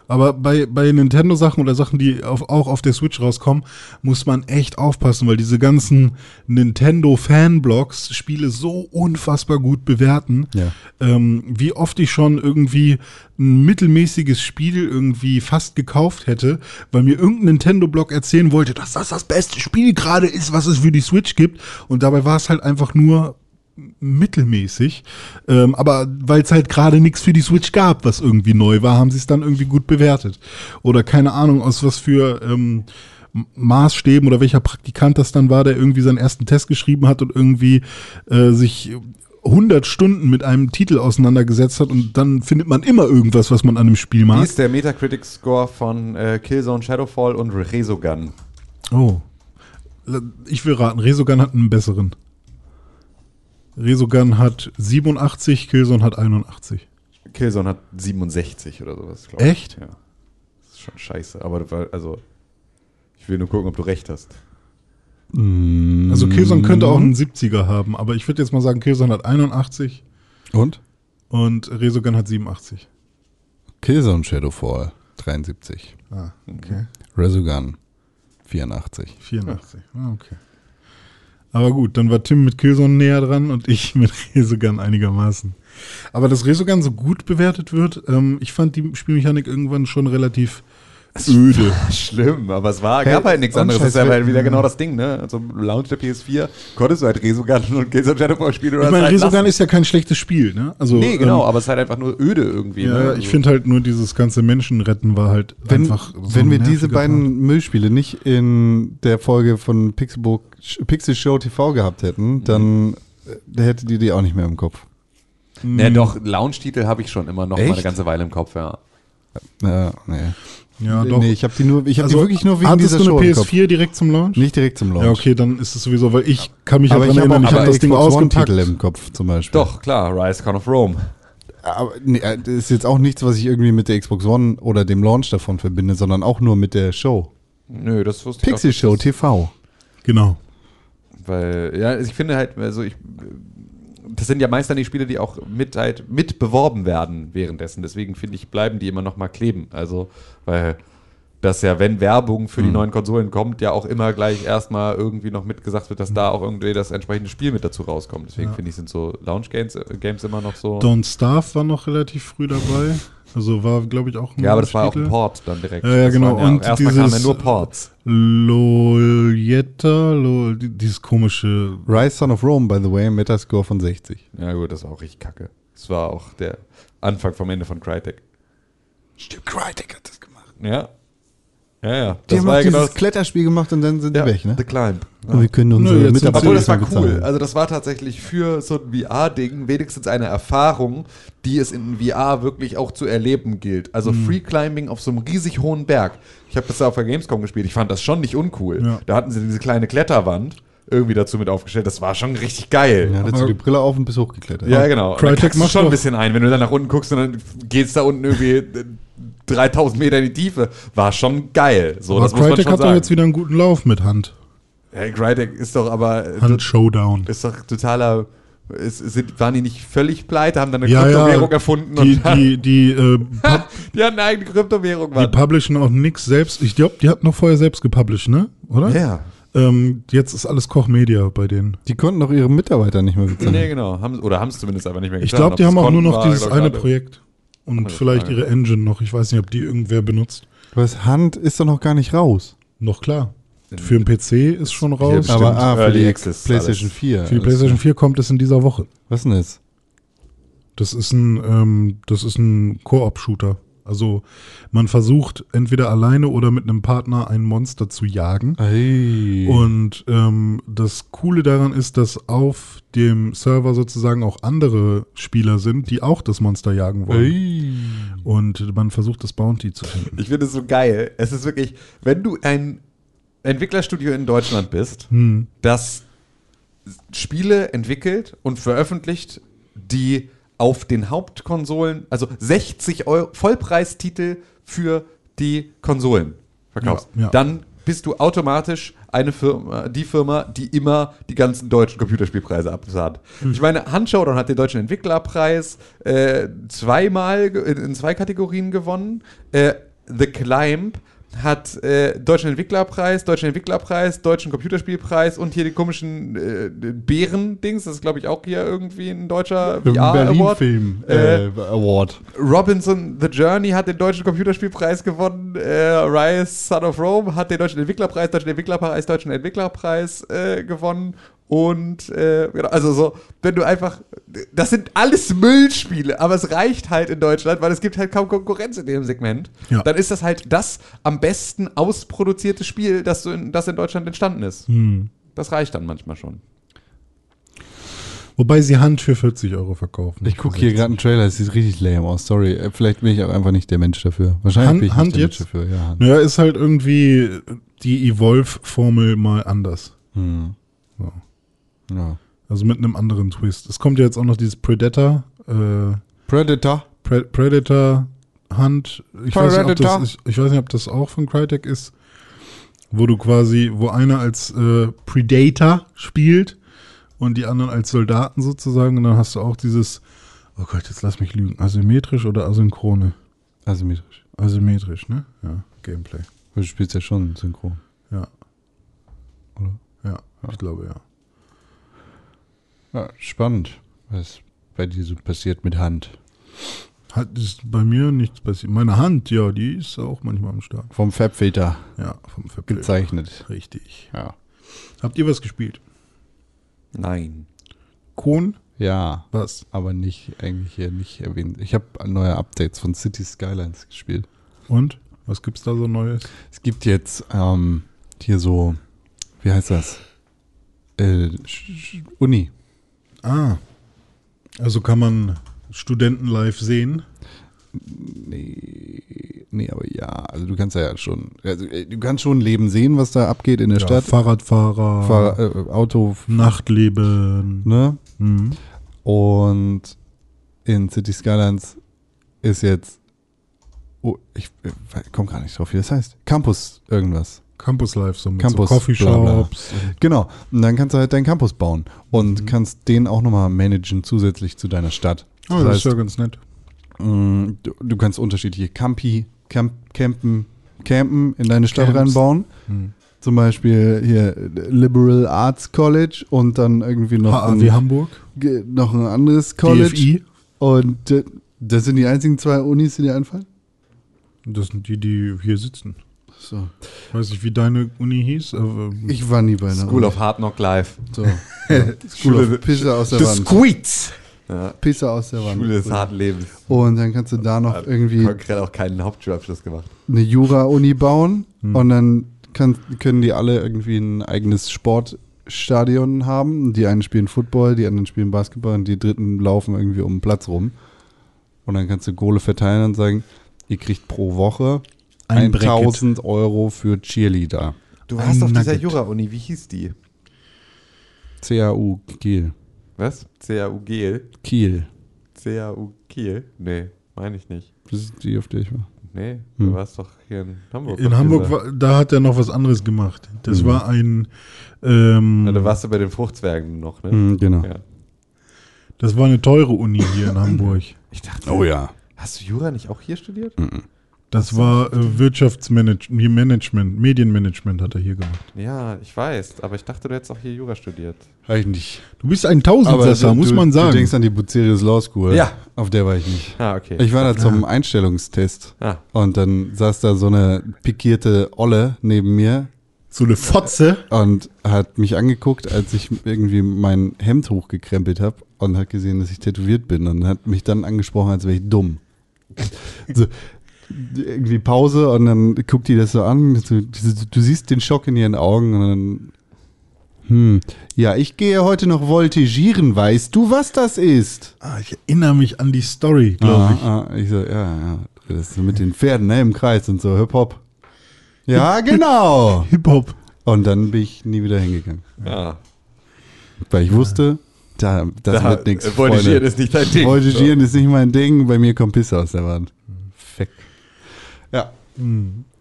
Aber bei, bei Nintendo-Sachen oder Sachen, die auf, auch auf der Switch rauskommen, muss man echt aufpassen, weil diese ganzen Nintendo-Fanblogs Spiele so unfassbar gut bewerten. Ja. Ähm, wie oft ich schon irgendwie ein mittelmäßiges Spiel irgendwie fast gekauft hätte, weil mir irgendein Nintendo-Blog erzählen wollte, dass das das beste Spiel gerade ist, was es für die Switch gibt. Und dabei war es halt einfach nur mittelmäßig. Ähm, aber weil es halt gerade nichts für die Switch gab, was irgendwie neu war, haben sie es dann irgendwie gut bewertet. Oder keine Ahnung, aus was für ähm, Maßstäben oder welcher Praktikant das dann war, der irgendwie seinen ersten Test geschrieben hat und irgendwie äh, sich 100 Stunden mit einem Titel auseinandergesetzt hat und dann findet man immer irgendwas, was man an dem Spiel Wie mag. ist der Metacritic-Score von äh, Killzone Shadowfall und Resogun? Oh. Ich will raten, Resogun hat einen besseren. Resogun hat 87, Killzone hat 81. Killzone hat 67 oder sowas, glaube ich. Echt? Ja. Das ist schon scheiße. Aber war- also, ich will nur gucken, ob du recht hast. Also Killzone könnte auch einen 70er haben, aber ich würde jetzt mal sagen, Killzone hat 81 Und? und Resogun hat 87. Killzone Shadowfall 73. Ah, okay. Resogun 84. 84. Ah, okay. Aber gut, dann war Tim mit Killzone näher dran und ich mit Resogun einigermaßen. Aber dass Resogun so gut bewertet wird, ähm, ich fand die Spielmechanik irgendwann schon relativ öde. Schlimm, aber es war, Hey, gab halt nichts anderes. Das ist ja halt wieder genau das Ding, ne? Also Launch der PS4 konntest du halt Resogun und Killzone Shadowfall spielen oder Ich meine, halt Resogun lassen. ist ja kein schlechtes Spiel, ne? Also, Nee, genau, Ähm, aber es ist halt einfach nur öde irgendwie. ja, ne? ja, Also- ich finde halt nur dieses ganze Menschenretten war halt Wenn, einfach so wenn wir diese beiden. Müllspiele nicht in der Folge von Pixelbook, Pixel Show TV gehabt hätten, dann äh, hätte die die auch nicht mehr im Kopf. Ja, doch, Launch-Titel habe ich schon immer noch mal eine Echt? ganze Weile im Kopf, ja. Ja, nee. Ja, doch. Nee, ich habe die nur, ich habe also, die wirklich nur wegen hattest dieser du Show eine im Kopf. PS4 direkt zum Launch? Nicht direkt zum Launch. Ja, okay, dann ist es sowieso, weil ich kann mich Aber daran ich habe erinnern, auch ich habe alle das Ding ausgepackt. Titel im Kopf zum Beispiel. Doch, klar, Rise Con of Rome. Aber nee, äh, das ist jetzt auch nichts, was ich irgendwie mit der Xbox One oder dem Launch davon verbinde, sondern auch nur mit der Show. Nö, das wusste ich Pixel. Show TV. Genau. Weil, ja, ich finde halt, also ich, das sind ja meist dann die Spiele, die auch mit halt mit beworben werden währenddessen. Deswegen finde ich, bleiben die immer noch mal kleben. Also, weil dass ja, wenn Werbung für die Mhm. neuen Konsolen kommt, ja auch immer gleich erstmal irgendwie noch mitgesagt wird, dass da auch irgendwie das entsprechende Spiel mit dazu rauskommt. Deswegen Ja. finde ich, sind so Launch-Games äh, Games immer noch so. Don't Starve war noch relativ früh dabei. Also war, glaube ich, auch ein ja, aber das war auch Titel. ein Port dann direkt. Ja, ja, genau. waren Und erstmal kamen ja nur Ports. Lolietta, Lol, die- dieses komische. Rise Son of Rome, by the way, Metascore von 60. Ja gut, das war auch richtig kacke. Das war auch der Anfang vom Ende von Crytek. Stimmt, Crytek hat das gemacht. Ja. Ja, ja. Die Das haben war auch ja dieses genau. Kletterspiel gemacht und dann sind Ja, die weg, ne? The Climb. Und wir können unsere Nö, Mitarbeiter Obwohl, das war cool. bezahlen. Also das war tatsächlich für so ein VR-Ding wenigstens eine Erfahrung, die es in VR wirklich auch zu erleben gilt. Also Mhm. Free Climbing auf so einem riesig hohen Berg. Ich habe das da auf der Gamescom gespielt. Ich fand das schon nicht uncool. Ja. Da hatten sie diese kleine Kletterwand irgendwie dazu mit aufgestellt. Das war schon richtig geil. Ja, hattest du die Brille auf und bist hochgeklettert. Ja, genau. Crytek macht schon ein bisschen ein, wenn du dann nach unten guckst und dann geht's da unten irgendwie 3000 Meter in die Tiefe. War schon geil. So, Aber das muss man Crytek schon hat doch jetzt wieder einen guten Lauf mit Hand. Hey, Crytek ist doch aber äh, Hand Showdown. ist doch totaler. Es, sind, waren die nicht völlig pleite, haben dann eine Ja, Kryptowährung ja. erfunden Die, und die, die, äh, die hatten eine eigene Kryptowährung. die Mann. publishen auch nix selbst. Ich glaube, die hatten noch vorher selbst gepublished, ne? Oder? Ja, Ähm, jetzt ist alles Koch Media bei denen. Die konnten doch ihre Mitarbeiter nicht mehr bezahlen. nee, genau. Haben, oder haben es zumindest einfach nicht mehr Ich getan. glaube, Ob die haben auch nur noch war, dieses eine gerade- Projekt. Und vielleicht Frage. ihre Engine noch. Ich weiß nicht, ob die irgendwer benutzt. Was Hand ist doch noch gar nicht raus. Noch klar. Für den PC ist schon raus. Aber ah, für Early die Access PlayStation alles. 4. Für die PlayStation 4 kommt es in dieser Woche. Was ist denn das? Das ist ein, ähm, das ist ein Koop-Shooter. Also man versucht entweder alleine oder mit einem Partner ein Monster zu jagen. Ey. Und ähm, das Coole daran ist, dass auf dem Server sozusagen auch andere Spieler sind, die auch das Monster jagen wollen. Ey. Und man versucht das Bounty zu finden. Ich finde es so geil. Es ist wirklich, wenn du ein Entwicklerstudio in Deutschland bist, Hm. das Spiele entwickelt und veröffentlicht, die auf den Hauptkonsolen, also 60 Euro Vollpreistitel für die Konsolen verkaufst, Ja, ja. dann bist du automatisch eine Firma, die Firma, die immer die ganzen deutschen Computerspielpreise absahnt. Hm. Ich meine, Handshowdown hat den deutschen Entwicklerpreis äh, zweimal in, in zwei Kategorien gewonnen. Äh, The Climb hat äh, deutschen Entwicklerpreis, deutschen Entwicklerpreis, deutschen Computerspielpreis und hier die komischen äh, Bären-Dings, das ist glaube ich auch hier irgendwie ein deutscher VR-Award. Berlin-Film Äh, äh, Award. Robinson The Journey hat den deutschen Computerspielpreis gewonnen. Äh, Rise Son of Rome hat den deutschen Entwicklerpreis, deutschen Entwicklerpreis, deutschen Entwicklerpreis äh, gewonnen. Und äh, genau, also so, wenn du einfach, das sind alles Müllspiele, aber es reicht halt in Deutschland, weil es gibt halt kaum Konkurrenz in dem Segment. Ja. Dann ist das halt das am besten ausproduzierte Spiel, das, so in, das in Deutschland entstanden ist. Hm. Das reicht dann manchmal schon. Wobei sie Hand für 40 Euro verkaufen. Ich gucke für hier 60. gerade einen Trailer, es sieht richtig lame aus. Sorry, äh, vielleicht bin ich auch einfach nicht der Mensch dafür. Wahrscheinlich Hand- bin ich Hand nicht der jetzt? Mensch dafür. Ja, Hand. Naja, ist halt irgendwie die Evolve-Formel mal anders. Hm. So. Ja. Also mit einem anderen Twist. Es kommt ja jetzt auch noch dieses Predator, äh, Predator. Pre Predator Hand. Ich weiß, nicht, ob Predator. das, ich, ich weiß nicht, ob das auch von Crytek ist, wo du quasi, wo einer als äh, Predator spielt und die anderen als Soldaten sozusagen. Und dann hast du auch dieses, oh Gott, jetzt lass mich lügen, asymmetrisch oder asynchrone? Asymmetrisch. Asymmetrisch, ne? Ja, Gameplay. Du spielst ja schon synchron. Ja. Oder? Ja, ich glaube ja. Ja, spannend, was bei dir so passiert mit Hand. Hat ist bei mir nichts passiert. Meine Hand, ja, die ist auch manchmal am Start. Vom Fabfilter Ja, vom Verbild. gezeichnet. Richtig. Ja. Habt ihr was gespielt? Nein. Kohn? Ja, Was? aber nicht, eigentlich hier nicht erwähnt. Ich habe neue Updates von City Skylines gespielt. Und? Was gibt's da so Neues? Es gibt jetzt ähm, hier so, wie heißt das? Äh, Uni. Ah. Also kann man Studenten live sehen. Nee, nee, aber ja, also du kannst ja schon, also äh, du kannst schon Leben sehen, was da abgeht in der Ja, Stadt. Fahrradfahrer, Fahr äh, Auto, Nachtleben. ne? Mhm. Und in City Skylines ist jetzt, oh, ich äh, komme gar nicht drauf, wie das heißt. Campus irgendwas. Campus Live, so mit Campus, so Coffeeshops. Genau. Und dann kannst du halt deinen Campus bauen und Mhm. kannst den auch nochmal managen zusätzlich zu deiner Stadt. Oh, das ist ja ganz nett. mh, du, du kannst unterschiedliche Campi, Camp, campen, campen, in deine Stadt Camps. reinbauen. Hm. Zum Beispiel hier Liberal Arts College und dann irgendwie noch, HAW ein, Hamburg, noch ein anderes College. DFI. Und äh, das sind die einzigen zwei Unis, die dir einfallen? Das sind die, die hier sitzen. So. Weiß nicht, wie deine Uni hieß, aber Ich war nie bei einer School Uni. of Hard Knock Life. So. Ja. School of Pisse aus der Wand. Squeeze. Ja. Pisse aus der Wand. Schule des harten Lebens. Und dann kannst du da noch irgendwie Konkret auch keinen Hauptschulabschluss gemacht. eine Jura-Uni bauen Hm. und dann kann, können die alle irgendwie ein eigenes Sportstadion haben. Die einen spielen Football, die anderen spielen Basketball und die dritten laufen irgendwie um den Platz rum. Und dann kannst du Kohle verteilen und sagen, ihr kriegt pro Woche Ein Bracket. 1000 Euro für Cheerleader. Du Ein warst auf dieser. Jura-Uni, wie hieß die? CAU Kiel. Was? CAU Gel? Kiel. CAU Kiel? Nee, meine ich nicht. Das ist die, auf der ich war. Nee, Hm. du warst doch hier in Hamburg. In Hamburg, war, da hat er noch was anderes gemacht. Das Mhm. war ein, ähm, Na, da warst du bei den Fruchtzwergen noch, ne? Mhm, genau. Ja. das war eine teure Uni hier in Hamburg. Ich dachte, Oh ja. hast du Jura nicht auch hier studiert? Das war äh, Wirtschaftsmanagement, Management, Medienmanagement hat er hier gemacht. Ja, ich weiß, aber ich dachte, du hättest auch hier Jura studiert. Habe ich nicht. Du bist ein Tausendsasser, du, muss man Du sagen. denkst an die Bucerius Law School. Ja. Auf der war ich nicht. Ah, okay. Ich war da zum Einstellungstest. ah, Und dann saß da so eine pikierte Olle neben mir so eine Fotze. und hat mich angeguckt, als ich irgendwie mein Hemd hochgekrempelt habe und hat gesehen, dass ich tätowiert bin und hat mich dann angesprochen, als wäre ich dumm. So, irgendwie Pause und dann guckt die das so an. So, du, du siehst den Schock in ihren Augen und dann. Hm, ja, ich gehe heute noch voltigieren. Weißt du, was das ist? Ah, ich erinnere mich an die Story, glaube ich. Ah, ah, ich so, ja, ja. Das ist mit den Pferden ne, im Kreis und so, Hip Hop. Ja, genau. Hip-Hop. Und dann bin ich nie wieder hingegangen. ja. Weil ich wusste, da, das Da- wird nichts. Voltigieren ist nicht dein Ding. Voltigieren ist nicht mein Ding. Bei mir kommt Pisse aus der Wand. Fick. Ja.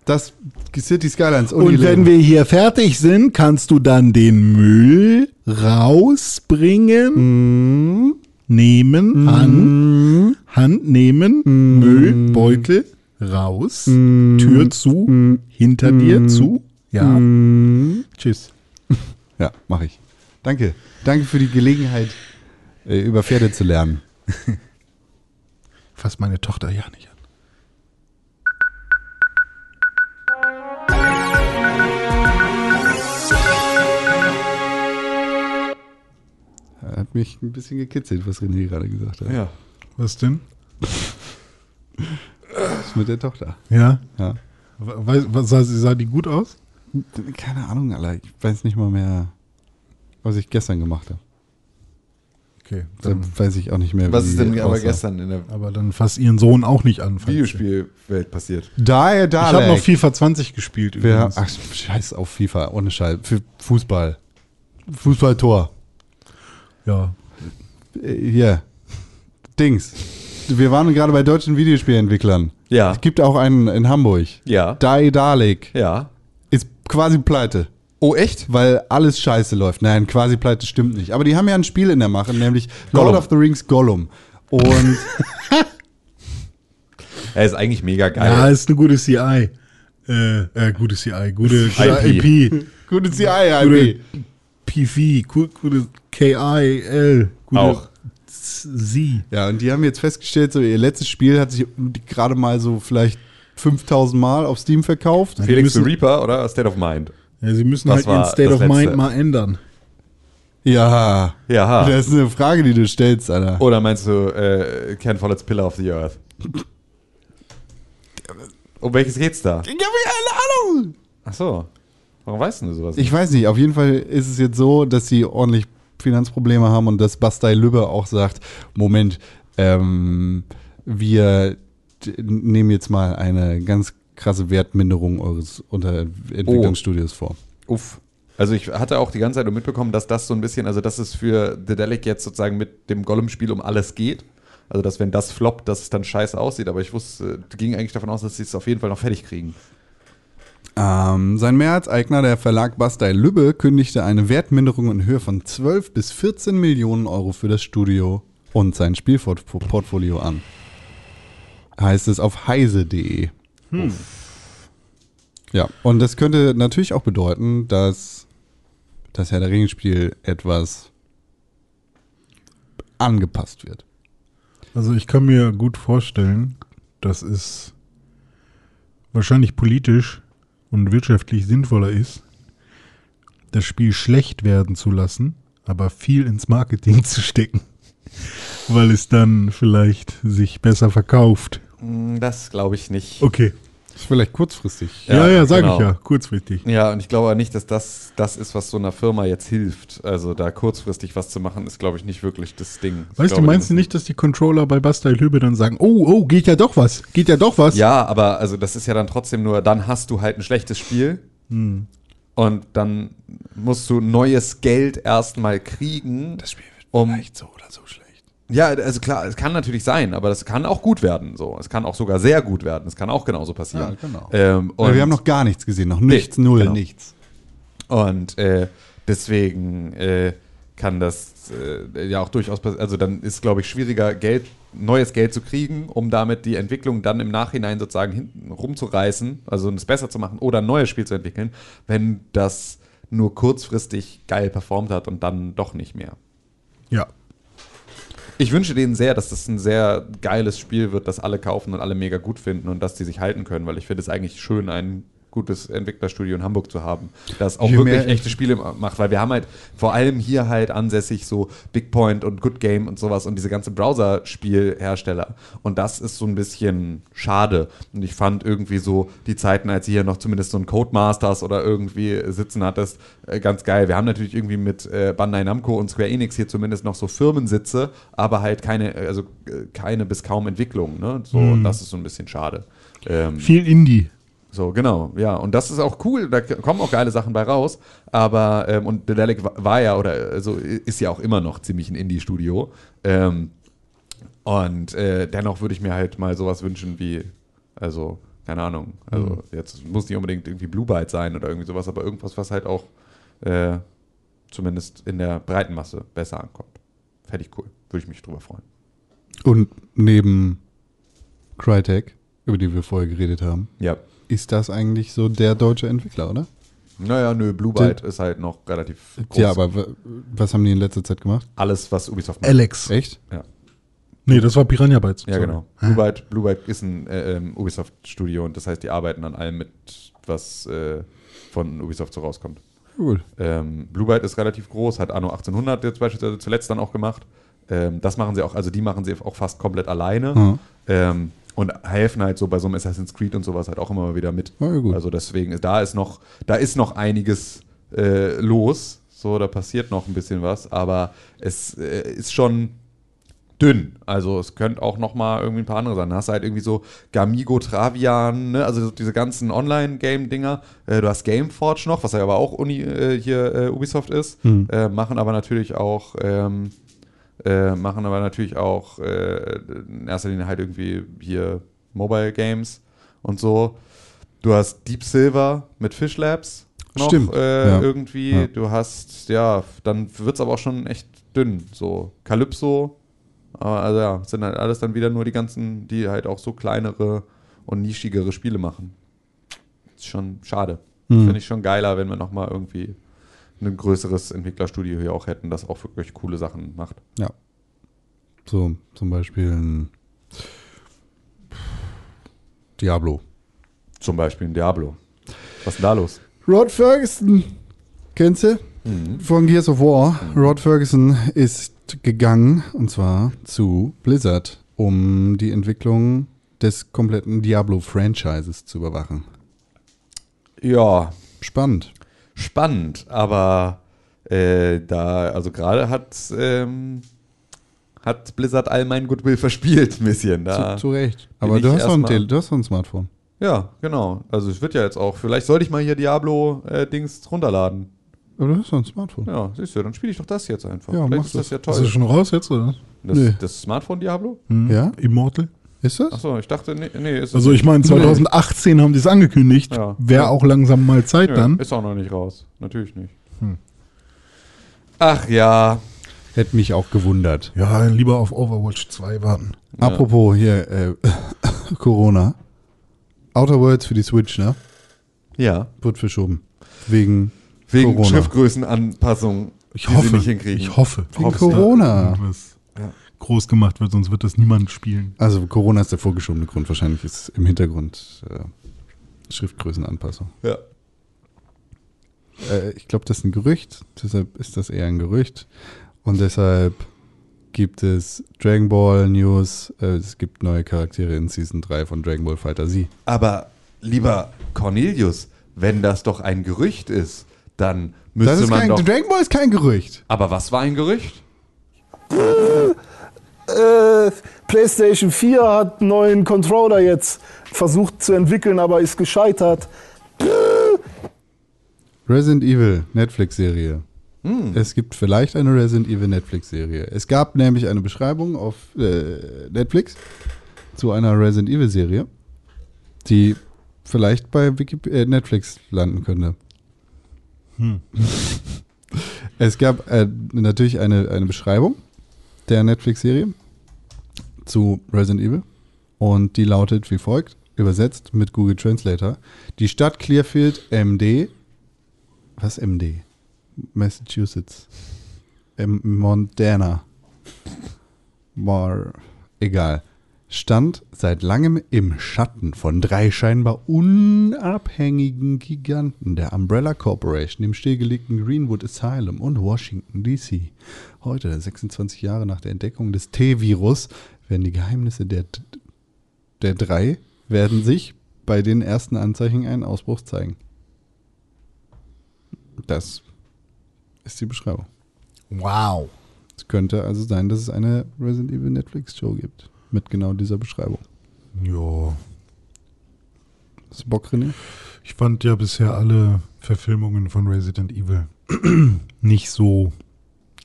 Das City Skylines. Und wenn wir hier fertig sind, kannst du dann den Müll rausbringen, Mhm. nehmen, an, Hand nehmen, Müll, Beutel, raus, Tür zu, hinter dir zu. Ja. Tschüss. Ja, mache ich. Danke. Danke für die Gelegenheit, äh, über Pferde zu lernen. Fass meine Tochter ja nicht Hat mich ein bisschen gekitzelt, was René gerade gesagt hat. Ja. Was denn? Was mit der Tochter? Ja. Ja. Weiß, was, sah, sah die gut aus? Keine Ahnung, Alter. Ich weiß nicht mal mehr, was ich gestern gemacht habe. Okay. Da weiß ich auch nicht mehr, Was wie ist denn aber aussah. gestern in der Aber dann fass ihren Sohn auch nicht an. Videospielwelt passiert? Da, da, Ich habe noch FIFA 20 gespielt Wer, übrigens. ach, scheiß auf FIFA, ohne Scheiß. Für Fußball. Fußballtor. Ja. Äh, Hier. Dings. Wir waren gerade bei deutschen Videospielentwicklern. Ja. Es gibt auch einen in Hamburg. Ja. Dai Dalek Ja. ist quasi pleite, Oh, echt? weil alles scheiße läuft. Nein, quasi pleite stimmt nicht. Aber die haben ja ein Spiel in der Mache, nämlich Gollum. Lord of the Rings Gollum. Und Er ist eigentlich mega geil. Ja, ist eine gute CI. Äh, äh, gute CI, gute, gute IP. IP, gute CI, gute IP. PV, gu- gute KIL, Auch. Sie. Ja, und die haben jetzt festgestellt, so ihr letztes Spiel hat sich gerade mal so vielleicht 5000 Mal auf Steam verkauft. Felix the müssen- Reaper oder State of Mind? Ja, sie müssen Das halt ihren State of Mind mal ändern. Ja. Ja. Das ist eine Frage, die du stellst, Alter. Oder meinst du äh, Ken Follett's Pillar of the Earth? Um welches geht's da? Ich habe keine Ahnung. Ach so. Warum weißt du sowas? Ich weiß nicht, auf jeden Fall ist es jetzt so, dass sie ordentlich Finanzprobleme haben und dass Bastei Lübbe auch sagt, Moment, ähm, wir nehmen jetzt mal eine ganz krasse Wertminderung eures Unterentwicklungsstudios vor. Uff. Also ich hatte auch die ganze Zeit mitbekommen, dass das so ein bisschen, also dass es für The Delic jetzt sozusagen mit dem Gollum-Spiel um alles geht. Also dass wenn das floppt, dass es dann scheiße aussieht. Aber ich wusste, ging eigentlich davon aus, dass sie es auf jeden Fall noch fertig kriegen. Ähm, sein Mehrheitseigner, der Verlag Bastei Lübbe, kündigte eine Wertminderung in Höhe von 12 bis 14 Millionen Euro für das Studio und sein Spielportfolio an. Heißt es auf heise.de. Ja, und das könnte natürlich auch bedeuten, dass das Herr der Ringe-Spiel etwas angepasst wird. Also ich kann mir gut vorstellen, dass es wahrscheinlich politisch und wirtschaftlich sinnvoller ist, das Spiel schlecht werden zu lassen, aber viel ins Marketing zu stecken, weil es dann vielleicht sich besser verkauft. Mm, Das glaube ich nicht. Okay. Das ist vielleicht kurzfristig. Ja, ja, sag genau. ich ja, kurzfristig. Ja, und ich glaube auch nicht, dass das das ist, was so einer Firma jetzt hilft. Also da kurzfristig was zu machen, ist, glaube ich, nicht wirklich das Ding. Ich Weißt du, glaube, meinst du nicht, dass die Controller bei Basta Lübe dann sagen, oh, oh, geht ja doch was, geht ja doch was? Ja, aber also das ist ja dann trotzdem nur, dann hast du halt ein schlechtes Spiel Hm. und dann musst du neues Geld erstmal kriegen. Das Spiel wird um, so oder so schlecht. Ja, also klar, es kann natürlich sein, aber das kann auch gut werden. So, es kann auch sogar sehr gut werden. Es kann auch genauso passieren. Ja, genau. Ähm, und, wir haben noch gar nichts gesehen, noch nichts, null, genau. nichts. und äh, deswegen äh, kann das äh, ja auch durchaus passieren. Also dann ist, glaube ich, schwieriger, Geld, neues Geld zu kriegen, um damit die Entwicklung dann im Nachhinein sozusagen hinten rumzureißen, also es besser zu machen oder ein neues Spiel zu entwickeln, wenn das nur kurzfristig geil performt hat und dann doch nicht mehr. Ja. Ich wünsche denen sehr, dass das ein sehr geiles Spiel wird, das alle kaufen und alle mega gut finden und dass die sich halten können, weil ich finde es eigentlich schön, ein gutes Entwicklerstudio in Hamburg zu haben, das auch Je wirklich echte Spiele macht, weil wir haben halt vor allem hier halt ansässig so Big Point und Good Game und sowas und diese ganze Browser-Spielhersteller und das ist so ein bisschen schade und ich fand irgendwie so die Zeiten, als hier noch zumindest so ein Codemasters oder irgendwie sitzen hattest, äh, ganz geil. Wir haben natürlich irgendwie mit äh, Bandai Namco und Square Enix hier zumindest noch so Firmensitze, aber halt keine, äh, also keine bis kaum Entwicklung, ne? So, und das ist so ein bisschen schade. Ähm, Viel Indie. So, genau, ja. Und das ist auch cool, da kommen auch geile Sachen bei raus. Aber, ähm, und Dedelic wa- war ja, oder also ist ja auch immer noch ziemlich ein Indie-Studio. Ähm, und äh, dennoch würde ich mir halt mal sowas wünschen wie, also, keine Ahnung, also jetzt muss nicht unbedingt irgendwie Blue Byte sein oder irgendwie sowas, aber irgendwas, was halt auch äh, zumindest in der breiten Masse besser ankommt. Fände ich cool, würde ich mich drüber freuen. Und neben Crytek, über die wir vorher geredet haben, Ja. Ist das eigentlich so der deutsche Entwickler, oder? Naja, nö, Blue Byte ist halt noch relativ groß. Ja, aber was haben die in letzter Zeit gemacht? alles, was Ubisoft macht. Alex. Echt? Ja. Nee, das war Piranha Bytes. Ja, Sorry. genau. Blue Byte, Blue Byte ist ein äh, ähm, Ubisoft-Studio und das heißt, die arbeiten an allem mit, was äh, von Ubisoft so rauskommt. Cool. Ähm, Blue Byte ist relativ groß, hat Anno 1800 jetzt beispielsweise zuletzt dann auch gemacht. Ähm, das machen sie auch, also die machen sie auch fast komplett alleine Mhm. Und helfen halt so bei so einem Assassin's Creed und sowas halt auch immer mal wieder mit. Ja, gut. Also deswegen, da ist noch, da ist noch einiges äh, los. So, da passiert noch ein bisschen was, aber es äh, ist schon dünn. Also es könnte auch noch mal irgendwie ein paar andere sein. Da hast du halt irgendwie so Gamigo, Travian, ne? also diese ganzen Online-Game-Dinger. Äh, du hast Gameforge noch, was ja aber auch Uni, äh, hier äh, Ubisoft ist. Äh, machen aber natürlich auch ähm, äh, machen aber natürlich auch äh, in erster Linie halt irgendwie hier Mobile Games und so. Du hast Deep Silver mit Fish Labs noch Stimmt, Äh, ja. irgendwie. Ja. Du hast, ja, dann wird es aber auch schon echt dünn. So Calypso, also ja, sind halt alles dann wieder nur die ganzen, die halt auch so kleinere und nischigere Spiele machen. Ist schon schade. Mhm. Finde ich schon geiler, wenn wir nochmal irgendwie ein größeres Entwicklerstudio hier auch hätten, das auch wirklich coole Sachen macht. Ja. So, zum Beispiel ein Diablo. Zum Beispiel ein Diablo. Was ist denn da los? Rod Ferguson. Kennst du? Von Gears of War. Rod Ferguson ist gegangen, und zwar zu Blizzard, um die Entwicklung des kompletten Diablo-Franchises zu überwachen. Ja, Spannend. Spannend, aber äh, da, also gerade hat, ähm, hat Blizzard all mein Goodwill verspielt, ein bisschen. Da. Zu, zu Recht. Aber du hast, doch ein du hast doch ein Smartphone. Ja, genau. Also es wird ja jetzt auch, vielleicht sollte ich mal hier Diablo-Dings runterladen. Aber du hast doch ein Smartphone. Ja, siehst du, dann spiele ich doch das jetzt einfach. Ja, vielleicht ist das das. ja Ist das toll. schon raus jetzt, oder? Das, Nee. das Smartphone Diablo? Hm? Ja? Immortal? Ist das? Achso, ich dachte, nee, nee ist es Also ich meine, 2018 haben die es angekündigt. Ja. Wäre Ja. auch langsam mal Zeit Nö, dann. Ist auch noch nicht raus. Natürlich nicht. Hm. Ach ja. Hätte mich auch gewundert. Ja, lieber auf Overwatch 2 warten. Ja. Apropos hier, äh, Corona. Outer Worlds für die Switch, ne? Ja. Wird verschoben. Wegen, Wegen Corona. Schriftgrößenanpassung, Ich die hoffe, sie nicht hinkriegen. ich hoffe. Wegen da Corona. irgendwas groß gemacht wird, sonst wird das niemand spielen. Also Corona ist der vorgeschobene Grund. Wahrscheinlich ist im Hintergrund äh, Schriftgrößenanpassung. Ja. Äh, ich glaube, das ist ein Gerücht. Deshalb ist das eher ein Gerücht. Und deshalb gibt es Dragon Ball News. Äh, es gibt neue Charaktere in Season 3 von Dragon Ball Fighter Z. Aber lieber Cornelius, wenn das doch ein Gerücht ist, dann Das müsste ist man kein, doch. Dragon Ball ist kein Gerücht. Aber was war ein Gerücht? Äh, PlayStation 4 hat einen neuen Controller jetzt versucht zu entwickeln, aber ist gescheitert. Resident Evil Netflix-Serie. Es gibt vielleicht eine Resident Evil Netflix-Serie. Es gab nämlich eine Beschreibung auf äh, Netflix zu einer Resident Evil-Serie, die vielleicht bei Wikip äh, Netflix landen könnte. Es gab äh, natürlich eine, eine Beschreibung der Netflix-Serie zu Resident Evil und die lautet wie folgt, übersetzt mit Google Translator. Die Stadt Clearfield MD was MD? Massachusetts. M Montana. War egal. Stand seit langem im Schatten von drei scheinbar unabhängigen Giganten der Umbrella Corporation, dem stillgelegten Greenwood Asylum und Washington DC. Heute, 26 Jahre nach der Entdeckung des T-Virus, werden die Geheimnisse der, der drei werden sich bei den ersten Anzeichen einen Ausbruch zeigen. Das ist die Beschreibung. Wow. Es könnte also sein, dass es eine Resident Evil Netflix-Show gibt. Mit genau dieser Beschreibung. Ja. Hast du Bock, René? Ich fand ja bisher alle Verfilmungen von Resident Evil nicht so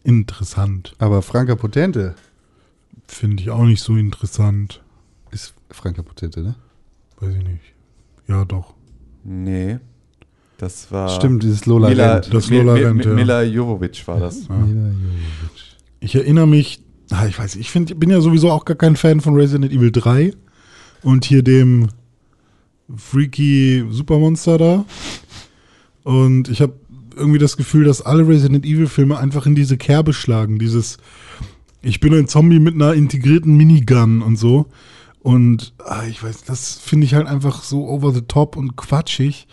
interessant. Aber Franka Potente Finde ich auch nicht so interessant. ist Franka Potente, ne? Weiß ich nicht. Ja, doch. Nee. Das war. Stimmt, dieses Lola Mila, Rent. Das Lola Mi- Rent, Mi- ja. Mila Jovovich war das. Mila Jovovich. Ich erinnere mich, ah, ich weiß, ich find, bin ja sowieso auch gar kein Fan von Resident Evil 3 und hier dem freaky Supermonster da. Und ich habe irgendwie das Gefühl, dass alle Resident Evil Filme einfach in diese Kerbe schlagen. Dieses, ich bin ein Zombie mit einer integrierten Minigun und so. Und ah, ich weiß, das finde ich halt einfach so over the top und quatschig.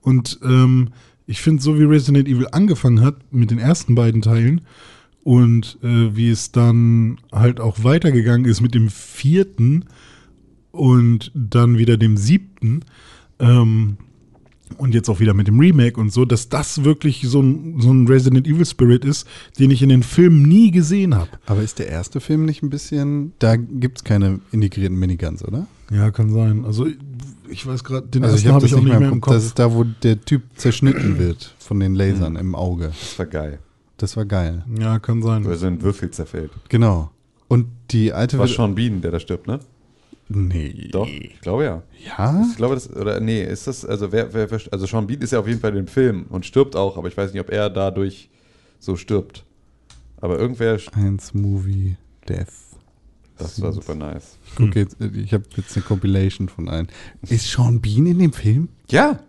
Und ähm, ich finde, so wie Resident Evil angefangen hat mit den ersten beiden Teilen und äh, wie es dann halt auch weitergegangen ist mit dem vierten und dann wieder dem siebten ähm, und jetzt auch wieder mit dem Remake und so, dass das wirklich so ein, so ein Resident Evil Spirit ist, den ich in den Filmen nie gesehen habe. Aber ist der erste Film nicht ein bisschen. Da gibt es keine integrierten Miniguns, oder? Ja, kann sein. Also ich- weiß gerade, den Also ich ersten habe habe ich das auch nicht mehr im Kopf. Das ist da, wo der Typ zerschnitten wird von den Lasern im Auge. Das war geil. Das war geil. Ja, kann sein. Wo er so in Würfel zerfällt. Genau. Und die alte War Sean Bean, der da stirbt, ne? Nee. Doch, ich glaube ja. Ja? Ich glaube, das, oder nee, ist das, also wer, wer, also Sean Bean ist ja auf jeden Fall in dem Film und stirbt auch, aber ich weiß nicht, ob er dadurch so stirbt. Aber irgendwer, Eins Movie Death. das war super nice. Ich gucke jetzt, ich habe jetzt eine Compilation von allen. Ist Sean Bean in dem Film? Ja,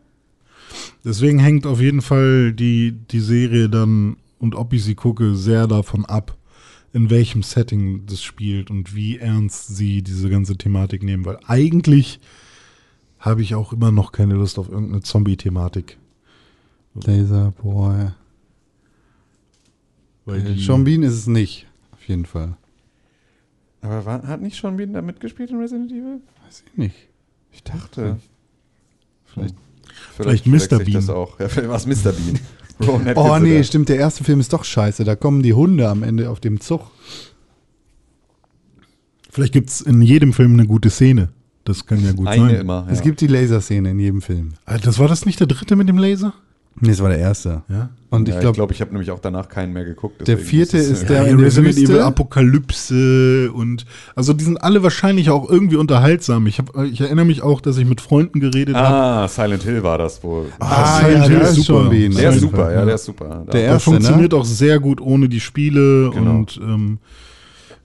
Deswegen hängt auf jeden Fall die, die Serie dann und ob ich sie gucke, sehr davon ab, in welchem Setting das spielt und wie ernst sie diese ganze Thematik nehmen. Weil eigentlich habe ich auch immer noch keine Lust auf irgendeine Zombie-Thematik. Laser Boy. Weil Äh, Sean Bean ist es nicht. Auf jeden Fall. aber war, hat nicht Sean Bean da mitgespielt in Resident Evil? Weiß ich nicht. Ich dachte. Vielleicht. Vielleicht Mr. verwechsel ich Bean. Das auch. Ja, vielleicht war es Mr. Bean. Oh nee, der- stimmt. Der erste Film ist doch scheiße. Da kommen die Hunde am Ende auf dem Zug. Vielleicht gibt es in jedem Film eine gute Szene. Das kann ja gut Eine sein. immer. Ja. Es gibt die Laserszene in jedem Film. Das war das nicht der dritte mit dem Laser? Nee, das war der erste. Ja. Und ja, ich ich glaube, glaube, ich habe nämlich auch danach keinen mehr geguckt. Der vierte ist äh, der- Ja, in der Resident Wüste? Evil Apokalypse und also die sind alle wahrscheinlich auch irgendwie unterhaltsam. Ich, hab, ich erinnere mich auch, dass ich mit Freunden geredet habe. Ah, Silent Hill war das wohl. Ah, Silent ja, Hill der ist Bean. der ist super, Fall. ja, der ist super. Der Der erste, funktioniert ne? auch sehr gut ohne die Spiele Genau. und ähm,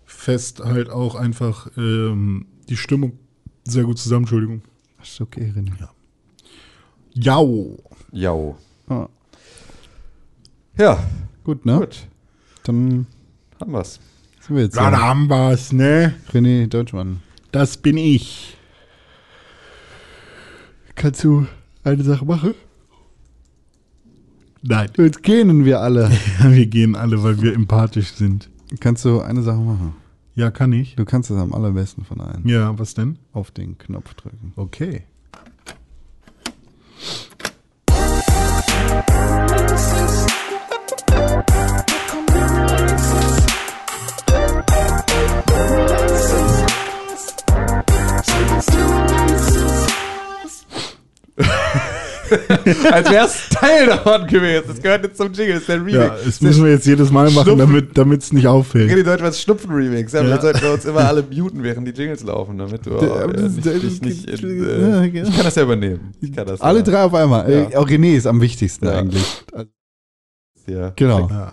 fest halt auch einfach ähm, die Stimmung sehr gut zusammen. Entschuldigung. Ist okay, René. Jau. Jau. Ja. Ja, Gut, ne? gut. Dann Haben wir's. sind wir jetzt Dann ja. haben wir's, ne? René Deutschmann. Das bin ich. Kannst du eine Sache machen? Nein. Jetzt gähnen wir alle. Wir gehen alle, weil wir empathisch sind. Kannst du eine Sache machen? Ja, kann ich. Du kannst es am allerbesten von allen. Ja, was denn? Auf den Knopf drücken. Okay. Als wär's Teil davon gewesen. Das gehört jetzt zum Jingle, das ist der Remix. Ja, das müssen wir jetzt jedes Mal machen, Schnupfen. damit es nicht auffällt. René Deutschmanns Schnupfen-Remix. Ja, Ja. Jetzt sollten wir uns immer alle muten, während die Jingles laufen, damit du äh, nicht, das- dich nicht in, ja, äh, genau. Ich kann das ja übernehmen. Ich kann das Alle ja. drei auf einmal. Ja. Äh, auch René ist am wichtigsten Ja. eigentlich. Ja. Genau. Ja.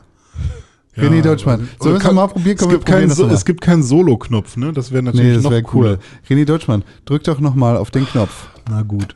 René Deutschmann. Sollen wir es mal probieren? Es Komm, wir gibt, keinen probieren so, es gibt keinen Solo-Knopf, ne? Das wäre natürlich Nee, das noch wäre cooler. cool. René Deutschmann, drück doch nochmal auf den Knopf. Na gut.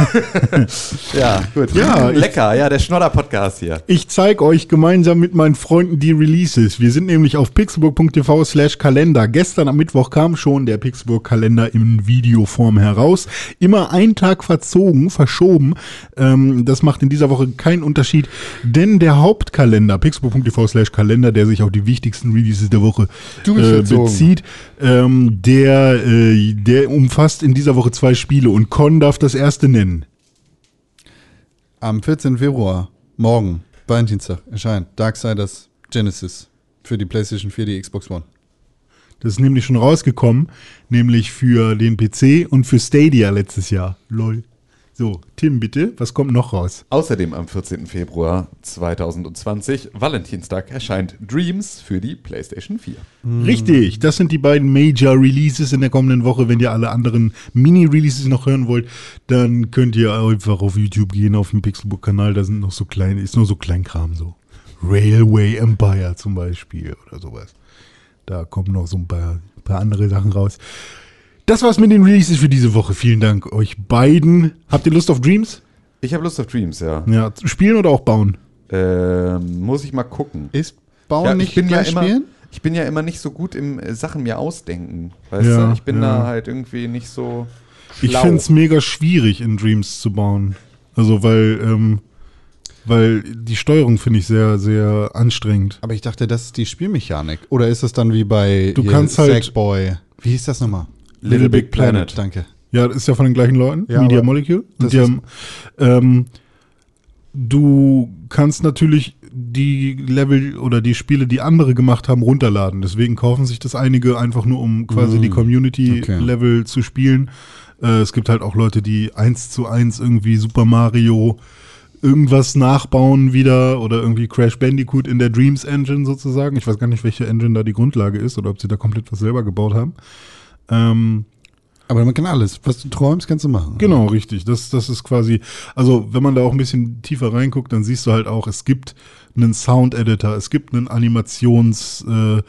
Ja, gut. Ja, lecker. Ja, der Schnodder-Podcast hier. Ich zeige euch gemeinsam mit meinen Freunden die Releases. Wir sind nämlich auf pixelburg.tv slash Kalender. Gestern am Mittwoch kam schon der Pixelburg-Kalender in Videoform heraus. Immer einen Tag verzogen, verschoben. Ähm, das macht in dieser Woche keinen Unterschied, denn der Hauptkalender, pixelburg.tv slash Kalender, der sich auf die wichtigsten Releases der Woche äh, bezieht, ähm, der, äh, der umfasst in dieser Woche zwei Spiele und Con darf das erste nennen. Am 14. Februar, morgen, Valentinstag, erscheint Darksiders Genesis für die PlayStation 4, die Xbox One. Das ist nämlich schon rausgekommen, nämlich für den PC und für Stadia letztes Jahr. Lol. So, Tim, bitte, was kommt noch raus? Außerdem am 14. Februar 2020, Valentinstag, erscheint Dreams für die PlayStation 4. Richtig, das sind die beiden Major Releases in der kommenden Woche. Wenn ihr alle anderen Mini-Releases noch hören wollt, dann könnt ihr einfach auf YouTube gehen, auf dem Pixelbook-Kanal. Da sind noch so kleine, ist nur so Kleinkram so. Railway Empire zum Beispiel oder sowas. Da kommen noch so ein paar, paar andere Sachen raus. Das war's mit den Releases für diese Woche. Vielen Dank euch beiden. Habt ihr Lust auf Dreams? Ich habe Lust auf Dreams, ja. Ja, spielen oder auch bauen? Ähm, muss ich mal gucken. Ist Bauen Ja, nicht ich bin ja gleich immer, spielen? ich bin ja immer nicht so gut im äh, Sachen mir ausdenken. Weißt Ja, du? Ich bin ja. da halt irgendwie nicht so Ich schlau. finde es mega schwierig, in Dreams zu bauen. Also, weil, ähm, weil die Steuerung finde ich sehr, sehr anstrengend. Aber ich dachte, das ist die Spielmechanik. Oder ist das dann wie bei Du kannst halt- Sackboy? Wie hieß das nochmal? Little Big Planet. Danke. Ja, das ist ja von den gleichen Leuten, Ja, Media Molecule. Und die haben, ähm, du kannst natürlich die Level oder die Spiele, die andere gemacht haben, runterladen. Deswegen kaufen sich das einige einfach nur, um quasi Mm, die Community-Level zu spielen. Äh, es gibt halt auch Leute, die eins zu eins irgendwie Super Mario irgendwas nachbauen wieder oder irgendwie Crash Bandicoot in der Dreams Engine sozusagen. Ich weiß gar nicht, welche Engine da die Grundlage ist oder ob sie da komplett was selber gebaut haben. Ähm, Aber man kann alles. Was du träumst, kannst du machen. Genau, richtig. Das, das ist quasi, also wenn man da auch ein bisschen tiefer reinguckt, dann siehst du halt auch, es gibt einen Sound-Editor, es gibt einen Animations-Editor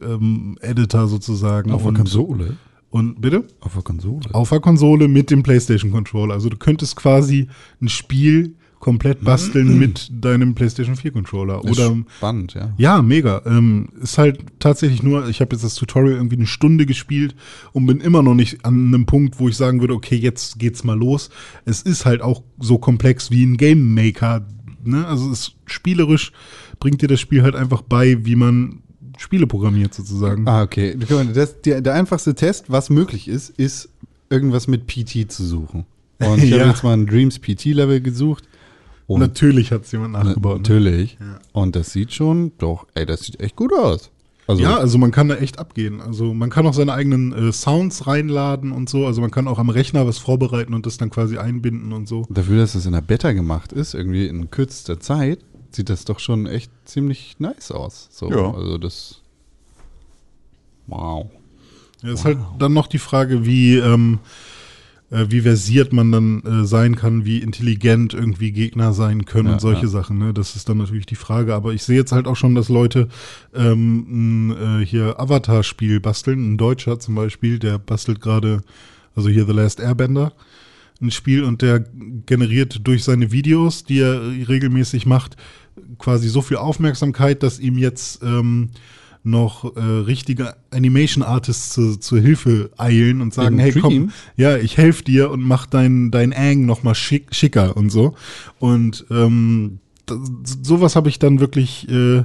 äh, ähm, sozusagen. Auf der Konsole. und bitte? Auf der Konsole. Auf der Konsole mit dem PlayStation-Controller. Also du könntest quasi ein Spiel komplett basteln mit deinem PlayStation 4-Controller. Ist Oder spannend, ja. ja, mega. Ähm, ist halt tatsächlich nur, ich habe jetzt das Tutorial irgendwie eine Stunde gespielt und bin immer noch nicht an einem Punkt, wo ich sagen würde, okay, jetzt geht's mal los. Es ist halt auch so komplex wie ein Game Maker. Ne? Also es ist spielerisch bringt dir das Spiel halt einfach bei, wie man Spiele programmiert sozusagen. Ah, okay. Das, der, der einfachste Test, was möglich ist, ist irgendwas mit PT zu suchen. Und ich Ja. habe jetzt mal ein Dreams PT-Level gesucht. Und Natürlich hat's jemand nachgebaut. Ne? Natürlich. Und das sieht schon, doch, ey, das sieht echt gut aus. Also, Ja, also man kann da echt abgehen. Also man kann auch seine eigenen äh, Sounds reinladen und so. Also man kann auch am Rechner was vorbereiten und das dann quasi einbinden und so. dafür, dass das in der Beta gemacht ist, irgendwie in kürzester Zeit, sieht das doch schon echt ziemlich nice aus. So, Ja. also das. Wow. Ja, ist halt dann noch die Frage, wie, ähm, äh, wie versiert man dann äh, sein kann, wie intelligent irgendwie Gegner sein können Ja, und solche ja. Sachen. Ne? Das ist dann natürlich die Frage. Aber ich sehe jetzt halt auch schon, dass Leute ähm, ein, äh, hier Avatar-Spiel basteln. Ein Deutscher zum Beispiel, der bastelt gerade, also hier The Last Airbender, ein Spiel und der generiert durch seine Videos, die er regelmäßig macht, quasi so viel Aufmerksamkeit, dass ihm jetzt ähm, noch äh, richtige Animation Artists zu, zur Hilfe eilen und sagen, hey komm, ja, ich helfe dir und mach dein, dein Ang noch mal schick, schicker und so. Und ähm, das, sowas habe ich dann wirklich, äh,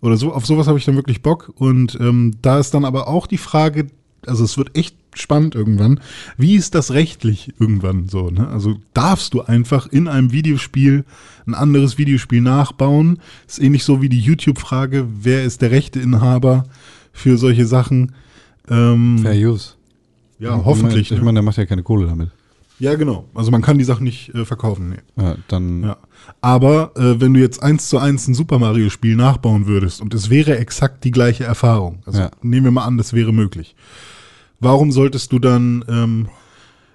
oder so, auf sowas habe ich dann wirklich Bock. Und ähm, da ist dann aber auch die Frage, also es wird echt spannend irgendwann, wie ist das rechtlich irgendwann so, ne? Also darfst du einfach in einem Videospiel ein anderes Videospiel nachbauen? Ist ähnlich so wie die YouTube-Frage, wer ist der Rechteinhaber für solche Sachen? Ähm, Fair Use. ja, hoffentlich. Ich meine, ich ne? meine, der macht ja keine Kohle damit. Ja, genau. Also man kann die Sachen nicht äh, verkaufen. Nee. Ja, dann. Ja. Aber äh, wenn du jetzt eins zu eins ein Super Mario-Spiel nachbauen würdest und es wäre exakt die gleiche Erfahrung, also Ja. nehmen wir mal an, das wäre möglich. Warum solltest du dann ähm,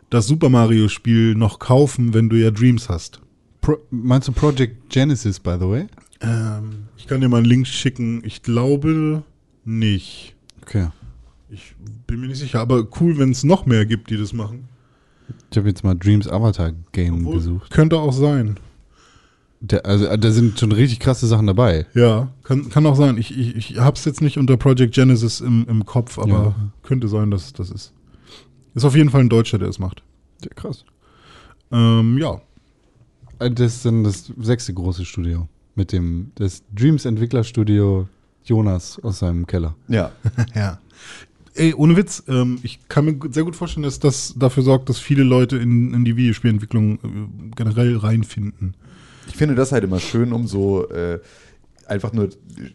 das Super Mario-Spiel noch kaufen, wenn du ja Dreams hast? Pro, meinst du Project Genesis, by the way? Ähm, ich kann dir mal einen Link schicken. Ich glaube nicht. Okay. Ich bin mir nicht sicher. Aber cool, wenn es noch mehr gibt, die das machen. Ich habe jetzt mal Dreams Avatar Game Obwohl, gesucht. Könnte auch sein. Der, also, äh, da sind schon richtig krasse Sachen dabei. Ja, kann, kann auch sein. Ich, ich, ich habe es jetzt nicht unter Project Genesis im, im Kopf, aber Ja. könnte sein, dass das ist. Ist auf jeden Fall ein Deutscher, der es macht. Ja, krass. Ähm, ja. Äh, Das ist dann das sechste große Studio. Mit dem das Dreams Entwicklerstudio Jonas aus seinem Keller. Ja. ja. Ey, ohne Witz, ähm, ich kann mir sehr gut vorstellen, dass das dafür sorgt, dass viele Leute in, in die Videospielentwicklung äh, generell reinfinden. Ich finde das halt immer schön, um so äh, einfach nur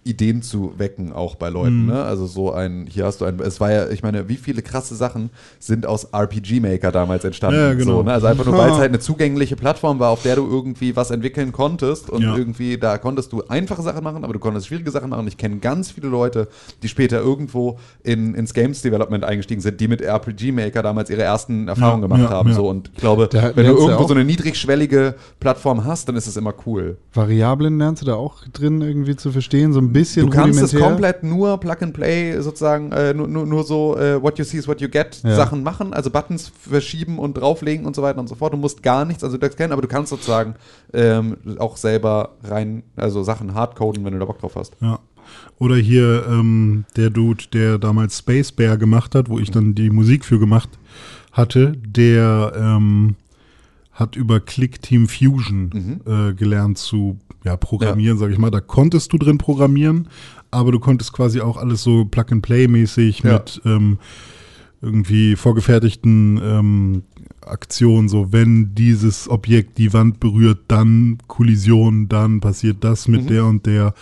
Ideen zu wecken, auch bei Leuten. Mhm. Ne? Also so ein, hier hast du ein, es war ja, ich meine, wie viele krasse Sachen sind aus RPG Maker damals entstanden? Ja, genau. so, ne? Also einfach nur, weil es halt eine zugängliche Plattform war, auf der du irgendwie was entwickeln konntest und Ja. irgendwie, da konntest du einfache Sachen machen, aber du konntest schwierige Sachen machen. Ich kenne ganz viele Leute, die später irgendwo in, ins Games Development eingestiegen sind, die mit RPG Maker damals ihre ersten Erfahrungen Ja, gemacht ja, haben. ja. So. Und ich glaube, Der- wenn du irgendwo so eine niedrigschwellige Plattform hast, dann ist es immer cool. Variablen lernst du da auch drin irgendwie zu verstehen, so ein bisschen Du kannst es komplett nur Plug and Play sozusagen, äh, nur, nur, nur so äh, What you see is what you get Ja. Sachen machen, also Buttons verschieben und drauflegen und so weiter und so fort. Du musst gar nichts, also das kennen, aber du kannst sozusagen ähm, auch selber rein, also Sachen hardcoden, wenn du da Bock drauf hast. Ja. Oder hier ähm, der Dude, der damals Space Bear gemacht hat, wo ich dann die Musik für gemacht hatte, der ähm, hat über Click Team Fusion äh, gelernt zu ja, programmieren, sag ich mal. Da konntest du drin programmieren, aber du konntest quasi auch alles so Plug-and-Play-mäßig Ja. mit ähm, irgendwie vorgefertigten ähm, Aktionen, so wenn dieses Objekt die Wand berührt, dann Kollision, dann passiert das mit der und der.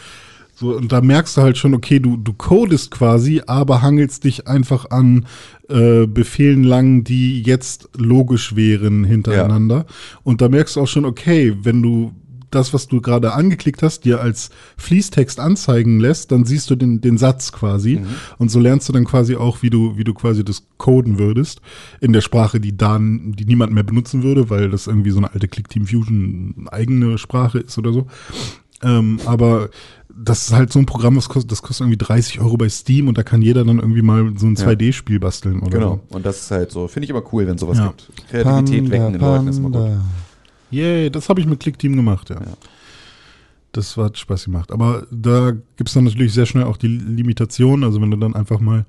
So, und da merkst du halt schon, okay, du, du codest quasi, aber hangelst dich einfach an äh, Befehlen lang, die jetzt logisch wären hintereinander. Und da merkst du auch schon, okay, wenn du das, was du gerade angeklickt hast, dir als Fließtext anzeigen lässt, dann siehst du den, den Satz quasi. Und so lernst du dann quasi auch, wie du, wie du quasi das coden würdest. In der Sprache, die dann, die niemand mehr benutzen würde, weil das irgendwie so eine alte Click Team Fusion eigene Sprache ist oder so. Ähm, aber das ist halt so ein Programm, das kostet, das kostet irgendwie 30 Euro bei Steam und da kann jeder dann irgendwie mal so ein 2D-Spiel basteln oder Genau. Und das ist halt so, finde ich immer cool, wenn sowas Ja. gibt. Kreativität wecken in Leuten ist immer gut. so. Yay, das habe ich mit Clickteam gemacht, ja. Ja. Das hat Spaß gemacht. Aber da gibt es dann natürlich sehr schnell auch die Limitationen. Also wenn du dann einfach mal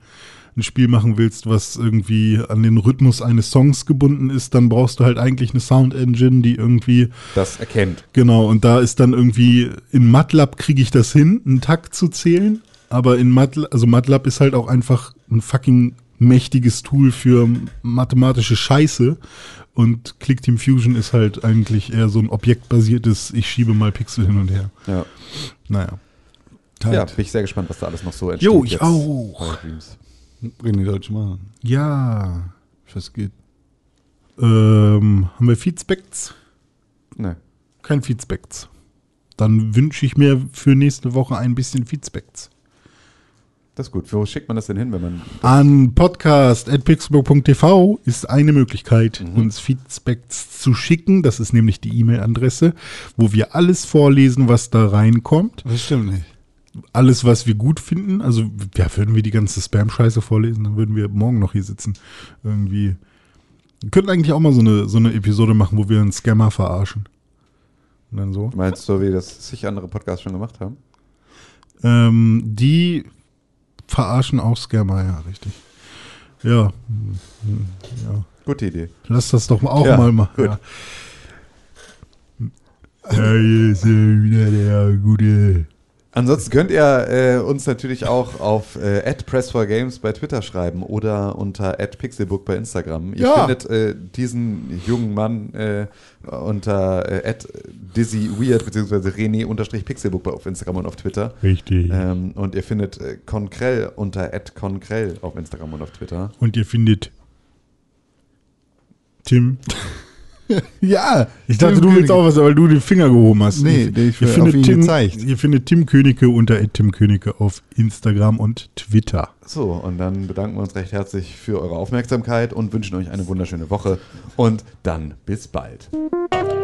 ein Spiel machen willst, was irgendwie an den Rhythmus eines Songs gebunden ist, dann brauchst du halt eigentlich eine Sound Engine, die irgendwie Das erkennt. Genau, und da ist dann irgendwie, in MATLAB kriege ich das hin, einen Takt zu zählen, aber in MATLAB, also MATLAB ist halt auch einfach ein fucking mächtiges Tool für mathematische Scheiße und ClickTeam Fusion ist halt eigentlich eher so ein objektbasiertes, ich schiebe mal Pixel hin und her. Ja. Naja. ja, bin ich sehr gespannt, was da alles noch so entsteht. Jo, ich auch. Deutschen mal. Ja. Was geht? Ähm, haben wir Feedbacks? Nee. Kein Feedbacks. Dann wünsche ich mir für nächste Woche ein bisschen Feedbacks. Das ist gut. Wo schickt man das denn hin, wenn man. An podcast.pixelburg.tv ist eine Möglichkeit, uns Feedbacks zu schicken. Das ist nämlich die E-Mail-Adresse, wo wir alles vorlesen, was da reinkommt. Das stimmt nicht. Alles, was wir gut finden. Also, ja, würden wir die ganze Spam-Scheiße vorlesen, dann würden wir morgen noch hier sitzen. Irgendwie. Wir könnten eigentlich auch mal so eine, so eine Episode machen, wo wir einen Scammer verarschen. Und dann so. Meinst du, wie das sich andere Podcasts schon gemacht haben? Ähm, die verarschen auch Scammer, ja, richtig. Ja. ja. Gute Idee. Lass das doch auch Ja, mal machen. gut. Ja. ja, hier ist wieder der gute. Ansonsten könnt ihr äh, uns natürlich auch auf äh, @press4games bei Twitter schreiben oder unter @pixelbook bei Instagram. Ihr Ja. findet äh, diesen jungen Mann äh, unter äh, @dizzyweird bzw. René unterstrich Pixelbook bei- auf Instagram und auf Twitter. Richtig. Ähm, und ihr findet äh, Konkrell unter @konkrell auf Instagram und auf Twitter. Und ihr findet Tim. Ja, Ich dachte, Tim du willst König. auch was, weil du den Finger gehoben hast. Nee, der- ich ihr auf ihn Tim, gezeigt. Ihr findet Tim Königke unter Tim Königke auf Instagram und Twitter. So, und dann bedanken wir uns recht herzlich für eure Aufmerksamkeit und wünschen euch eine wunderschöne Woche. Und dann bis bald.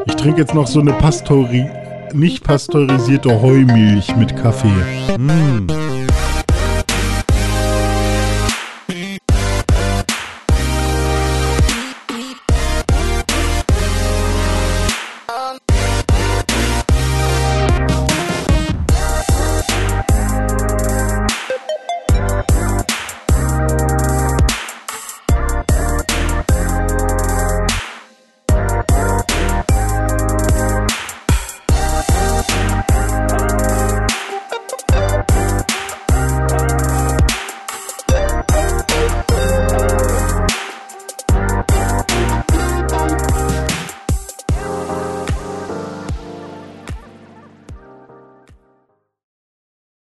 Ich trinke jetzt noch so eine Pasteuri nicht pasteurisierte Heumilch mit Kaffee. Mm.